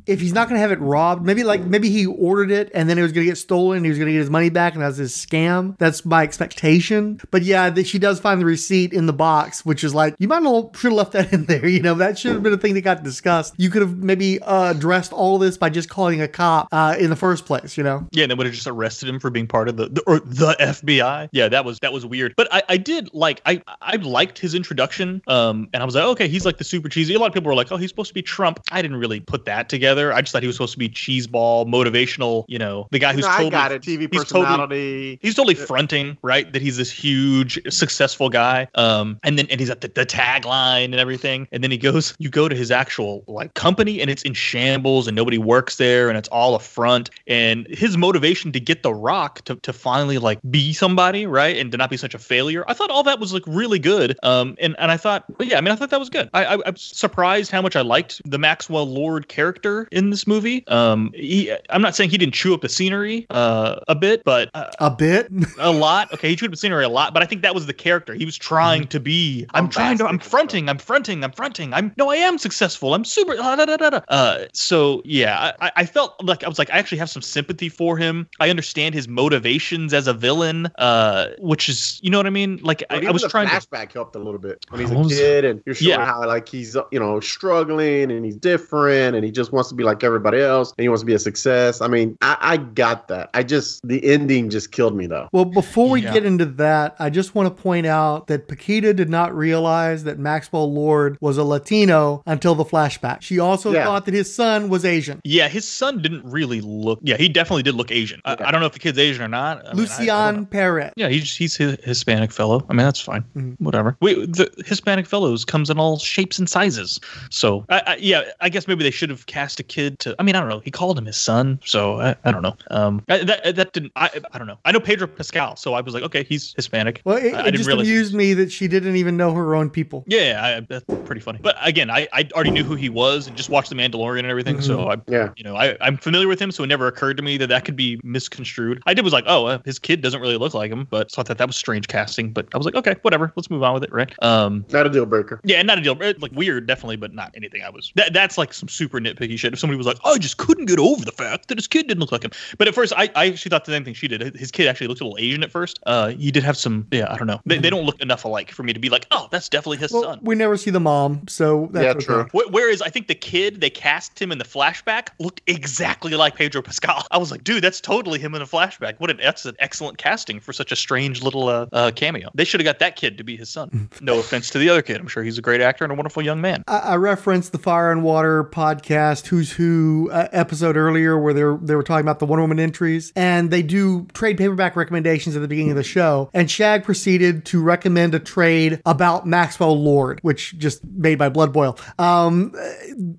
if he's not gonna have it robbed, maybe like maybe he ordered it and then it was gonna get stolen, he was gonna get his money back, and that's his scam. That's my expectation. But yeah, she does find the receipt in the box, which is like you might have [laughs] should have left that in there. You know, that should have been a thing that got discussed. You could have maybe uh, addressed all this by just calling a cop uh, in the first place. You know? Yeah, and they would have just arrested him for being part of the, the or the FBI. Yeah, that was that was weird. But I, I did like I I liked his introduction. Um, and I was like, okay, he's like the super cheesy. A lot of people were like, oh, he's supposed to be Trump. I didn't really put that together. I just thought he was supposed to be cheeseball, motivational. You know, the guy who's no, totally I got it. TV he's personality. Totally, he's totally fronting right that he's this huge successful guy. Um, and then and he's at the, the tagline and everything. And then he goes, you go to his actual like company and it's in shambles and nobody works there and it's all a front. And his motivation to get the rock to to finally like be somebody right and to not be such a failure. I thought all that was like really good. Um, and and I thought, but yeah, I mean, I thought that was good. I, I am surprised how much I liked the Maxwell Lord character in this movie. Um, he, I'm not saying he didn't chew up the scenery uh, a bit, but uh, a bit, a lot. Okay, he chewed up the scenery a lot, but I think that was the character he was trying to be. I'm trying to. I'm fronting. I'm fronting. I'm fronting. I'm no, I am successful. I'm super. Da, da, da, uh, so yeah, I, I felt like I was like I actually have some sympathy for him. I understand his motivations as a villain, uh, which is you know what I mean. Like I, I, was trying. To flashback to, helped a little bit when he's a kid, and you're showing yeah. how like he's you know struggling and he's different, and he just wants to be like everybody else, and he wants to be a success. I mean, I, I got that. I just the ending just killed me though. Well, before we yeah. get into that, I just want to point out that Paquita did not realize that Maxwell Lord was a Latino until the flashback. She also yeah. thought that his son was Asian. Yeah, his son didn't really look. Yeah, he definitely did look Asian. I, I don't know if the kid's Asian or not. I Lucian mean, Perez. Yeah, he's he's a Hispanic fellow. I mean, that's fine. Mm-hmm. Whatever. We, the Hispanic fellows comes in all shapes and sizes. So I, I, yeah, I guess maybe they should have cast a kid to. I mean, I don't know. He called him his son, so I, I don't know. Um, that that didn't. I I don't know. I know Pedro Pascal, so I was like, okay, he's Hispanic. Well, it, I, it just amused me that she didn't even know her own people. Yeah, I, that's pretty funny. But again, I, I already knew who he was and just watched The Mandalorian and everything. Mm-hmm. So I, yeah, you know, I I'm familiar with him, so it never occurred to me that that could be misconstrued. I did was like, oh, uh, his kid doesn't really look like him, but thought that that was strange casting. But I was like, okay, whatever, let's move on with it, right? Um, not a deal breaker. Yeah, not a deal. breaker. Like weird, definitely, but not anything. I was that that's like some super nitpicky shit. If somebody was like, oh, I just couldn't get over the fact that his kid didn't look like him. But at first, I, I actually thought the same thing she did. His kid actually looked a little Asian at first. Uh, he did have some, yeah, I don't know. They, they don't look enough alike for me to be like, oh, that's definitely his his Well, son. we never see the mom, so that's Yeah, true. Wh- Whereas I think the kid they cast him in the flashback looked exactly like Pedro Pascal. [laughs] I was like, dude, that's totally him in a flashback. What an that's an excellent casting for such a strange little uh, uh, cameo. They should have got that kid to be his son. [laughs] No offense to the other kid. I'm sure he's a great actor and a wonderful young man. I, I referenced the Fire and Water podcast Who's Who uh, episode earlier where they were, they were talking about the Wonder Woman entries, and they do trade paperback recommendations at the beginning of the show. And Shag proceeded to recommend a trade about Maxwell Lord, which just made my blood boil. Um,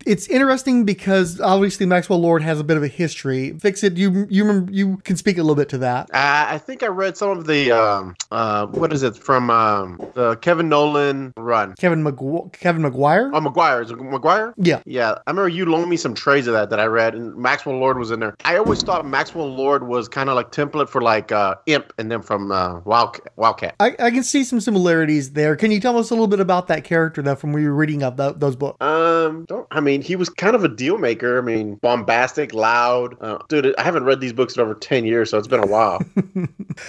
it's interesting because obviously Maxwell Lord has a bit of a history. Fix it. You you remember, you can speak a little bit to that. Uh, I think I read some of the um, uh, what is it from um, the Kevin Nolan run. Kevin McGu- Kevin Maguire. Oh, Maguire. Is it Maguire? Yeah. Yeah, I remember you loaned me some trades of that that I read, and Maxwell Lord was in there. I always thought Maxwell Lord was kind of like template for like uh, Imp, and then from uh, Wild Wildcat. I, I can see some similarities there. Can you tell us a little bit about that character though from when you were reading of tho- those books? Um, don't I mean he was kind of a deal maker. I mean, bombastic, loud. Uh, dude, I haven't read these books in over ten years, so it's been a while. [laughs]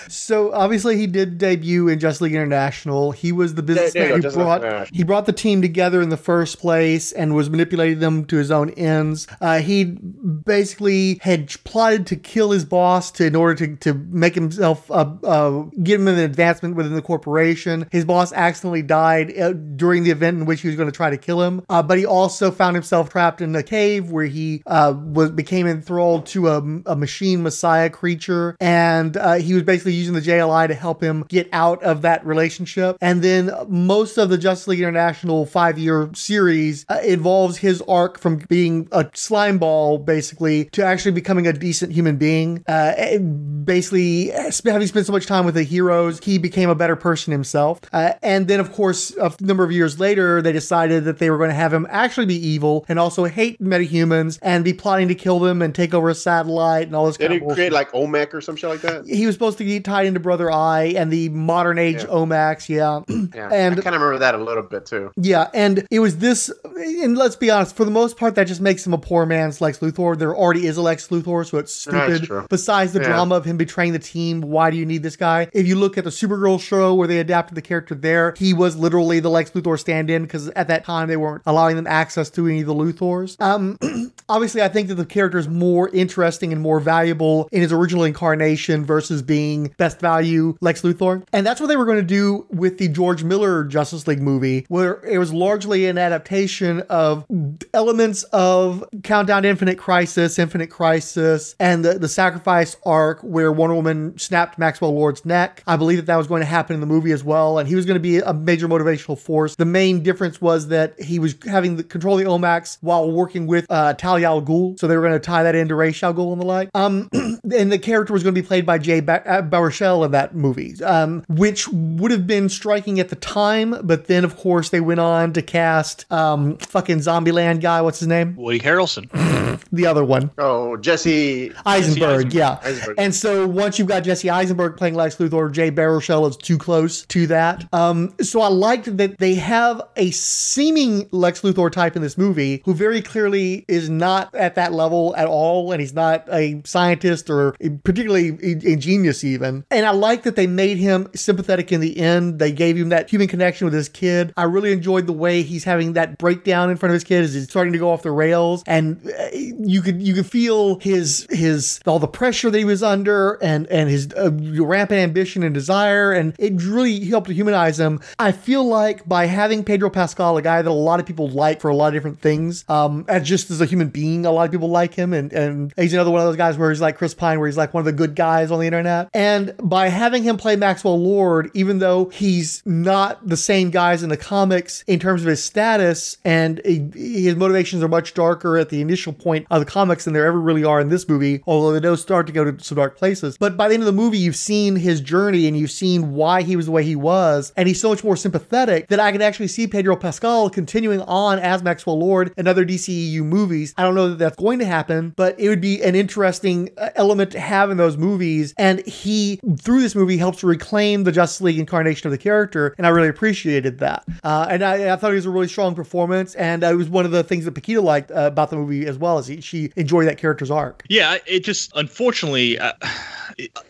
So obviously he did debut in Justice League International. He was the there you businessman who brought he brought the team together in the first place and was manipulating them to his own ends. Uh, he basically had plotted to kill his boss to in order to, to make himself uh, uh, give him an advancement within the corporation. His boss accidentally died uh, during the event in which he was going to try to kill him. Uh, but he also found himself trapped in a cave where he uh, was became enthralled to a, a machine messiah creature, and uh, he was basically using the JLI to help him get out of that relationship. And then most of the Justice League International five year series uh, involves his arc from being a slime ball, basically, to actually becoming a decent human being. Uh, basically, having spent so much time with the heroes, he became a better person himself. Uh, and then, of course, a number of years later, they decided that they were going to have him actually be evil and also hate metahumans and be plotting to kill them and take over a satellite and all this Did kind he create like Olmec or some shit like that? he was supposed to get tied into Brother Eye and the modern age Yeah. OMACs, yeah. [clears throat] Yeah, [clears throat] And- I kind of remember that a little bit too. yeah, and it was this, and let's be honest, for the most part, that just makes him a poor man's Lex Luthor. There already is a Lex Luthor, so it's stupid. Besides the Yeah. drama of him betraying the team, why do you need this guy? If you look at the Supergirl show where they adapted the character there, he was literally the Lex Luthor stand in because at that time they weren't allowing them access to any of the Luthors. Um, [clears throat] obviously, I think that the character is more interesting and more valuable in his original incarnation versus being best value Lex Luthor. And that's what they were going to do with the George Miller Justice League movie, where it was largely an adaptation of elements of Countdown Infinite Crisis, Infinite Crisis, and the, the sacrifice arc where Wonder Woman snapped Maxwell Lord's neck. I believe that that was going to happen in the movie as well, and he was going to be a major motivational force. The main difference was that he was having the control of the OMACs while working with uh, Talia al Ghul, so they were going to tie that into Ra's al Ghul and the like. Um, [clears throat] and the character was going to be played by Jay ba- uh, Baruchel in that movie, um, which would have been striking at the time, but then of course they went on to cast um, fucking Zombieland guy. What's his name? Woody Harrelson. [laughs] The other one. Oh, Jesse. Eisenberg, Eisenberg. yeah. Eisenberg. And so once you've got Jesse Eisenberg playing Lex Luthor, Jay Baruchel is too close to that. Um, so I liked that they have a seeming Lex Luthor type in this movie who very clearly is not at that level at all, and he's not a scientist or particularly ingenious even. And I like that they made him sympathetic in the end. They gave him that human connection with his kid. I really enjoyed the way he's having that breakdown in front of his kid as he's starting to go off the rails, and uh, you could you could feel his his all the pressure that he was under and and his uh, rampant ambition and desire, and it really helped to humanize him. I feel like by having Pedro Pascal, a guy that a lot of people like for a lot of different things, um, as just as a human being, a lot of people like him, and and he's another one of those guys where he's like Chris Pine, where he's like one of the good guys on the internet, and by having him play Maxwell Lord, even though he's not the same guys in the comics in terms of his status and his motivations are much darker at the initial point of the comics than there ever really are in this movie, although they do start to go to some dark places. But by the end of the movie, you've seen his journey and you've seen why he was the way he was, and he's so much more sympathetic that I can actually see Pedro Pascal continuing on as Maxwell Lord in other DCEU movies. I don't know that that's going to happen, but it would be an interesting uh, element to have in those movies. And he through this movie helps reclaim the Justice League incarnation of the character, and I really appreciated that. Uh, and I, I, thought it was a really strong performance, and uh, it was one of the things that Paquita liked uh, about the movie as well as he, she enjoyed that character's arc. Yeah, it just unfortunately. Uh,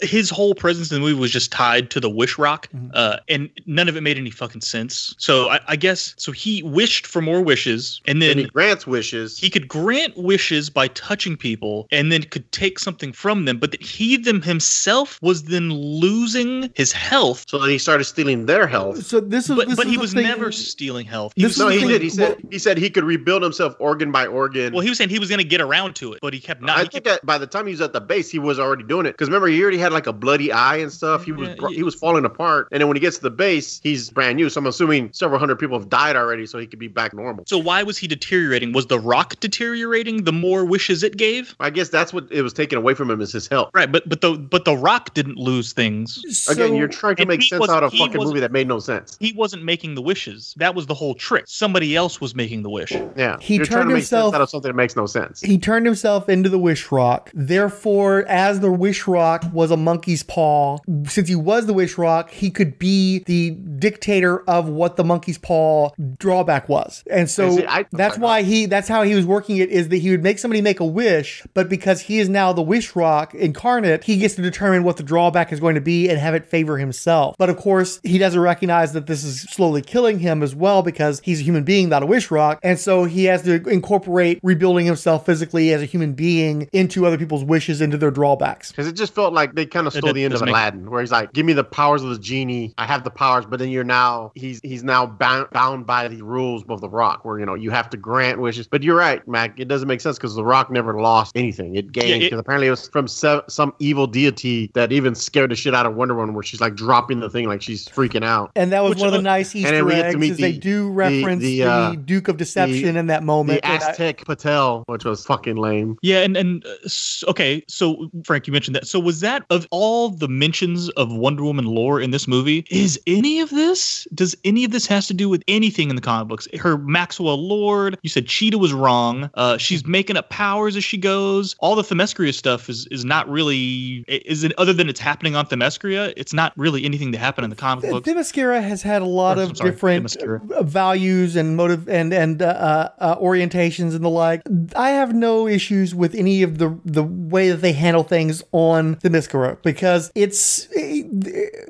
his whole presence in the movie was just tied to the wish rock, mm-hmm. uh, and none of it made any fucking sense. So I, I, guess so. He wished for more wishes, and then and he grants wishes. He could grant wishes by touching people, and then could take something from them. But that he them himself was then losing his health. So then he started stealing their health. So this is, but, this but is he was thing. never stealing health. He was, no, he did. He said well, he said he could rebuild himself organ by organ. Well, he was saying he was going to get around to it, but he kept not. I think kept, by the time he was at the base, he was already doing it. Because remember, he already had like a bloody eye and stuff. He was yeah, he was falling apart, and then when he gets to the base, he's brand new. So I'm assuming several hundred people have died already, so he could be back normal. So why was he deteriorating? Was the rock deteriorating the more wishes it gave? I guess that's what it was taken away from him is his health. Right, but but the but the rock didn't lose things. So, Again, you're trying to make sense out of a fucking movie that made no sense. He wasn't making the wishes. That was the whole trick. Somebody else was making the wish. Yeah, he you're turned himself out of something that makes no sense. He turned himself into the wish rock. Therefore, as the wish rock was a monkey's paw, since he was the wish rock, he could be the dictator of what the monkey's paw drawback was. And so see, I, that's why he that's how he was working it is that he would make somebody make a wish, but because he is now the wish rock incarnate, he gets to determine what the drawback is going to be and have it favor himself. But of course, he doesn't recognize that this is slowly killing him as well because he's a human being, not a wish rock. And so he has to incorporate rebuilding himself physically as a human being into other people's wishes, into their drawbacks. Because it just felt like they kind of stole the end of Aladdin, where he's like, "Give me the powers of the genie. I have the powers," but then you're now he's he's now bound bound by the rules of the Rock, where you know you have to grant wishes. But you're right, Mac. It doesn't make sense because the Rock never lost anything. It gained because yeah, apparently it was from se- some evil deity that even scared the shit out of Wonder Woman, where she's like dropping the thing like she's freaking out. And that was Which, one of the nice Easter eggs. is the, they do reference the, the, uh, the Duke of Deception the, in that moment. The Aztec I, Patel, which was fucking lame. Yeah, and and uh, okay, so Frank, you mentioned that. So was that of all the mentions of Wonder Woman lore in this movie? Is any of this? Does any of this has to do with anything in the comic books? Her Maxwell Lord. You said Cheetah was wrong. Uh, she's making up powers as she goes. All the Themyscira stuff is is not really. Is it other than it's happening on Themyscira? It's not really anything that happened in the comic books. Themyscira has had a lot or, of sorry, different Themyscira. values and motive and and uh, uh, uh, orientations and the like. I have no issues with any of the the way that they handle things on Themyscira because it's it,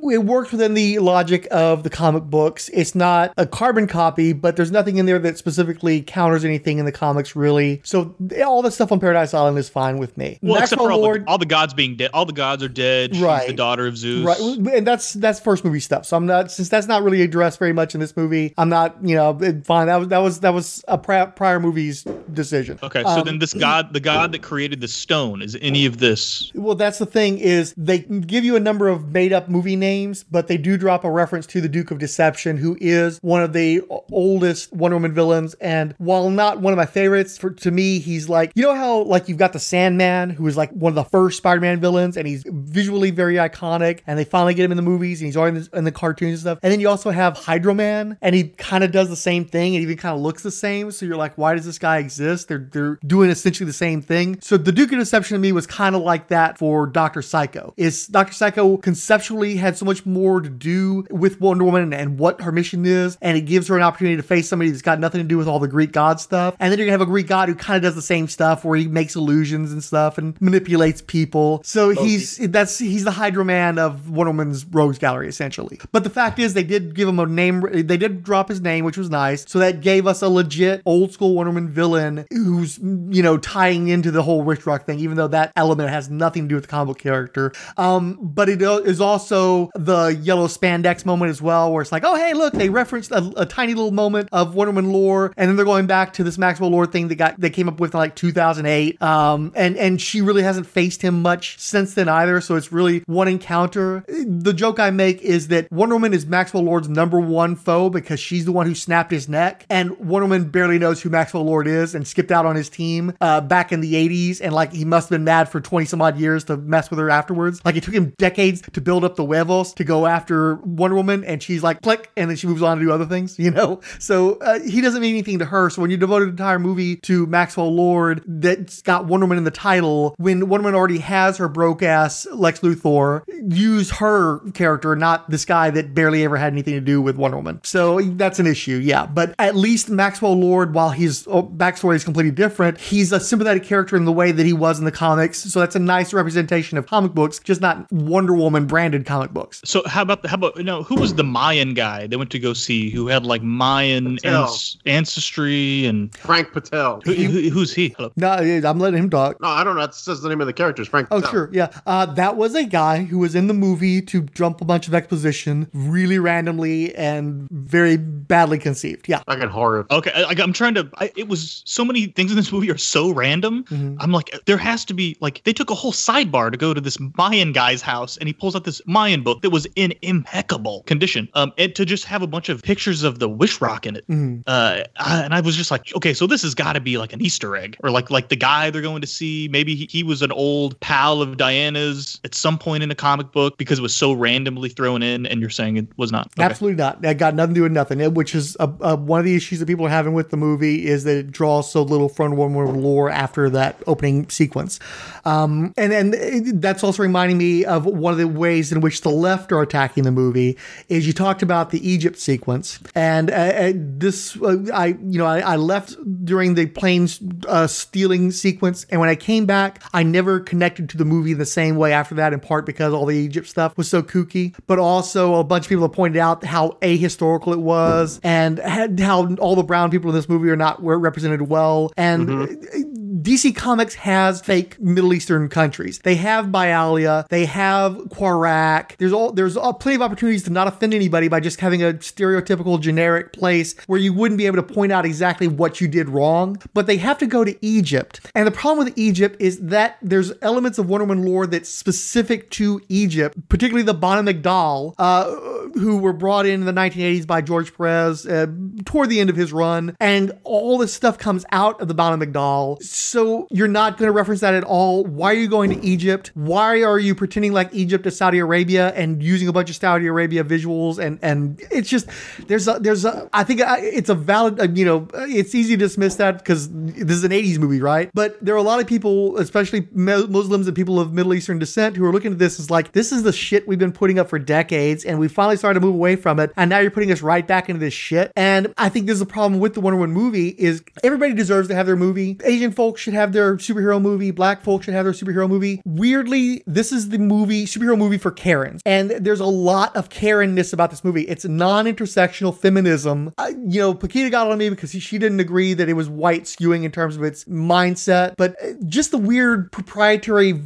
it works within the logic of the comic books. It's not a carbon copy, but there's nothing in there that specifically counters anything in the comics really. So all the stuff on Paradise Island is fine with me. Well, Maxwell except for all, Lord, the, all the gods being dead. All the gods are dead. She's right. the daughter of Zeus. Right. And that's that's first movie stuff. So I'm not since that's not really addressed very much in this movie. I'm not you know fine. That was that was that was a prior movie's decision. Okay. So um, then this god, the god that created the stone, is any of this? Well, that's the thing is they give you a number of made up movie names, but they do drop a reference to the Duke of Deception, who is one of the oldest Wonder Woman villains. And while not one of my favorites, for to me, he's like you know how like you've got the Sandman, who is like one of the first Spider-Man villains, and he's visually very iconic. And they finally get him in the movies, and he's already in the, in the cartoons and stuff. And then you also have Hydro Man, and he kind of does the same thing, and even kind of looks the same. So you're like, why does this guy exist? They're they're doing essentially the same thing. So the Duke of Deception to me was kind of like that for Doctor Psycho. Is Doctor Psycho conceptually had so much more to do with Wonder Woman and what her mission is, and it gives her an opportunity to face somebody that's got nothing to do with all the Greek god stuff. And then you're gonna have a Greek god who kind of does the same stuff, where he makes illusions and stuff and manipulates people. So he's that's he's the Hydro Man of Wonder Woman's Rogues Gallery essentially. But the fact is, they did give him a name. They did drop his name, which was nice. So that gave us a legit old school Wonder Woman villain who's you know tying into the whole Wish Rock thing, even though that element has nothing to do with the comic character. Um, but it is also the yellow spandex moment as well, where it's like, oh hey, look, they referenced a, a tiny little moment of Wonder Woman lore, and then they're going back to this Maxwell Lord thing that got they came up with in like 2008. Um, and and she really hasn't faced him much since then either. So it's really one encounter. The joke I make is that Wonder Woman is Maxwell Lord's number one foe because she's the one who snapped his neck, and Wonder Woman barely knows who Maxwell Lord is, and skipped out on his team uh, back in the 80s. And like he must have been mad for 20 some odd years to mess with her afterwards. Like it took him decades to build up the huevos to go after Wonder Woman. And she's like, click. And then she moves on to do other things, [laughs] you know? So uh, he doesn't mean anything to her. So when you devote an entire movie to Maxwell Lord that's got Wonder Woman in the title, when Wonder Woman already has her broke ass Lex Luthor, use her character, not this guy that barely ever had anything to do with Wonder Woman. So that's an issue, yeah. But at least Maxwell Lord, while his oh, backstory is completely different, he's a sympathetic character in the way that he was in the comics. So that's a nice representation of comic books, just not Wonder Woman branded comic books. So how about the, how about you know who was the Mayan guy they went to go see who had like Mayan ans- ancestry and Frank Patel. who, who- who's he? Hello. No, I'm letting him talk. No, I don't know. That says the name of the character is Frank Oh, sure. Yeah. Uh, that was a guy who was in the movie to jump a bunch of exposition really randomly and very badly conceived. Yeah. I in horror. Okay, I, I- I'm trying to. I, it was so many things in this movie are so random. Mm-hmm. I'm like, there has to be like they took a whole sidebar to go to this Mayan guy's house, and he pulls out this Mayan book that was in impeccable condition. Um, and to just have a bunch of pictures of the Wish Rock in it. Mm-hmm. Uh, I- and I was just like, okay, so this has got to be like an Easter egg, or like like the guy they're going to see. Maybe he, he was an old pal of Diana's at some point in a comic book because it was so randomly thrown in, and you're saying it was not. Okay. Absolutely not. That got nothing to do with nothing. It- which is a, a, one of the issues that people are having with the movie is that it draws so little from Woman lore after that opening sequence. Um, and and that's also reminding me of one of the ways in which the left are attacking the movie. Is you talked about the Egypt sequence, and uh, uh, this uh, I you know I, I left during the planes uh, stealing sequence, and when I came back, I never connected to the movie in the same way after that. In part because all the Egypt stuff was so kooky, but also a bunch of people have pointed out how ahistorical it was, and had- how all the brown people in this movie are not were represented well, and. Mm-hmm. DC Comics has fake Middle Eastern countries. They have Bialya, they have Qurac. There's all there's all, plenty of opportunities to not offend anybody by just having a stereotypical generic place where you wouldn't be able to point out exactly what you did wrong. But they have to go to Egypt, and the problem with Egypt is that there's elements of Wonder Woman lore that's specific to Egypt, particularly the Bana-Mighdall, uh, who were brought in in the 1980s by George Perez uh, toward the end of his run, and all this stuff comes out of the Bana-Mighdall. So you're not going to reference that at all. Why are you going to Egypt? Why are you pretending like Egypt is Saudi Arabia and using a bunch of Saudi Arabia visuals? And and it's just there's a there's a I think uh, it's a valid uh, you know it's easy to dismiss that because this is an 80s movie, right? But there are a lot of people, especially Muslims and people of Middle Eastern descent, who are looking at this as like this is the shit we've been putting up for decades, and we finally started to move away from it, and now you're putting us right back into this shit. And I think there's a problem with the Wonder Woman movie is everybody deserves to have their movie. Asian folks should have their superhero movie. Black folks should have their superhero movie. Weirdly, this is the movie superhero movie for Karens, and there's a lot of Karenness about this movie. It's non-intersectional feminism. Uh, you know, Paquita got on me because she, she didn't agree that it was white skewing in terms of its mindset, but uh, just the weird proprietary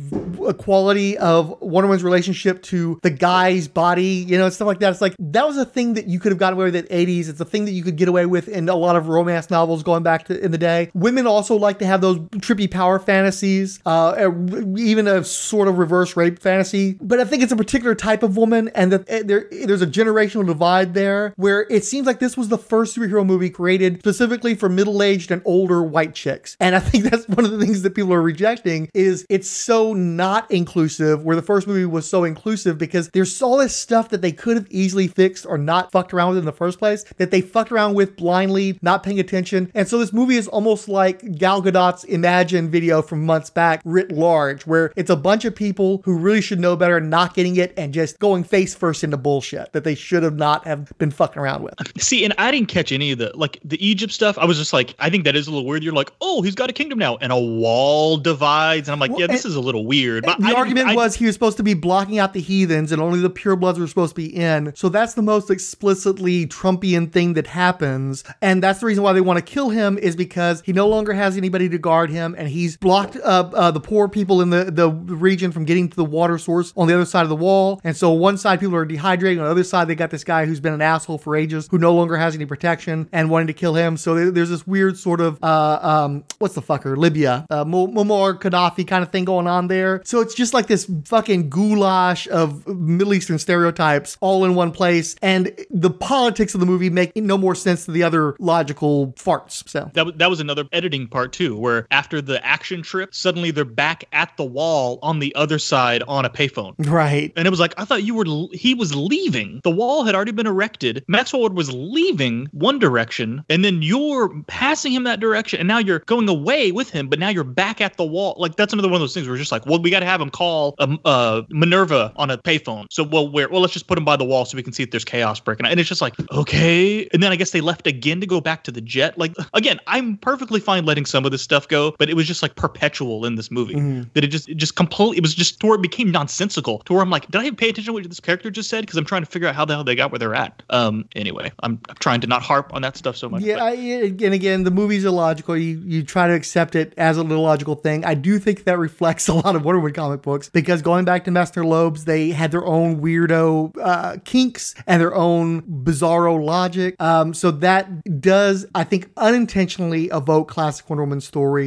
quality of Wonder Woman's relationship to the guy's body, you know, stuff like that. It's like that was a thing that you could have gotten away with in the 80s. It's a thing that you could get away with in a lot of romance novels going back to in the day. Women also like to have those trippy power fantasies, uh, even a sort of reverse rape fantasy. But I think it's a particular type of woman, and that uh, there there's a generational divide there where it seems like this was the first superhero movie created specifically for middle-aged and older white chicks. And I think [laughs] that's one of the things that people are rejecting is it's so not inclusive where the first movie was so inclusive because there's all this stuff that they could have easily fixed or not fucked around with in the first place that they fucked around with blindly, not paying attention. And so this movie is almost like Gal Gadot's Imagine video from months back writ large where it's a bunch of people who really should know better not getting it and just going face first into bullshit that they should have not have been fucking around with. See, and I didn't catch any of the like the Egypt stuff. I was just like, I think that is a little weird. You're like, oh, he's got a kingdom now, and a wall divides, and I'm like, Well, yeah, this is a little weird. But the didn't- argument I- was he was supposed to be blocking out the heathens and only the purebloods were supposed to be in. So that's the most explicitly Trumpian thing that happens. And that's the reason why they want to kill him is because he no longer has anybody to guard him, and he's blocked uh, uh, the poor people in the, the region from getting to the water source on the other side of the wall. And so one side people are dehydrating, on the other side they got this guy who's been an asshole for ages, who no longer has any protection, and wanting to kill him. So there- there's this weird sort of uh, um, what's the fucker Libya, uh, Mu- Muammar Gaddafi kind of thing going on there. So it's just like this fucking goulash of Middle Eastern stereotypes all in one place, and the politics of the movie make no more sense than the other logical farts. So That, that was another editing part too, where after the action trip, suddenly they're back at the wall on the other side on a payphone. right. And it was like, I thought you were, he was leaving. The wall had already been erected. Maxwell was leaving one direction, and then you're passing him that direction, and now you're going away with him, but now you're back at the wall. Like, that's another one of those things where it's just like, well, we got to have him call um, uh, Minerva on a payphone. So, well, where, well, let's just put him by the wall so we can see if there's chaos breaking out. And it's just like, okay. And then I guess they left again to go back to the jet. Like, again, I'm perfectly fine letting some of this stuff go, but it was just like perpetual in this movie that it just it just completely it was just to where it became nonsensical to where I'm like, did I even pay attention to what this character just said? Because I'm trying to figure out how the hell they got where they're at. Um. Anyway, I'm, I'm trying to not harp on that stuff so much. Yeah, I, and again, the movie's illogical. You you try to accept it as an illogical thing. I do think that reflects [laughs] a lot of Wonder Woman comic books because going back to Master Lobes, they had their own weirdo uh, kinks and their own bizarro logic. Um, so that does, I think, unintentionally evoke classic Wonder Woman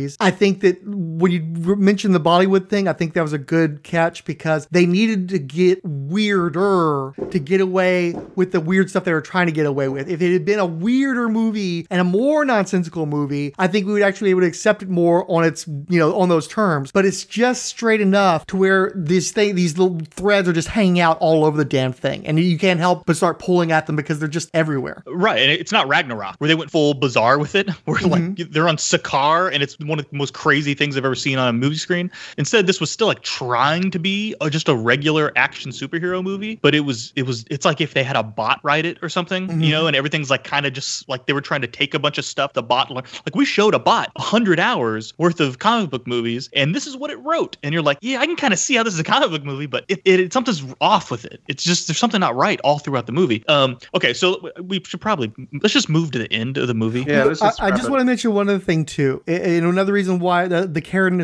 stories. I think that when you mentioned the Bollywood thing, I think that was a good catch because they needed to get weirder to get away with the weird stuff they were trying to get away with. If it had been a weirder movie and a more nonsensical movie, I think we would actually be able to accept it more on its, you know, on those terms. But it's just straight enough to where these thing, these little threads are just hanging out all over the damn thing, and you can't help but start pulling at them because they're just everywhere. Right, and it's not Ragnarok where they went full bizarre with it, [laughs] where like mm-hmm. they're on Sakaar and it's one of the most crazy things I've ever seen on a movie screen. Instead, this was still like trying to be a, just a regular action superhero movie, but it was it was it's like if they had a bot write it or something, you know, and everything's like kind of just like they were trying to take a bunch of stuff. The bot learned, like we showed a bot hundred hours worth of comic book movies, and this is what it wrote, and you're like, yeah, I can kind of see how this is a comic book movie, but it, it, it something's off with it. It's just there's something not right all throughout the movie. Um, okay, so we should probably let's just move to the end of the movie. Yeah, let's I, just I wrap just want to mention one other thing too, and and another reason why the the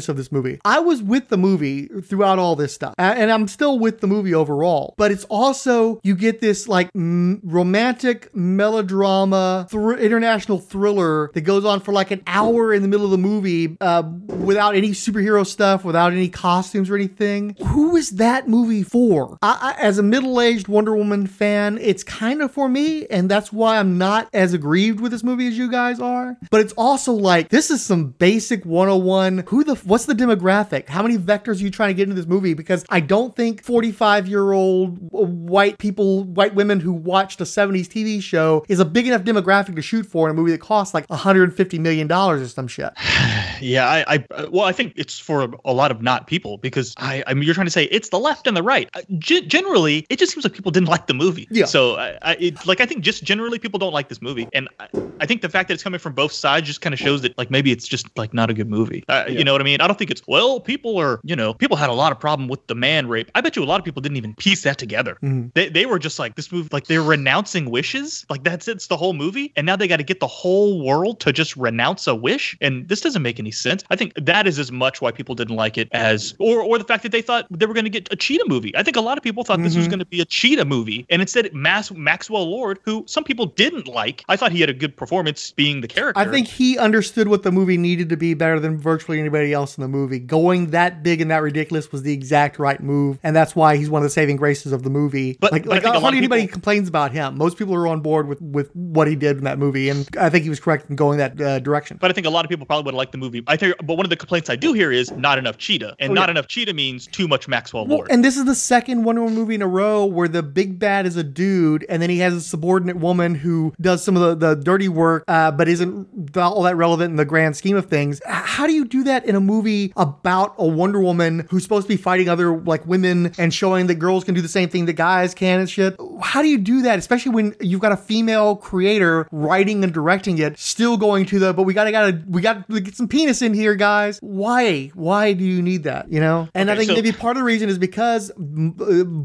of this movie. I was with the movie throughout all this stuff, and I'm still with the movie overall. But it's also you get this like m- romantic melodrama, thr- international thriller that goes on for like an hour in the middle of the movie, uh, without any superhero stuff, without any costumes or anything. Who is that movie for? I, I, as a middle aged Wonder Woman fan, it's kind of for me, and that's why I'm not as aggrieved with this movie as you guys are. But it's also like this is some basic 101. Who the what's the demographic? How many vectors are you trying to get into this movie? Because I don't think 45 year old white people, white women who watched a 70s TV show is a big enough demographic to shoot for in a movie that costs like 150 million dollars or some shit. [sighs] Yeah, I, I, uh, well, I think it's for a lot of not people because I, I mean, you're trying to say it's the left and the right. Uh, ge- generally, it just seems like people didn't [laughs] like the movie. Yeah. So, I, I it, like, I think just generally people don't like this movie, and I, I think the fact that it's coming from both sides just kind of shows that, like, maybe it's just like not a good movie. Uh, You know what I mean? I don't think it's well, people are, you know, people had a lot of problem with the man rape. I bet you a lot of people didn't even piece that together. They, they were just like this movie, like they're renouncing wishes, like that's it's the whole movie, and now they got to get the whole world to just renounce a wish, and this doesn't make any sense. I think that is as much why people didn't like it as, or or the fact that they thought they were going to get a cheetah movie. I think a lot of people thought this was going to be a cheetah movie, and instead Max, Maxwell Lord, who some people didn't like, I thought he had a good performance being the character. I think he understood what the movie needed to be better than virtually anybody else in the movie. Going that big and that ridiculous was the exact right move, and that's why he's one of the saving graces of the movie. But- like, but I like lot hardly anybody people- complains about him. Most people are on board with with what he did in that movie, and I think he was correct in going that uh, direction. But I think a lot of people probably would have liked the movie. I think, but one of the complaints I do hear is not enough cheetah, and Oh, not yeah. enough cheetah means too much Maxwell Well, Lord. and this is the second Wonder Woman movie in a row where the big bad is a dude, and then he has a subordinate woman who does some of the, the dirty work, uh, but isn't all that relevant in the grand scheme of things. H- How do you do that in a movie about a Wonder Woman who's supposed to be fighting other like women and showing that girls can do the same thing that guys can and shit? how do you do that, especially when you've got a female creator writing and directing it, still going to the, but we gotta, gotta, we got to get some penis in here, guys. Why? Why do you need that? You know? And I think so- maybe part of the reason is because, uh,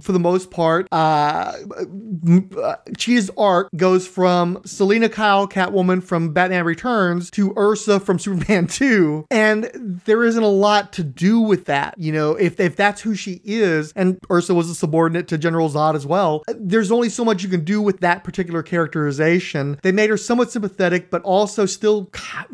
for the most part, uh, uh, Cheetah's arc goes from Selina Kyle, Catwoman from Batman Returns, to Ursa from Superman 2. And there isn't a lot to do with that. You know, if, if that's who she is, and Ursa was a subordinate to General Zod as well, there's only so much you can do with that particular characterization. They made her somewhat sympathetic, but also still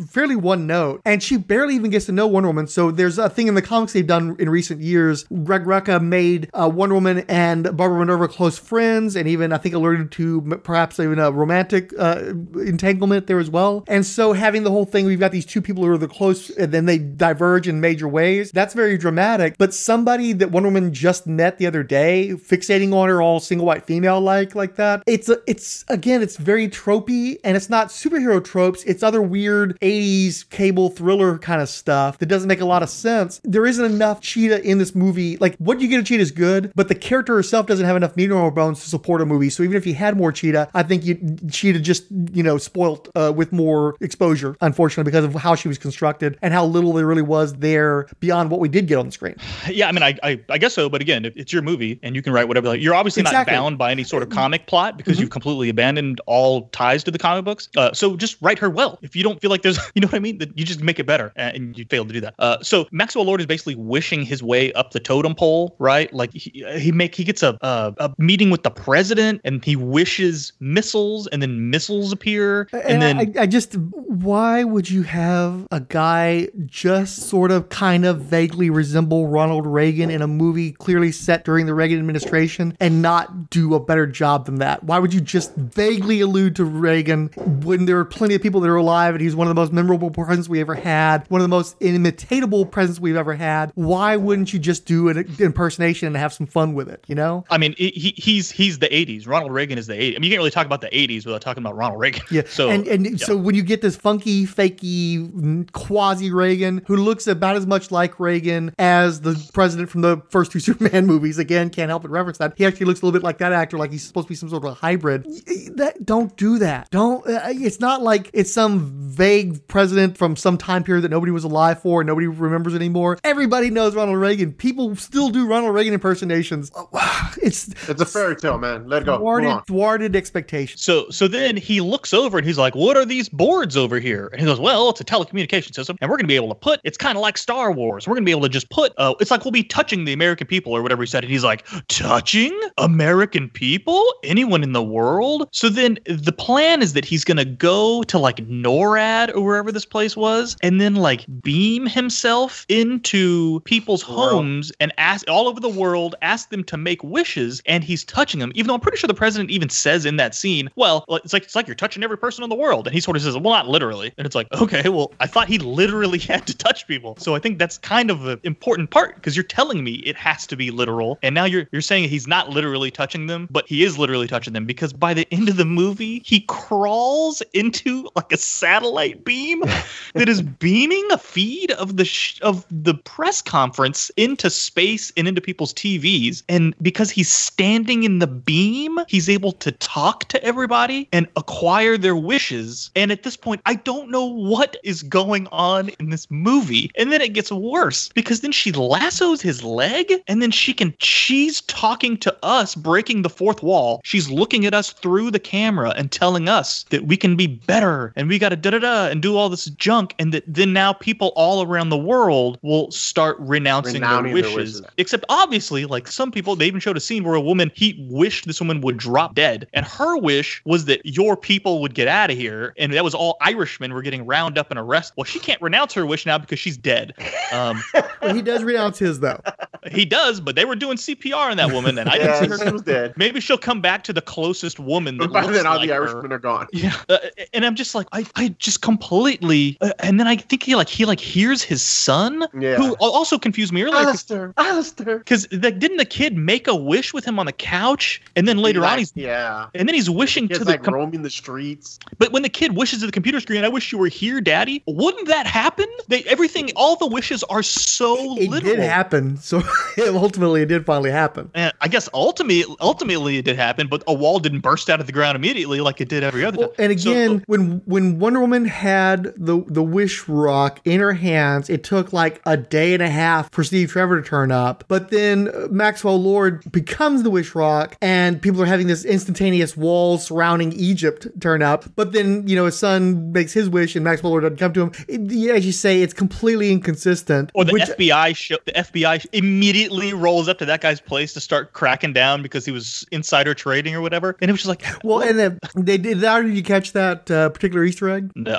fairly one note. And she barely even gets to know Wonder Woman. So there's a thing in the comics they've done in recent years. Greg Rucka made uh, Wonder Woman and Barbara Minerva close friends, and even I think alluded to perhaps even a romantic uh, entanglement there as well. And so having the whole thing, we've got these two people who are the close, and then they diverge in major ways. That's very dramatic. But somebody that Wonder Woman just met the other day, fixating on her all single white female like like that, it's a, it's again, it's very tropey, and it's not superhero tropes. It's other weird '80s cable thriller kind of stuff that doesn't make a lot of sense. There isn't enough Cheetah in this movie. Like what you get of Cheetah is good, but the character herself doesn't have enough meat on her bones to support a movie. So even if you had more Cheetah, I think you Cheetah just you know spoilt uh, with more exposure, unfortunately, because of how she was constructed and how little there really was there beyond what we did get on the screen. [sighs] Yeah, I mean, I, I, I guess so. But again, it's your movie and you can write whatever, like, you're obviously Exactly. not bound by any sort of comic plot because you've completely abandoned all ties to the comic books. Uh, so just write her well. If you don't feel like there's, [laughs] you know what I mean, that you just make it better, and you failed to do that. Uh, so Maxwell Lord is basically wishing his way up the totem pole, right? Like he, he make he gets a, a a meeting with the president, and he wishes missiles, and then missiles appear, and, then I, I just, why would you have a guy just sort of kind of vaguely resemble Ronald Reagan in a movie clearly set during the Reagan administration and not do a better job than that? Why would you just vaguely allude to Reagan when there are plenty of people that are alive and he's one of the most memorable presidents we ever had, one of the most imitatable presidents we've ever had? Why wouldn't you just do an impersonation and have some fun with it, you know? I mean, he, he- he's he's the '80s. Ronald Reagan is the '80s. I mean, you can't really talk about the '80s without talking about Ronald Reagan. Yeah. [laughs] So and and so when you get this funky, fakey, quasi Reagan who looks about as much like Reagan as the president from the first two [laughs] Superman movies, again, can't help but reference that. He actually looks a little bit like that actor, like he's supposed to be some sort of a hybrid. That don't do that. Don't. Uh, it's not like it's some vague president from some time period that nobody was alive for and nobody remembers anymore. Everybody knows Ronald Reagan. People still do Ronald Reagan impersonations. [sighs] It's It's a fairy tale, man. Let it go. Move thwarted, on. thwarted expectations. So so then he looks over and he's like, "What are these boards over here?" And he goes, "Well, it's a telecommunication system, and we're going to be able to put. It's kind of like Star Wars. We're going to be able to just put. Uh, it's like we'll be touching the American people or whatever he said." And he's like, "Touching American people? Anyone in the world?" So then the plan is that he's going to go to like NORAD or wherever this place was, and then like beam himself into people's World. homes and ask all over the world, ask them to make wishes, and he's touching them. Even though I'm pretty sure the president even says in that scene, "Well, it's like it's like you're touching every person in the world," and he sort of says, "Well, not literally." And it's like, okay, well, I thought he literally [laughs] had to touch people, so I think that's kind of an important part because you're telling me it has to be literal, and now you're you're saying he's not literally touching them, but he is literally touching them because by the end of the movie, he crawls into like a satellite beam [laughs] that is beaming a feed of the sh- of the press conference into space and into people's TVs. And because he's standing in the beam, he's able to talk to everybody and acquire their wishes. And at this point, I don't know what is going on in this movie. And then it gets worse because then she lassos his leg and then she can she's talking to us breaking the fourth wall. She's looking at us through the camera and telling us that we can be better and we got to da da da and do all this junk and that then now people all around the world will start renouncing their Renouncing their wishes. wishes. Except obviously, like some people, they even showed a scene where a woman he wished this woman would drop dead, and her wish was that your people would get out of here, and that was all Irishmen were getting round up and arrested. Well, she can't renounce her wish now because she's dead. Um, [laughs] Well, he does renounce his though. he does, but they were doing CPR on that woman, and I Yeah, didn't see her. she was dead. Maybe she'll come back to the closest woman that But by looks then, all like the her. Irishmen are gone. Yeah, uh, and I'm just like, I, I just completely, uh, and then I think he like he like hears his son, Yeah. who also confused me earlier. 'cause Alistair, Alistair. because like, didn't the kid make a wish with him on the couch, and then later on Like, he's yeah. and then he's wishing Kids to the like com- roaming the streets. but when the kid wishes to the computer screen, I wish you were here, Daddy. Wouldn't that happen? They everything, all the wishes are so It literal. did happen. So [laughs] ultimately, it did finally happen. And I guess ultimately, ultimately it did happen, but a wall didn't burst out of the ground immediately like it did every other Well, time. and So- again, when when Wonder Woman had the the Wish Rock in her hands, it took like a day and a half for Steve Trevor to turn up. But then Maxwell Lord becomes the Wish Rock, and people are having this instantaneous wall surrounding Egypt turn up. But then you know his son makes his wish, and Maxwell Lord doesn't come to him. It, yeah, as you say, it's completely inconsistent. Or the which- FBI show, the FBI immediately rolls up to that guy's place to start cracking down because he was insider trading or whatever, and it was just like, well, and then they did. How did you catch that uh, particular Easter egg? uh,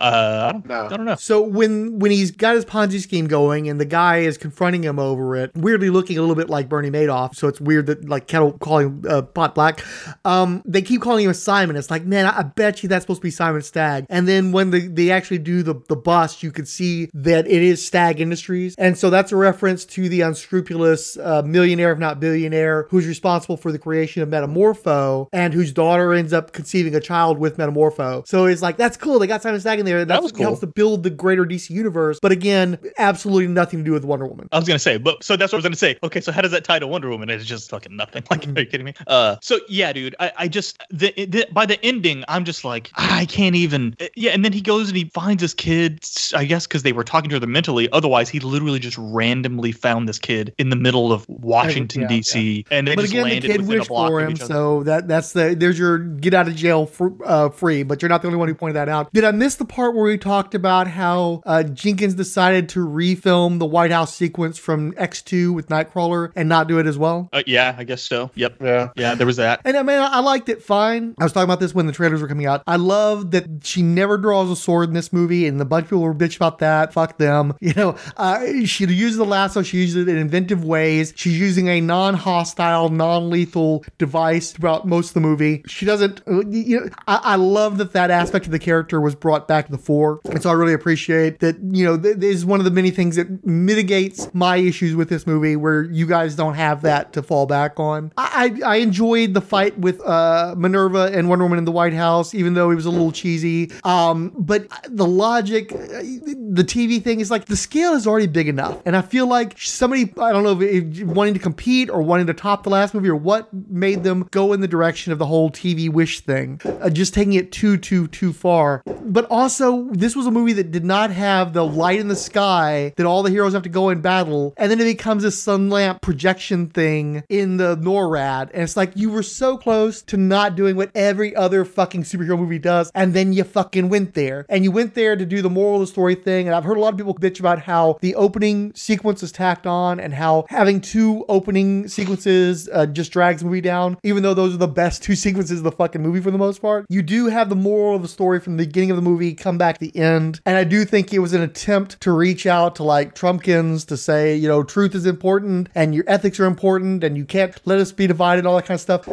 I don't, No. I don't know. So when when he's got his Ponzi scheme going and the guy is confronting him over it, weirdly looking a little bit like Bernie Madoff, so it's weird that like Kettle calling uh, Pot Black. Um, they keep calling him Simon. It's like, man, I, I bet you that's supposed to be Simon Stagg. And then when the, they actually do the the you could see that it is Stagg Industries, and so that's a reference to the unscrupulous uh, millionaire, if not billionaire, who's responsible for the creation of Metamorpho and whose daughter ends up conceiving a child with Metamorpho. So it's like that's cool. They got Simon Stagg in there. That's was what helps cool. to build the greater DC universe. But again, absolutely nothing to do with Wonder Woman. I was gonna say, but so that's what I was gonna say. Okay, so how does that tie to Wonder Woman? It's just fucking nothing. [laughs] Like, Mm-hmm. are you kidding me? Uh, so yeah, dude, I, I just the, the by the ending, I'm just like, I can't even. Yeah, and then he goes and he finds his kid. I guess because they were talking to her mentally. Otherwise, he literally just randomly found this kid in the middle of Washington Yeah, D.C. and they But just again, the landed kid within a wished block for him, so that that's the there's your get out of jail fr- uh, free. But you're not the only one who pointed that out. Did I miss the part where we talked about how uh, Jenkins decided to refilm the White House sequence from X2 with Nightcrawler and not do it as well? Uh, yeah, I guess so. Yep. Yeah. Yeah, there was that. And I mean, I liked it fine. I was talking about this when the trailers were coming out. I love that she never draws a sword in this movie, and the bunch of people were bitch about that. Fuck them. [laughs] You know, uh, she uses the lasso. She uses it in inventive ways. She's using a non-hostile, non-lethal device throughout most of the movie. She doesn't. uh, You know, I, I love that that aspect of the character was brought back to the fore, and so I really appreciate that. You know, th- this is one of the many things that mitigates my issues with this movie, where you guys don't have that to fall back on. I I, I enjoyed the fight with uh, Minerva and Wonder Woman in the White House, even though it was a little cheesy. Um, but the logic, the TV thing is like the scale is already big enough, and I feel like somebody I don't know if, wanting to compete or wanting to top the last movie or what made them go in the direction of the whole TV wish thing, uh, just taking it too too too far. But also, this was a movie that did not have the light in the sky that all the heroes have to go in battle, and then it becomes a sun lamp projection thing in the NORAD, and it's like you were so close to not doing what every other fucking superhero movie does, and then you fucking went there, and you went there to do the moral story thing. And I've heard a lot of people bitch about how the opening sequence is tacked on, and how having two opening sequences uh, just drags the movie down, even though those are the best two [laughs] sequences of the fucking movie for the most part. You do have the moral of the story from the beginning of the movie come back the end, and I do think it was an attempt to reach out to like Trumpkins to say, you know, truth is important and your ethics are important, and you can't let us be divided, all that kind of stuff.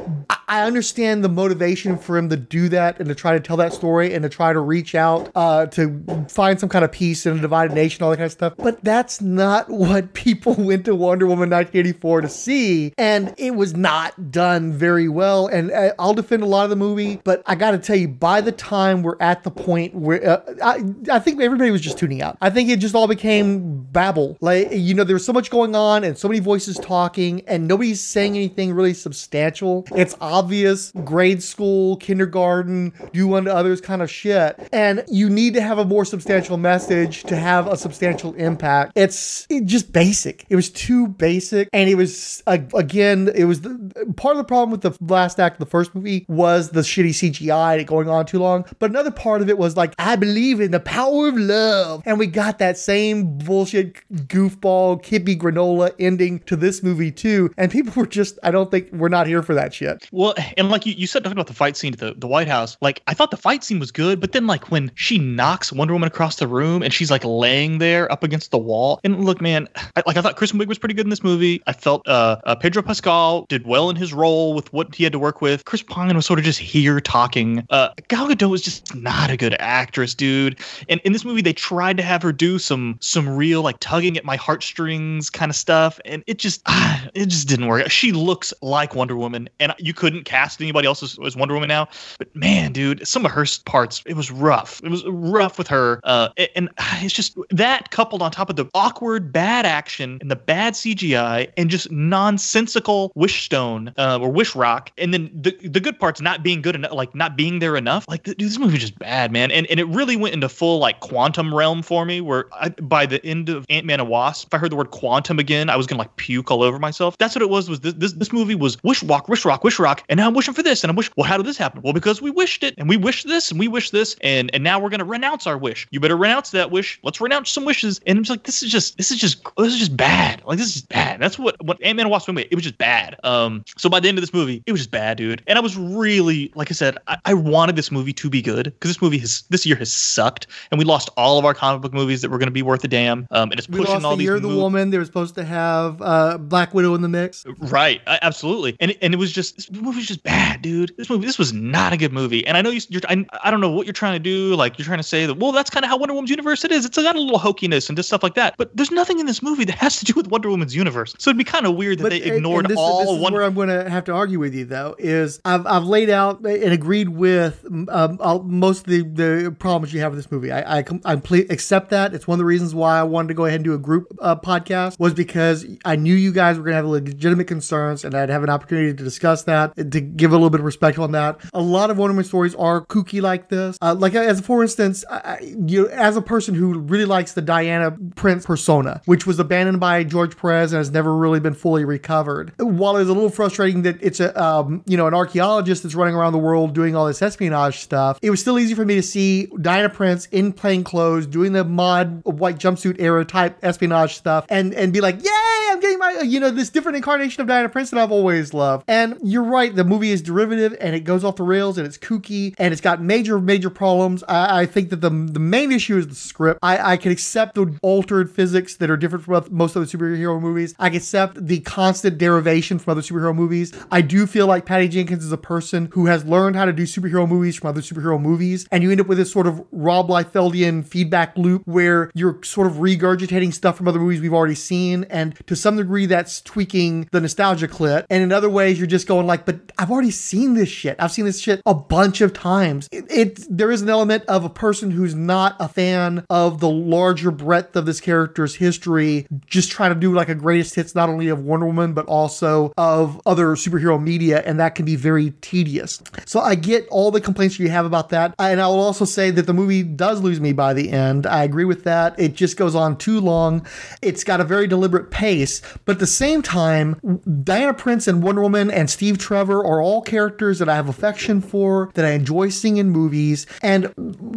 I, understand the motivation for him to do that and to try to tell that story and to try to reach out uh, to find some kind of peace in a divided nation, all that kind of stuff. But that's not [laughs] what people went to Wonder Woman 1984 to see, and it was not done very well. And uh, I'll defend a lot of the movie, but I got to tell you, by the time we're at the point where uh, I, I think everybody was just tuning out. I think it just all became babble. Like you know, there was so much going on and so many voices talking, and nobody's saying anything really substantial. It's obvious grade school, kindergarten, do unto others kind of shit. And you need to have a more substantial message to have a substantial impact. It's it just basic. It was too basic, and it was uh, again, it was the, part of the problem with the last act of the first movie was the shitty CGI it going on too long. But another part of it was like, I believe in the power of love, and we got that same bullshit goofball kippy granola ending to this movie too. And people were just, I don't think we're not here for that shit. Well, and like you, you said talking about the fight scene at the, the White House, like I thought the fight scene was good, but then like when she knocks Wonder Woman across the room and she's like laying there up against the wall, and look, man, I, like I thought Chris Wiig was pretty good in this movie. I felt uh, uh, Pedro Pascal did well in his role with what he had to work with. Chris Pine was sort of just here talking. Uh, Gal Gadot was just not a good actress, dude. And in this movie, they tried to have her do some some real like tugging at my heartstrings kind of stuff, and it just ah, it just didn't work. She looks like Wonder Woman, and you couldn't cast anybody else as, as Wonder Woman now. But man, dude, some of her parts, it was rough. It was rough with her, uh, and, [sighs] it's just that coupled on top of the awkward bad action and the bad CGI and just nonsensical wish stone uh, or wish rock, and then the the good parts not being good enough, like not being there enough. Like dude, this movie is just bad, man. And and it really went into full like quantum realm for me, where I, by the end of Ant Man and Wasp, if I heard the word quantum again, I was gonna like puke all over myself. That's what it was. Was this this, this movie was wish walk, wish rock, wish rock, and now I'm wishing for this, and I'm wish. Well, how did this happen? Well, because we wished it, and we wished this, and we wished this, and and now we're gonna renounce our wish. You better renounce that wish. Let's renounce some wishes. And I'm just like, this is just this is just this is just bad. Like this is bad. That's what what Ant Man Wasp. It was just bad. Um. So by the end of this movie, it was just bad, dude. And I was really, like I said, I, I wanted this movie to be good because this movie has this year has sucked, and we lost all of our comic book movies that were going to be worth a damn. Um. And it's We pushing all the these. Year of the Woman. They were supposed to have uh, Black Widow in the mix. Right, I- absolutely, and and it was just this movie was just bad, dude. This movie, this was not a good movie. And I know you, you're, I, I don't know what you're trying to do. Like you're trying to say that, well, that's kind of how Wonder Woman's universe it is. It's got a little hokiness and just stuff like that. But there's nothing in this movie that has to do with Wonder Woman's universe. So it'd be kind of weird that they ignored this, all this is Wonder. where I'm going to have to argue with you, though. Is I've, I've laid out and agreed with um, uh, most of the, the problems you have with this movie. I I, com- I ple- accept that. It's one of the reasons why I wanted to go ahead and do a group uh, podcast was because I knew you guys were going to have legitimate concerns, and I'd have an opportunity to discuss that to give a little bit of respect on that. A lot of Wonder Woman stories are kooky like this. Uh, like as for instance, I, I- you as a person who really likes the Diana Prince persona, which was abandoned by George Perez and has never really been fully recovered. While it's a little frustrating that it's a um, you know an archaeologist that's running around the world doing all this espionage stuff, it was still easy for me to see Diana Prince in plain clothes doing the mod white jumpsuit era type espionage stuff and and be like, yay, I'm getting my you know this different incarnation of Diana Prince that I've always loved. And you're right, the movie is derivative and it goes off the rails and it's kooky and it's got major major problems. I, I think that the the main issue is the script. I, I can accept the altered physics that are different from most other superhero movies. I can accept the constant derivation from other superhero movies. I do feel like Patty Jenkins is a person who has learned how to do superhero movies from other superhero movies, and you end up with this sort of Rob Liefeldian feedback loop where you're sort of regurgitating stuff from other movies we've already seen, and to some degree that's tweaking the nostalgia clit. And in other ways, you're just going like, but I've already seen this shit. I've seen this shit a bunch of times. It, it there is an element of a person who's not a fan of the larger breadth of this character's history, just trying to do like a greatest hits not only of Wonder Woman but also of other superhero media, and that can be very tedious. So I get all the complaints you have about that, and I will also say that the movie does lose me by the end. I agree with that. It just goes on too long. It's got a very deliberate pace, but at the same time, Diana Prince and Wonder Woman and Steve Trevor are all characters that I have affection for, that I enjoy seeing in movies, and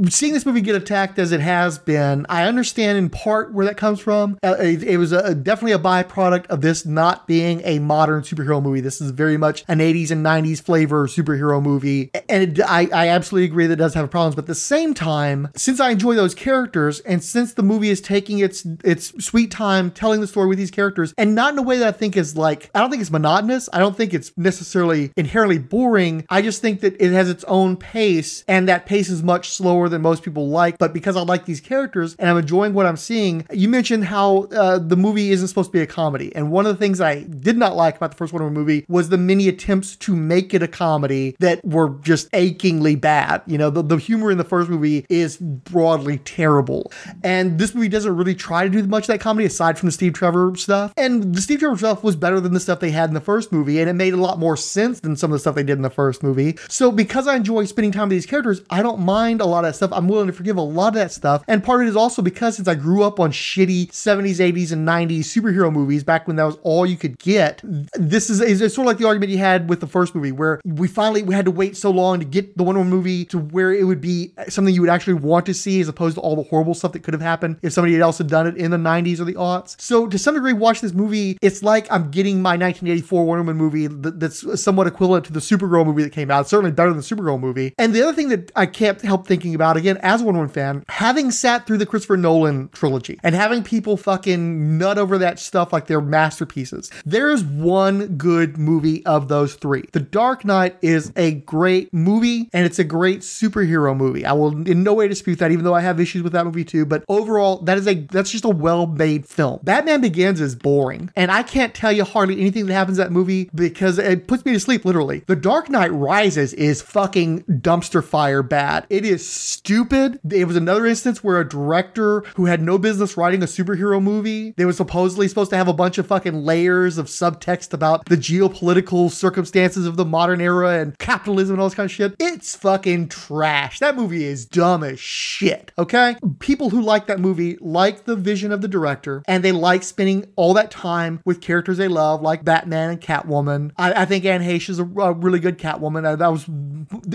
seeing this movie get attacked as it has been, I understand in part where that comes from. Uh, it, it was a, definitely a byproduct of this not being a modern superhero movie. This is very much an 80s and 90s flavor superhero movie, and it, I, I absolutely agree that it does have problems. But at the same time, since I enjoy those characters, and since the movie is taking its its sweet time telling the story with these characters, and not in a way that I think is like I don't think it's monotonous. I don't think it's necessarily inherently boring. I just think that it has its own pace, and that pace is much slower than most people like. But because I like these characters and I'm enjoying what I'm seeing, you mentioned how uh, the movie isn't supposed to be a comedy, and one of the things I did not like about the first Wonder Woman movie was the many attempts to make it a comedy that were just achingly bad. You know, the, the humor in the first movie is broadly terrible, and this movie doesn't really try to do much of that comedy aside from the Steve Trevor stuff. And the Steve Trevor stuff was better than the stuff they had in the first movie, and it made a lot more sense than some of the stuff they did in the first movie. So because I enjoy spending time with these characters, I don't mind a lot of stuff. I'm willing to forgive a lot of that stuff. And part of it is also because since I grew up on shitty 70s, 80s, and 90s superhero movies back when that was all you could get, this is it's sort of like the argument you had with the first movie, where we finally we had to wait so long to get the Wonder Woman movie to where it would be something you would actually want to see as opposed to all the horrible stuff that could have happened if somebody else had done it in the 90s or the aughts. So to some degree, watch this movie, it's like I'm getting my 1984 Wonder Woman movie that, that's somewhat equivalent to the Supergirl movie that came out. It's certainly better than the Supergirl movie. And the other thing that I can't help thinking about, again, as a Wonder Woman fan, having sat through the Christopher Nolan trilogy and having people fucking nut over that stuff like they're masterpieces, there is one good movie of those three. The Dark Knight is a great movie and it's a great superhero movie. I will in no way dispute that, even though I have issues with that movie too. But overall, that is a that's just a well-made film. Batman Begins is boring. And I can't tell you hardly anything that happens in that movie because it puts me to sleep, literally. The Dark Knight Rises is fucking dumpster fire bad. It is stupid. It was another instance where a director who had no business writing a superhero movie, they were supposedly supposed to have a bunch of fucking layers of subtext about the geopolitical circumstances of the modern era and capitalism and all this kind of shit. It's fucking trash. That movie is dumb as shit, okay? People who like that movie like the vision of the director and they like spending all that time with characters they love, like Batman and Catwoman. I, I think Anne Heche is a, a really good Catwoman. Uh, that was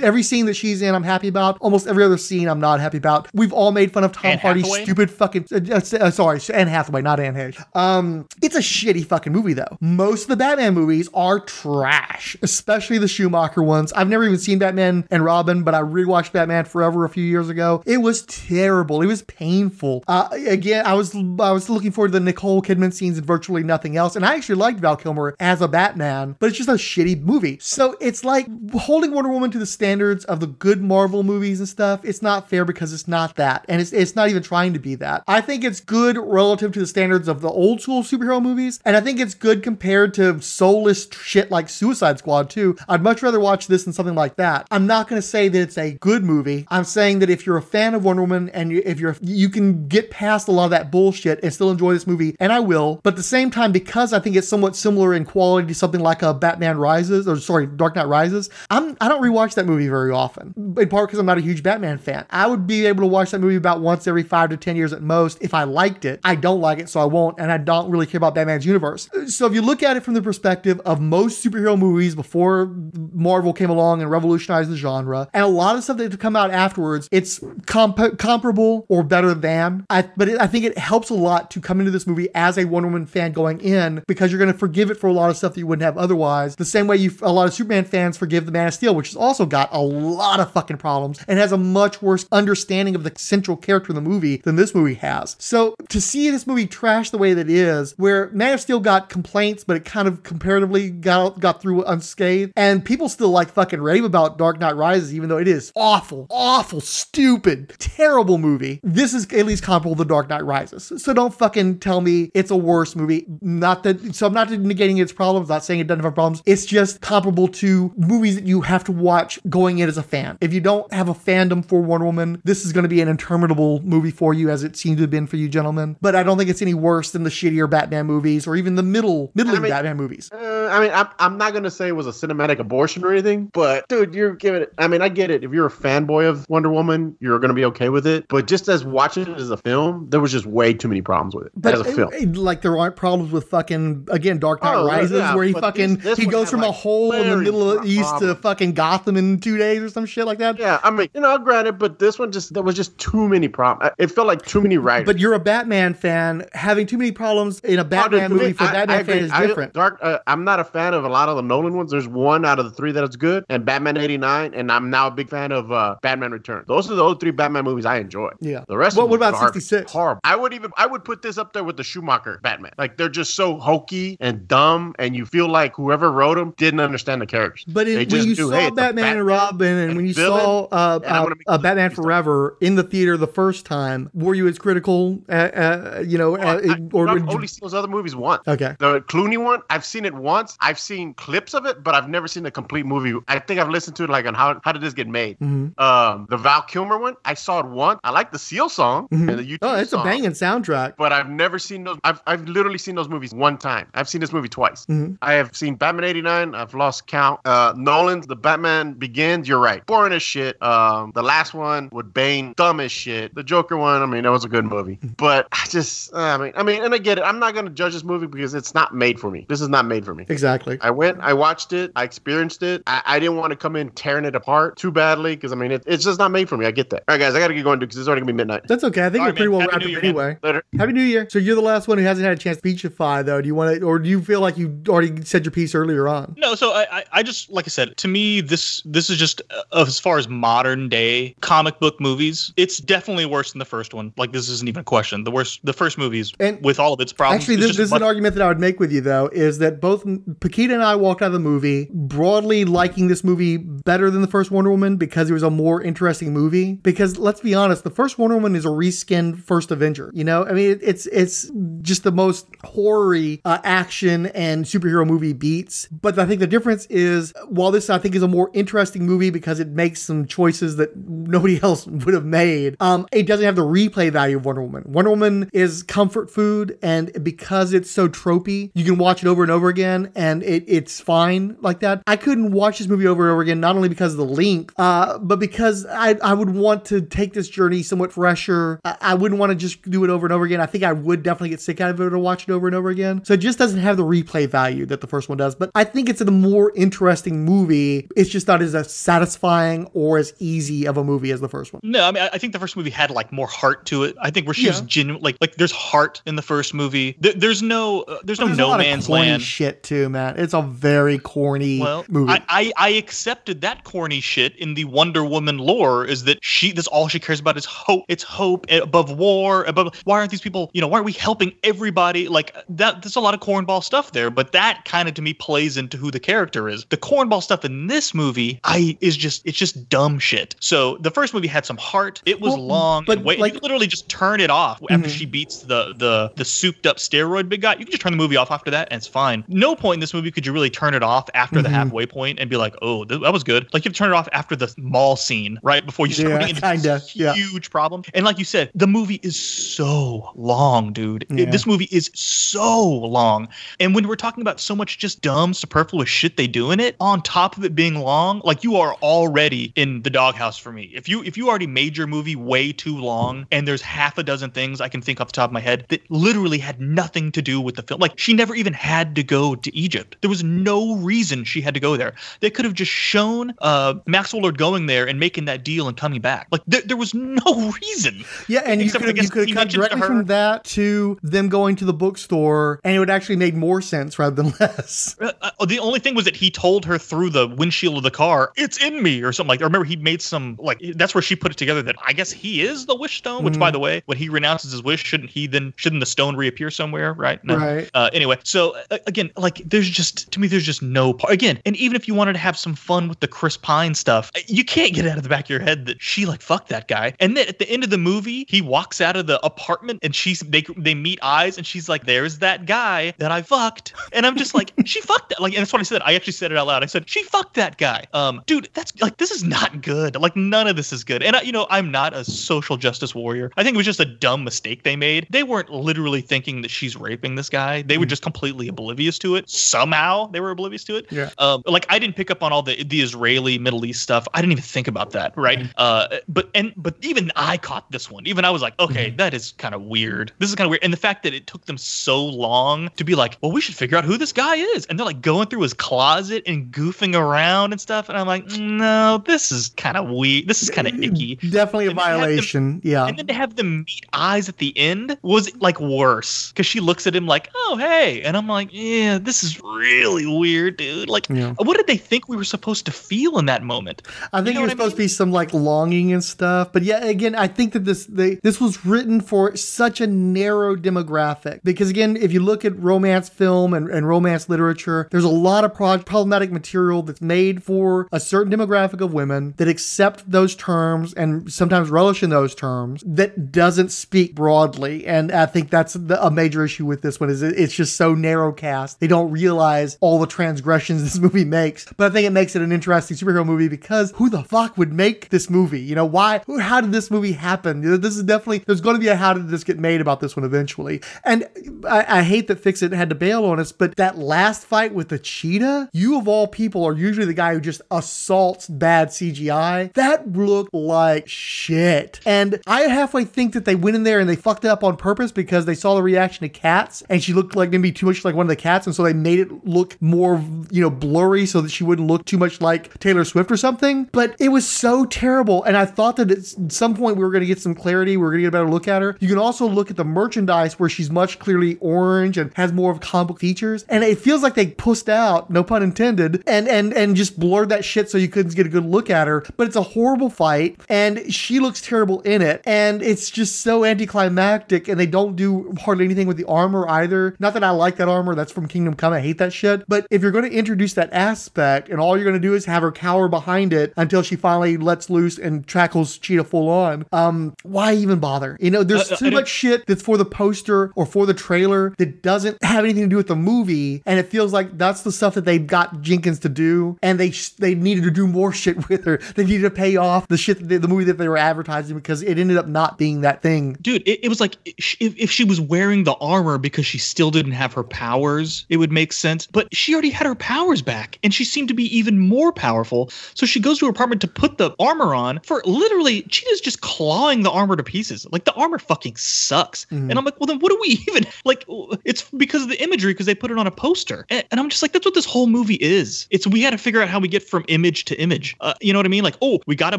every scene that she's in, I'm happy about. Almost every other scene, I'm not happy about. We've all made fun of Tom Anne Hardy's Hathaway? stupid fucking. Uh, uh, sorry, Anne Hathaway, not Anne Heche. Um, it's a shitty fucking movie though. Most of the Batman movies are trash, especially the Schumacher ones. I've never even seen Batman and Robin, but I rewatched Batman Forever a few years ago. It was terrible. It was painful. Uh, again, I was I was looking forward to the Nicole Kidman scenes and virtually nothing else, and I actually liked Val Kilmer as a Batman, but it's just a shitty movie. So it's like holding Wonder Woman to the standards of the good Marvel movies and stuff. It's not fair because it's not that, and it's it's not even trying to be that. I think it's good relative to the standards of the old school superhero movies, and I think it's good compared to soulless shit like Suicide Squad too. I'd much rather watch this than something like that. I'm not going to say that it's a good movie. I'm saying that if you're a fan of Wonder Woman and you, if you're you can get past a lot of that bullshit and still enjoy this movie, and I will. But at the same time, because I think it's somewhat similar in quality to something like a Batman Rises or sorry, Dark Knight Rises, I'm I don't rewatch that movie very often. In part because I'm not a huge Batman fan. I would be able to watch that movie about once every five to ten years at most if I liked it. I don't like it, so I won't, and I don't really care about Batman's universe. So if you look at it from the perspective of most superhero movies before Marvel came along and revolutionized the genre, and a lot of stuff that come out afterwards, it's comp- comparable or better than. I, but it, I think it helps a lot to come into this movie as a Wonder Woman fan going in because you're going to forgive it for a lot of stuff that you wouldn't have otherwise. The same way you a lot of Superman fans forgive the Man of Steel, which has also got a lot of fucking problems and has a much worse understanding of the central character in the movie than this movie has. So to see this movie trash the way that it is, where Man of Steel got complaints, but it kind of comparatively got got through unscathed, and people still like fucking rave about Dark Knight Rises, even though it is awful, awful, stupid, terrible movie. This is at least comparable to Dark Knight Rises. So don't fucking tell me it's a worse movie. Not that. So I'm not negating its problems. Not saying it doesn't have problems. It's just comparable to movies that you have to watch going in as a fan. If you don't have a fandom for Wonder Woman, this is going to be an interminable movie for you, as it seemed to have been for you, gentlemen. But I don't think it's any worse than the shittier Batman movies or even the middle middling I mean- Batman movies. Uh, I mean, I'm, I'm not gonna say it was a cinematic abortion or anything, but dude, you're giving it. I mean, I get it. If you're a fanboy of Wonder Woman, you're gonna be okay with it. But just as watching it as a film, there was just way too many problems with it But as a it- film. it- like there aren't problems with fucking again Dark Knight Oh, Rises yeah, where he fucking this- this he goes from a hole in the middle of the east to fucking Gotham in two days or some shit like that. yeah, I mean, you know, granted, but this one just there was just too many problems. It felt like too many writers. But you're a Batman fan. Having too many problems in a Batman Oh, movie me, for I- Batman I fan agree. is I- different. Dark. Uh, I'm not a fan of a lot of the Nolan ones. There's one out of the three that is good, and Batman '89, and I'm now a big fan of uh, Batman Returns. Those are the only three Batman movies I enjoy. Yeah. The rest. What- of what about 66? Horrible. I would even. I would put this up there with the Schumacher Batman. Like they're just so hokey and dumb, and you feel like whoever wrote them didn't understand the characters. But when you do, saw hey, a Batman and Robin, and and when you villain, saw uh, uh, uh, Batman. Forever in the theater the first time, were you as critical? Uh, uh, you know, uh, I, or I've only seen those other movies once. okay. The Clooney one, I've seen it once. I've seen clips of it, but I've never seen the complete movie. I think I've listened to it like on how how did this get made. Mhm. Um, the Val Kilmer one, I saw it once. I like the Seal song Mhm. and the YouTube Oh, it's a banging soundtrack. But I've never seen those. I've I've literally seen those movies one time. I've seen this movie twice. Mhm. I have seen Batman '89. I've lost count. Uh, Nolan's The Batman Begins. You're right, boring as shit. Um, the last one with Bane, dumb as shit. The Joker one, I mean, that was a good movie. But I just, I mean, I mean, and I get it. I'm not gonna judge this movie because it's not made for me. This is not made for me. Exactly. I went, I watched it, I experienced it. I, I didn't want to come in tearing it apart too badly because I mean, it, it's just not made for me. I get that. All right, guys, I gotta get going because it's already gonna be midnight. That's okay. I think All we're right, pretty man. well Happy wrapped New up Year, anyway. Later. Happy New Year. So you're the last one who hasn't had a chance to speechify, though. Do you want to, or do you feel like you already said your piece earlier on? No, so I, I, I just like I said to me this this is just uh, as far as modern day comic book movies, it's definitely worse than the first one. Like this isn't even a question. The worst, the first movies And- with all of its problems. Actually, it's this, just this is an argument that I would make with you, though, is that both Paquita and I walked out of the movie broadly liking this movie better than the first Wonder Woman because it was a more interesting movie. Because let's be honest, the first Wonder Woman is a reskinned first Avenger. You know, I mean, it's it's just the most hoary uh, action and superhero movie beats. But I think the difference is while this I think is a more interesting movie because it makes some choices that nobody [laughs] else would have made, um, it doesn't have the replay value of Wonder Woman. Wonder Woman is comfort food, and because it's so tropey, you can watch it over and over again, and it, it's fine like that. I couldn't watch this movie over and over again, not only because of the length, uh, but because I, I would want to take this journey somewhat fresher. I, I wouldn't want to just do it over and over again. I think I would definitely get sick out of it to watch it over and over again. So it just doesn't have the replay value that the first one does. But I think it's a more interesting movie. It's just not as satisfying or as easy of a movie as the first one. No, I mean I think the first movie had like more heart to it. I think where she was genuine, like like there's heart in the first movie. There, there's no uh, there's no There's no man's land. shit too, man. It's a very corny Well, movie. I, I I accepted that corny shit in the Wonder Woman lore. Is that she? That's all she cares about is hope. It's hope above war. Above why aren't these people? You know, why aren't we helping everybody? Like that. There's a lot of cornball stuff there, but that kind of to me plays into who the character is. The cornball stuff in this movie, I is just it's just dumb shit. So the first movie had some heart. It was Well, long, but wait, like- you literally just turn it off after Mhm. she beats the the the souped up steroid big guy. You can just turn the movie off after that, and it's fine. No point in this movie could you really turn it off after the Mhm. halfway point and be like, oh, th- that was good. Like you have to turn it off after the mall scene, right before you start Yeah, into kinda, this yeah. huge problem. And like you said, the movie is so long, dude. It- this movie is so long. And when we're talking about so much just dumb, superfluous shit they do in it, on top of it being long, like you are already in the doghouse for me. If you if you already made your movie way too long, and there's half a dozen things I can think off the top of my head that literally had nothing to do with the film. Like she never even had to go to Egypt. There was no reason she had to go there. They could have just shown uh, Maxwell Lord going there and making that deal and coming back. Like there, there was no [laughs] reason. Yeah, and you could have, you could have mentions directly from that to them going to the bookstore, and it would actually make more sense rather than [laughs] less. Uh, uh, the only thing was that he told her through the windshield of the car, "It's in me" or something like. I remember he made some like that's where she put it together that I guess he is the wish stone. Which, by Mm-hmm. the way, when he renounces his wish, shouldn't he then shouldn't the stone reappear somewhere? Right. No. Right. Uh, anyway, so uh, again, like there's just to me, there's just no part. Again, and even if you wanted to have some fun with the Chris Pine stuff, you can't get out of the back of your head that she like fucked that guy. And then at the end of the movie, he walks out of the apartment and she's they they meet eyes and she's like, "There's that guy that I fucked," and I'm just like, [laughs] "She fucked that." Like, and that's what I said. I actually said it out loud. I said, "She fucked that guy." Um, dude, that's like this is not good. Like none of this is good. And I, you know, I'm not a social justice warrior. I think it was just a dumb mistake they made. They weren't literally thinking that she's raping this guy. They were just completely oblivious to it. Somehow they were oblivious to it. Yeah. Um, like I didn't pick up on all the the Israeli Middle East stuff. I didn't even think about that, right? Uh, but and but even I caught this one. Even I was like, okay, that is kind of weird. This is kind of weird. And the fact that it took them so long to be like, well, we should figure out who this guy is, and they're like going through his closet and goofing around and stuff, and I'm like, no, this is kind of weird. This is kind of icky. Definitely a And they have them- violation. yeah. And then to have them meet eyes at the end was like worse because she looks at him like, "Oh, hey," and I'm like, "Yeah, this is really weird, dude." Like, Yeah. what did they think we were supposed to feel in that moment? I think know it was supposed to be some like longing and stuff, but yeah, again, I think that this they, this was written for such a narrow demographic because again, if you look at romance film and, and romance literature, there's a lot of pro- problematic material that's made for a certain demographic of women that accept those terms and sometimes relish in those terms that doesn't speak broadly, and I think that's the, a major issue with this one is it, it's just so narrow cast. They don't realize all the transgressions [laughs] this movie makes, but I think it makes it an interesting superhero movie because who the fuck would make this movie? You know, why? Who, how did this movie happen? This is definitely, there's going to be a how did this get made about this one eventually. And I, I hate that Fix It had to bail on us, but that last fight with the cheetah, you of all people are usually the guy who just assaults bad CGI. That looked like shit. And I halfway think that they went in there and they fucked it up on purpose because they saw the reaction to cats and she looked like maybe too much like one of the cats. And so they made it look more, you know, blurry so that she wouldn't look too much like Taylor Swift or something. But it was so terrible. And I thought that at some point we were going to get some clarity. We were going to get a better look at her. You can also look at the merchandise where she's much clearly orange and has more of comic book features. And it feels like they pushed out, no pun intended, and and and just blurred that shit so you couldn't get a good look at her. But it's a horrible fight, and she looks terrible in it. And it's just so anticlimactic, and they don't do hardly anything with the armor either. Not that I like that armor, that's from Kingdom Come I hate that shit. But if you're going to introduce that aspect and all you're going to do is have her cower behind it until she finally lets loose and tackles Cheetah full on, um, why even bother? You know, there's Uh, uh, too much shit that's for the poster or for the trailer that doesn't have anything to do with the movie, and it feels like that's the stuff that they got Jenkins to do, and they sh- they needed to do more [laughs] shit with her. They needed to pay off the shit that they, the movie that they were advertising because it ended up not being that thing. dude it, it was like if, if she was wearing the armor because she still didn't have her powers it would make sense but she already had her powers back and she seemed to be even more powerful. So she goes to her apartment to put the armor on for literally cheetah's just clawing the armor to pieces. Like the armor fucking sucks. And i'm like well then what do we [laughs] even like it's because of the imagery because they put it on a poster. And, and i'm just like that's what this whole movie is. It's we got to figure out how we get from image to image. Uh, you know what i mean? Like oh we got to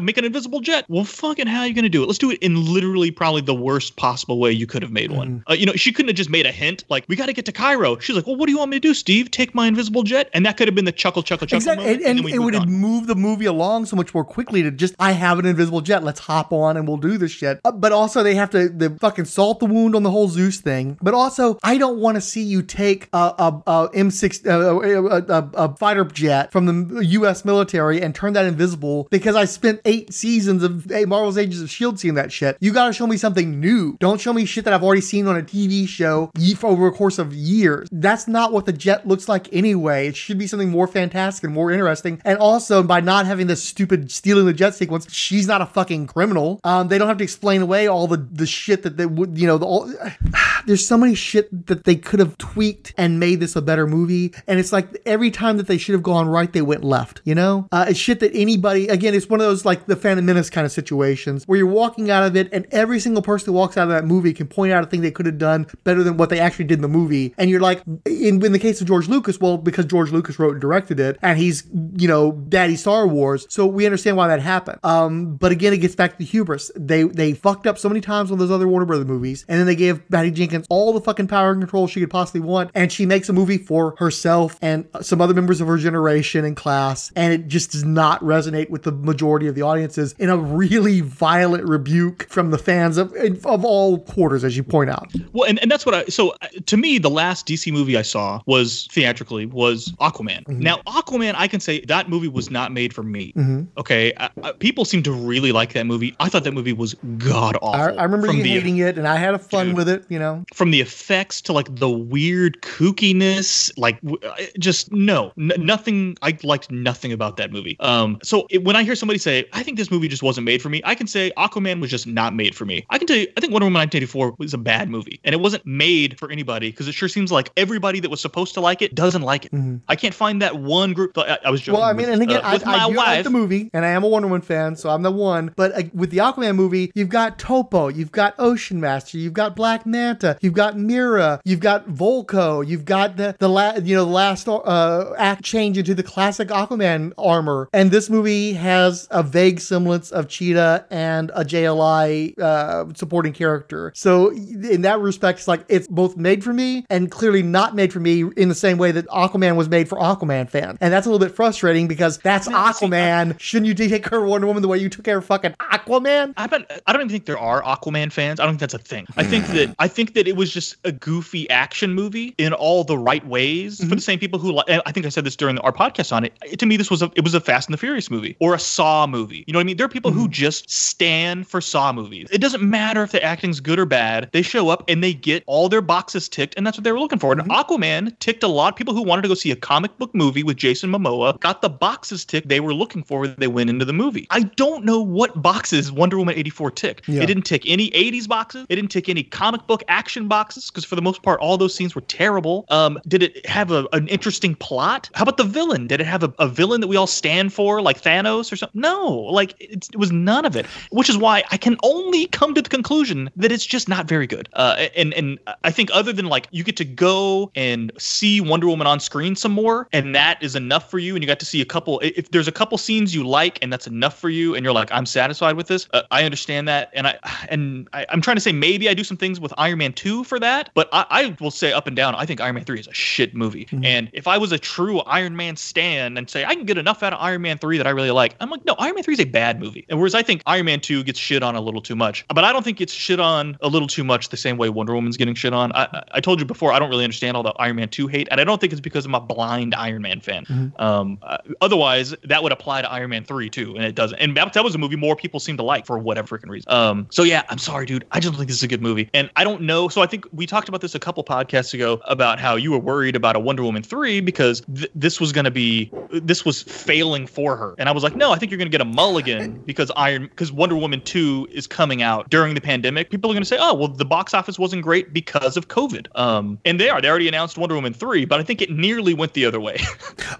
make an invisible jet. Well fucking how are you gonna do it? Let's do it in literally probably the worst possible way you could have made one. Uh, you know she couldn't have just made a hint like we got to get to cairo. She's like well what do you want me to do steve take my invisible jet and that could have been the chuckle chuckle chuckle Exactly, moment, and, and we it would have moved the movie along so much more quickly to just I have an invisible jet, let's hop on and we'll do this shit. Uh, but also they have to they fucking salt the wound on the whole Zeus thing. But also I don't want to see you take a a, a M6 uh, a, a, a fighter jet from the U.S. military and turn that invisible because I spent eight seasons of hey, Marvel's Agents of Shield seeing that shit. You got to show me something new. Don't show me shit that I've already seen on a TV show over a course of years. That's not what the jet looks like anyway. It should be something more fantastic and more interesting. And also, by not having this stupid stealing the jet sequence, she's not a fucking criminal. Um, they don't have to explain away all the the shit that they would, you know, the all. [sighs] There's so many shit that they could have tweaked and made this a better movie. And it's like every time that they should have gone right, they went left. You know, uh, it's shit that anybody. Again, it's one of those like the Phantom Menace kind of situations where you're walking out of it, and every single person who walks out of that movie can point out a thing they could have done better than what they actually did in the movie. And you're like, in, in the case of George Lucas, well, because George Lucas wrote and directed it, and he's you know daddy Star Wars, so we understand why that happened. Um, but again, it gets back to the hubris. They they fucked up so many times on those other Warner Brother movies, and then they gave Patty Jenkins all the fucking power and control she could possibly want, and she makes a movie for herself and some other members of her generation and class, and it just does not resonate with the majority of the audiences in a really violent rebuke from the fans of of all quarters, as you point out. Well, and, and that's what I so uh, to me the last DC movie I saw was theatrically was Aquaman. Now Aquaman, I can say that movie was not made for me. Okay, I, I- people seem to really like that movie. I thought that movie was god awful. I, I remember you the, hating it, and I had a fun Dude. with it. You know, from the effects to like the weird kookiness, like w- just no, n- nothing. I liked nothing about that movie. Um, so it, when I hear somebody say, "I think this movie just wasn't made for me," I can say Aquaman was just not made for me. I can tell you, I think Wonder Woman 1984 was a bad movie, and it wasn't made for anybody because it sure seems like everybody that was supposed to like it doesn't like it. I can't find that one group. I, I was joking. Mm-hmm. Well, I mean, with, and again, uh, I, I do wife. like the movie, and I am a Wonder Woman fan, so I'm the one. But uh, with the Aquaman movie, you've got Topo, you've got Ocean Master, you've got Black Manta, you've got Mera, you've got Vulko, you've got the the la- you know the last uh, act change into the classic Aquaman armor, and this movie has a vague semblance of Cheetah and a JLI uh, supporting character. So in that respect, it's like it's both made for me and clearly not made for me in the same way that Aquaman was made for Aquaman fans. And that's a little bit frustrating because that's Aquaman. Shouldn't you take care of Wonder Woman the way you took care of fucking Aquaman? I bet I don't even think there are Aquaman fans. I don't think that's a thing. I think that I think that it was just a goofy action movie in all the right ways for mm-hmm. the same people who. Li- I think I said this during our podcast on it. To me, this was a it was a Fast and the Furious movie or a Saw movie. You know what I mean? There are people who mm-hmm. just stand for Saw movies. It doesn't matter if the acting's good or bad. They show up and they get all their boxes ticked, and that's what they were looking for. And mm-hmm. Aquaman ticked a lot. of People who wanted to go see a comic book movie with Jason Momoa got the boxes ticked they were looking for when they went into the movie. I don't know what boxes Wonder Woman 84 ticked. Yeah. It didn't tick any 80s boxes. It didn't tick any comic book action boxes because for the most part, all those scenes were terrible. Um, did it have a, an interesting plot? How about the villain? Did it have a, a villain that we all stand for, like Thanos or something? No, like it, it was none of it. Which is why I can only come to the conclusion that it's just not very good. Uh, and and I think other than like you get to go and see Wonder Woman on screen some more, and that is enough for you. And you got to see a couple. If there's a couple scenes you like, and that's enough for you, and you're like, I'm satisfied with this. Uh, I understand that, and I and I, I'm trying to say maybe I do some things with Iron Man two for that, but I, I will say up and down, I think Iron Man three is a shit movie. And if I was a true Iron Man stan and say I can get enough out of Iron Man three that I really like, I'm like, no, Iron Man three is a bad movie. And whereas I think Iron Man two gets shit on a little too much, but I don't think it's shit on a little too much the same way Wonder Woman's getting shit on. I, I- I told you before, I don't really understand all the Iron Man 2 to hate, and I don't think it's because I'm a blind Iron Man fan. Mm-hmm. Um, uh, otherwise, that would apply to Iron Man three too, and it doesn't. And that, that was a movie more people seem to like for whatever freaking reason. Um, so yeah, I'm sorry, dude. I just don't think this is a good movie, and I don't know. So I think we talked about this a couple podcasts ago about how you were worried about a Wonder Woman three because th- this was going to be this was failing for her, and I was like, no, I think you're going to get a mulligan because Iron because Wonder Woman two is coming out during the pandemic. People are going to say, oh, well, the box office wasn't great because of COVID. Um, and they are. They already announced Wonder Woman three, but I think it nearly went the other way. [laughs]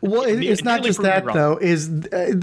Well, it, it's not just that though. Is uh,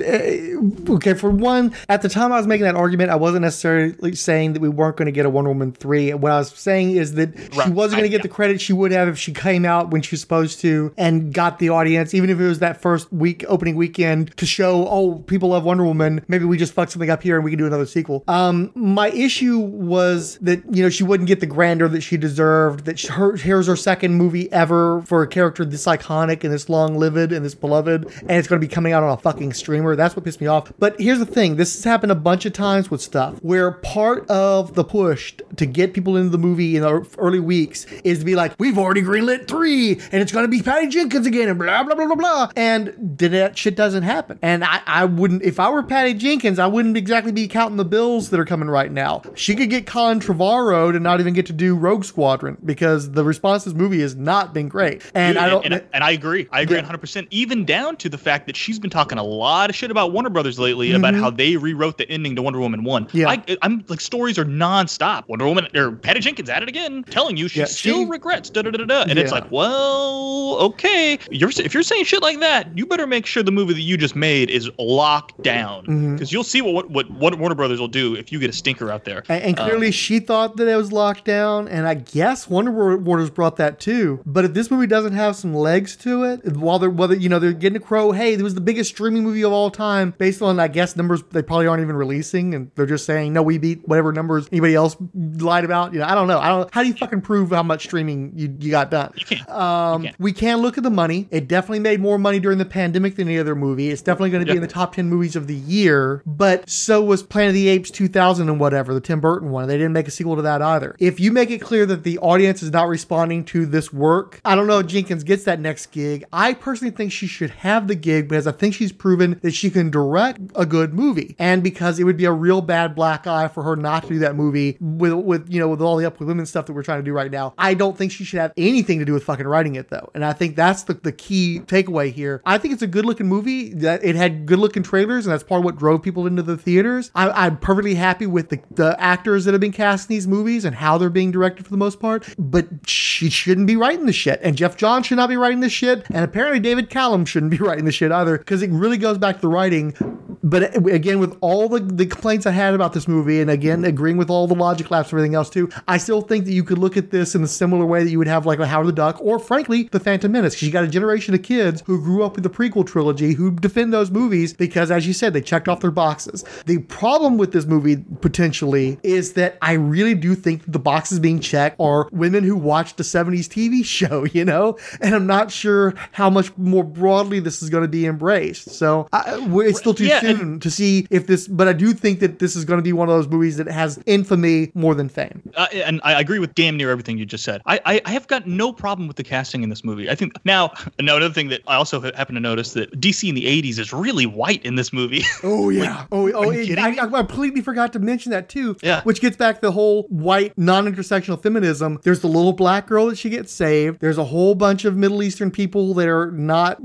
uh, okay for one. At the time I was making that argument, I wasn't necessarily saying that we weren't going to get a Wonder Woman three. What I was saying is that she wasn't going to get yeah. the credit she would have if she came out when she was supposed to and got the audience, even if it was that first week opening weekend to show, oh, people love Wonder Woman. Maybe we just fucked something up here and we can do another sequel. Um, my issue was that you know she wouldn't get the grandeur that she deserved. That her here's her second movie ever for a character this iconic and this long lived and this beloved, and it's going to be coming out on a fucking streamer. That's what pissed me off. But here's the thing: this has happened a bunch of times with stuff where part of the push to get people into the movie in the early weeks is to be like, we've already greenlit three, and it's going to be Patty Jenkins again, and blah blah blah blah blah. And that shit doesn't happen. And I, I wouldn't, if I were Patty Jenkins, I wouldn't exactly be counting the bills that are coming right now. She could get Colin Trevorrow to not even get to do Rogue Squadron because the response to this movie has not been great. And Dude, I don't. and, and I agree. I agree Yeah. 100%. Even down to the fact that she's been talking a lot of shit about Warner Brothers lately about how they rewrote the ending to Wonder Woman 1. Mm-hmm. Yeah. I, I'm like, stories are nonstop. Wonder Woman, or Patty Jenkins at it again, telling you she Yeah, still she- regrets, da da da da. And it's like, well, okay. You're, if you're saying shit like that, you better make sure the movie that you just made is locked down. Mm-hmm. Because you'll see what, what, what Warner Brothers will do if you get a stinker out there. And, and clearly, Um, she thought that it was locked down, and I guess Wonder Wa- Warner's brought that too. But if this movie doesn't have some legs to it, while they're whether you know they're getting a crow, hey, it was the biggest streaming movie of all time, based on I guess numbers they probably aren't even releasing, and they're just saying no, we beat whatever numbers anybody else lied about. You know, I don't know. I don't. How do you fucking prove how much streaming you, you got done? you. Um, You we can look at the money. It definitely made more money during the pandemic than any other movie. It's definitely going to be Yeah. in the top 10 movies of the year, but so was Planet of the Apes 2000 and whatever, the Tim Burton one. They didn't make a sequel to that either. If you make it clear that the audience is not responding to this work, I don't know if Jenkins gets that next gig. I personally think she should have the gig because I think she's proven that she can direct a good movie. And because it would be a real bad black eye for her not to do that movie with, with you know, with all the up with women stuff that we're trying to do right now. I don't think she should have anything to do with fucking writing it though. And I think that's the, the key takeaway here. I think it's a good looking movie. That it had good looking trailers, and that's part of what drove people into the theaters. I, I'm perfectly happy with the, the actors that have been cast in these movies and how they're being directed for the most part. But she shouldn't be writing the shit. And Geoff Johns should not be writing this shit. And apparently David Callaham shouldn't be [laughs] writing the shit either, because it really goes back to the writing. But eh, again, with all the, the complaints I had about this movie, and again, agreeing with all the logic laps and everything else too, I still think that you could look at this in a similar way that you would have like a Howard the Duck, or frankly, the Phantom Menace, because you got a generation of kids who grew up with the prequel trilogy who defend those movies because, as you said, they checked off their boxes. The problem with this movie potentially is that I really do think the boxes being checked are women who watched the 70s TV show, you know, and I'm not sure how much more broadly this is going to be embraced. So I, it's still too Yeah, soon to see if this, but I do think that this is going to be one of those movies that has infamy more than fame. Uh, and I agree with damn near everything you just said. I, I, I have got no problem with the casting in this movie. I think now, [laughs] another thing that I also happen to notice that DC in the '80s is really white in this movie. [laughs] Oh yeah. oh, oh it- I. I completely forgot to mention that too. Yeah. Which gets back to the whole white non-intersectional feminism. There's the little black girl that she gets saved. There's a whole bunch of Middle Eastern people that are not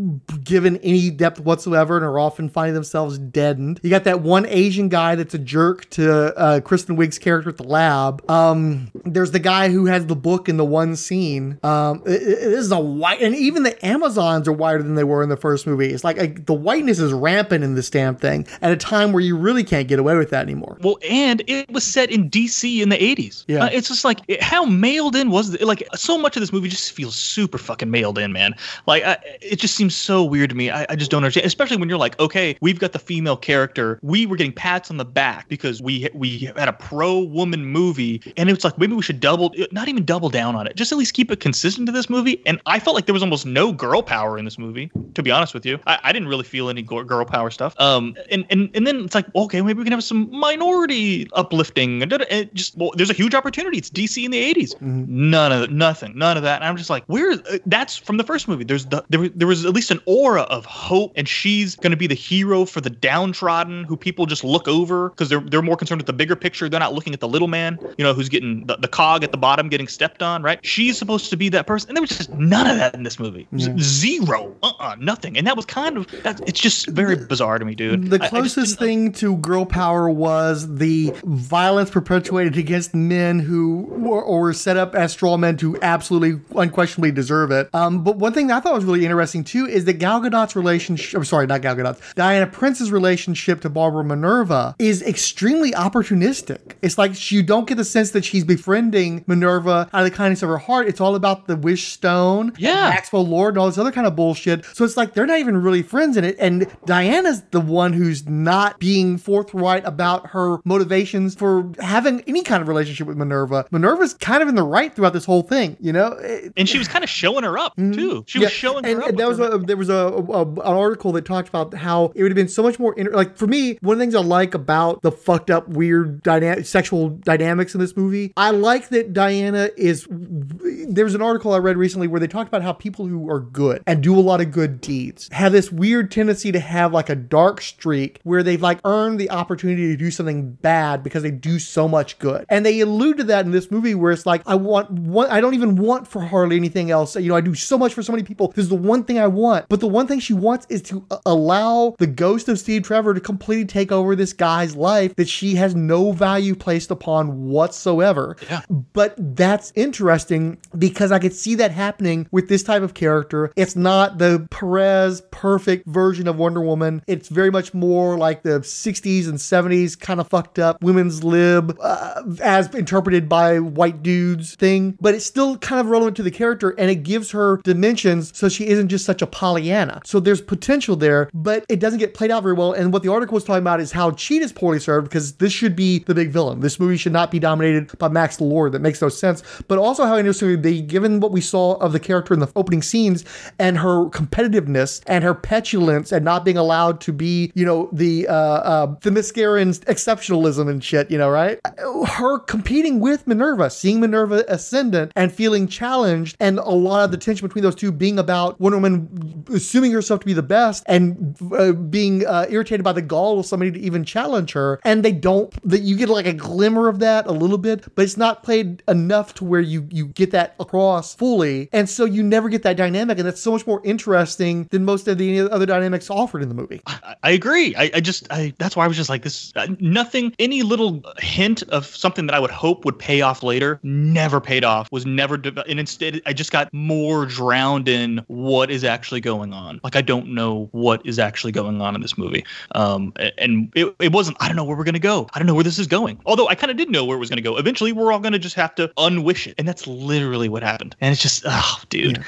given any depth whatsoever and are often finding themselves deadened. You got that one Asian guy that's a jerk to uh, Kristen Wiig's character at the lab. Um, there's the guy who has the book in the one scene. Um, it- it- this is a white, and even the Amazons are whiter than they were in the first movie. It's like, like the whiteness is rampant in this damn thing at a time where you really can't get away with that anymore. well, and it was set in DC in the '80s. Yeah. Uh, it's just like it, how mailed in was it? Like so much of this movie just feels super fucking mailed in, man. Like I, it just seems so weird to me. I, I just don't understand, especially when you're like, okay, we've got the female character. We were getting pats on the back because we we had a pro woman movie, and it's like maybe we should double, not even double down on it, just at least keep it consistent to this movie. And I felt like there was almost no girl power in this movie, to be honest with you. I, I didn't really feel any girl power stuff. Um, and and and then it's like, okay, maybe we can have some minority uplifting. And it just well, there's a huge opportunity. It's DC in the '80s. None of nothing, none of that. And I'm just like, where uh, that's from the first movie. There's the there, there was at least an aura of hope, and she's going to be the hero for the downtrodden, who people just look over because they're they're more concerned with the bigger picture. They're not looking at the little man, you know, who's getting the, the cog at the bottom getting stepped on. Right? She's supposed to be that person, and there was just none of that in this movie. Zero, uh, uh nothing, and that was kind of that. It's just very bizarre to me, dude. The I- I just closest thing to girl power was the violence perpetuated against men who were, or were set up as straw men to absolutely, unquestionably deserve it. Um, but one thing that I thought was really interesting too is that Gal Gadot's relationship, I'm sorry, not Gal Gadot's, Diana Prince's relationship to Barbara Minerva is extremely opportunistic. It's like you don't get the sense that she's befriending Minerva out of the kindness of her heart. It's all about the wish stone, Yeah. Maxwell Lord, and all this other kind of bullshit. So it's like they're not even really friends in it. And Diana's the one who's not being forthright about her motivations for having any kind of relationship with Minerva. Minerva's kind of in the right throughout this whole thing, you know? And she was kind of showing her up too. She Mm-hmm. yeah, was showing and, her up. and that was a, there was a, a- an article that talked about how it would have been so much more inter- like for me one of the things I like about the fucked up weird dyna- sexual dynamics in this movie I like that Diana is there was an article I read recently where they talked about how people who are good and do a lot of good deeds have this weird tendency to have like a dark streak where they've like earned the opportunity to do something bad because they do so much good and they allude to that in this movie where it's like I want one I don't even want for Harley anything else you know I do so much for so many people this is the one thing I want but the one thing she wants is to allow the ghost of Steve Trevor to completely take over this guy's life that she has no value placed upon whatsoever Yeah. but that's interesting because I could see that happening with this type of character. It's not the Perez perfect version of Wonder Woman. It's very much more like the 60s and 70s kind of fucked up women's lib uh, as interpreted by white dudes thing, but it's still kind of relevant to the character and it gives her dimensions so she isn't just such a Pollyanna. So there's potential there, but it doesn't get played out very well. And what the article was talking about is how Cheetah's poorly served because this should be the big villain. This movie should not be dominated by Max Lord. That makes no sense. But also how interesting they, given what we saw of the character in the opening scenes and her competitiveness and her petulance and not being allowed to be, you know, the uh, uh, Themysciran's exceptionalism and shit, you know, right? Her competing with Minerva, seeing Minerva ascendant and feeling challenged, and a lot of the tension between those two being about Wonder Woman assuming herself to be the best and uh, being uh, irritated by the gall of somebody to even challenge her. And they don't, that you get like a glimmer of that a little bit, but it's not played enough to where you you get that across fully. And so you never get that dynamic, and that's so much more interesting than most of the other dynamics offered in the movie. I, I agree. I, I just, I that's why I was just like this. Uh, nothing, any little hint of something that I would hope would pay off later, never paid off. Was never, and instead, I just got more drowned in what is actually going on. Like I don't know what is actually going on in this movie. Um, and it, it wasn't. I don't know where we're gonna go. I don't know where this is going. Although I kind of did know where it was gonna go. Eventually, we're all gonna just have to unwish it, and that's literally what happened. And it's just, oh, dude,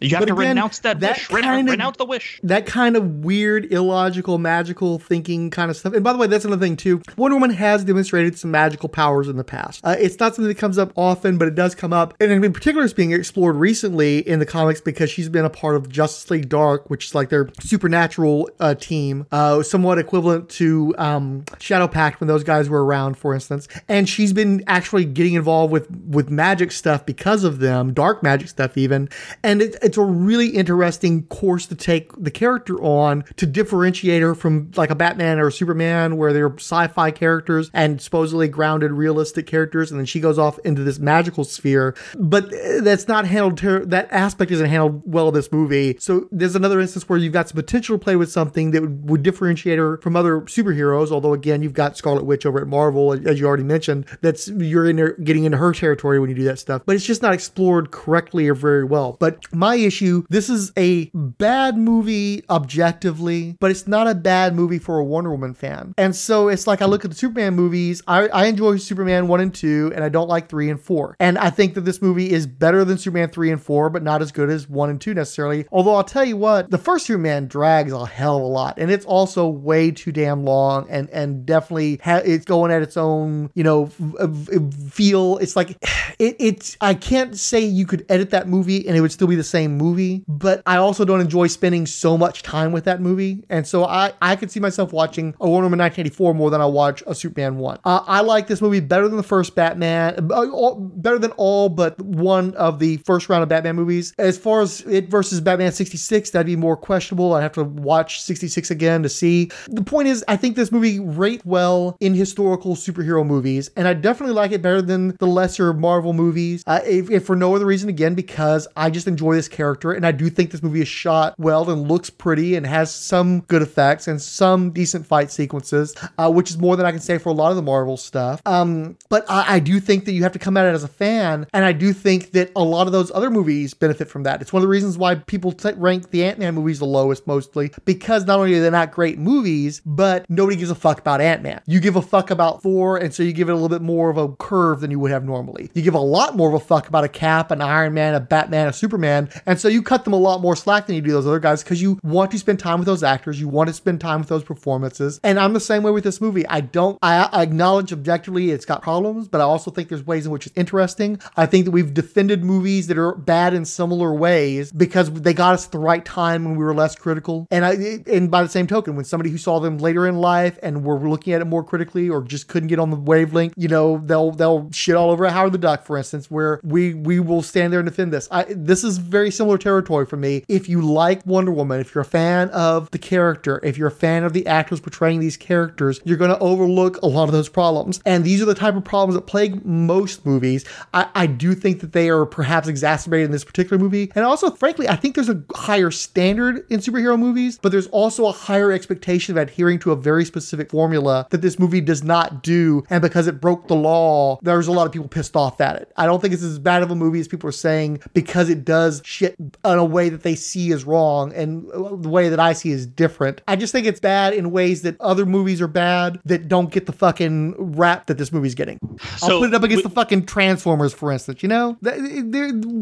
you have But to again, renounce that, that wish. Ren- kind of- renounce the wish. that kind of weird, illogical, magical thinking kind of stuff. And by the way, that's another thing too. Wonder Woman has demonstrated some magical powers in the past. Uh, it's not something that comes up often, but it does come up. And in particular, it's being explored recently in the comics because she's been a part of Justice League Dark, which is like their supernatural uh, team, uh, somewhat equivalent to um, Shadowpact when those guys were around, for instance. And she's been actually getting involved with with magic stuff because of them, dark magic stuff even. And it, it's a really interesting course to take the character on to differentiate her from like a Batman or a Superman, where they're sci-fi characters and supposedly grounded, realistic characters, and then she goes off into this magical sphere. But uh, that's not handled. Ter- that aspect isn't handled well in this movie. So there's another instance where you've got some potential to play with something that would, would differentiate her from other superheroes. Although again, you've got Scarlet Witch over at Marvel, as you already mentioned. That's you're in there getting into her territory when you do that stuff. But it's just not explored correctly or very well. But my issue, this is a bad movie objectively, but it's not a bad movie for a Wonder Woman fan. And so it's like I look at the Superman movies. I, I enjoy Superman one and two, and I don't like three and four. And I think that this movie is better than Superman three and four, but not as good as one and two necessarily. Although I'll tell you what, the first Superman drags a hell of a lot, and it's also way too damn long, and and definitely ha- it's going at its own you know f- f- feel. It's like [sighs] it, it's I can't say you could edit that movie and it would still be the same movie, but I also don't enjoy spending so much time with that movie, and so I I could see myself watching a Wonder Woman 1984 more than I watch a Superman one. Uh, I like this movie better than the first Batman, uh, all, better than all but one of the first round of Batman movies. As far as it versus Batman 66, that'd be more questionable. I'd have to watch 66 again to see. The point is, I think this movie rate well in historical superhero movies, and I definitely like it better than the lesser Marvel movies. Uh, if, if for no other reason, again, because I just enjoy this character, and I do think this movie is shot well and looks pretty and has some good effects and some decent fight sequences, uh, which is more than I can say for a lot of the Marvel stuff. Um, but I, I do think that you have to come at it as a fan, and I do think that a lot of those other movies benefit from that. It's one of the reasons why people t- rank the Ant Man movies the lowest mostly, because not only are they not great movies, but nobody gives a fuck about Ant Man. You give a fuck about Thor, and so you give it a little bit more of a curve than you would have normally. You give a lot more of a fuck about a Cap, an Iron Man, a Batman, a Superman, and so you cut them a lot more slack than you do those other guys because you want to spend time with those actors, you want to spend time with those performances, and I'm the same way with this movie. I don't, I, I acknowledge objectively it's got problems, but I also think there's ways in which it's interesting. I think that we've defended movies that are bad in similar ways because they got us at the right time when we were less critical. And I, and by the same token, when somebody who saw them later in life and were looking at it more critically or just couldn't get on the wavelength, you know, they'll they'll shit all over Howard the Duck, for instance, where we we will stand there and defend this. I, this is very similar territory for me. If you like Wonder Woman, if you're a fan of the character, if you're a fan of the actors portraying these characters, you're going to overlook a lot of those problems. And these are the type of problems that plague most movies. I, I do think that they are perhaps exacerbated in this particular movie. And also, frankly, I think there's a higher standard in superhero movies, but there's also a higher expectation of adhering to a very specific formula that this movie does not do. And because it broke the law, there's a lot of people pissed off at it. I don't think it's as bad of a movie as people are saying because it does shit in a way that they see as wrong and the way that I see is different. I just think it's bad in ways that other movies are bad that don't get the fucking rap that this movie's getting. I'll So, put it up against we- the fucking Transformers, for instance. You know,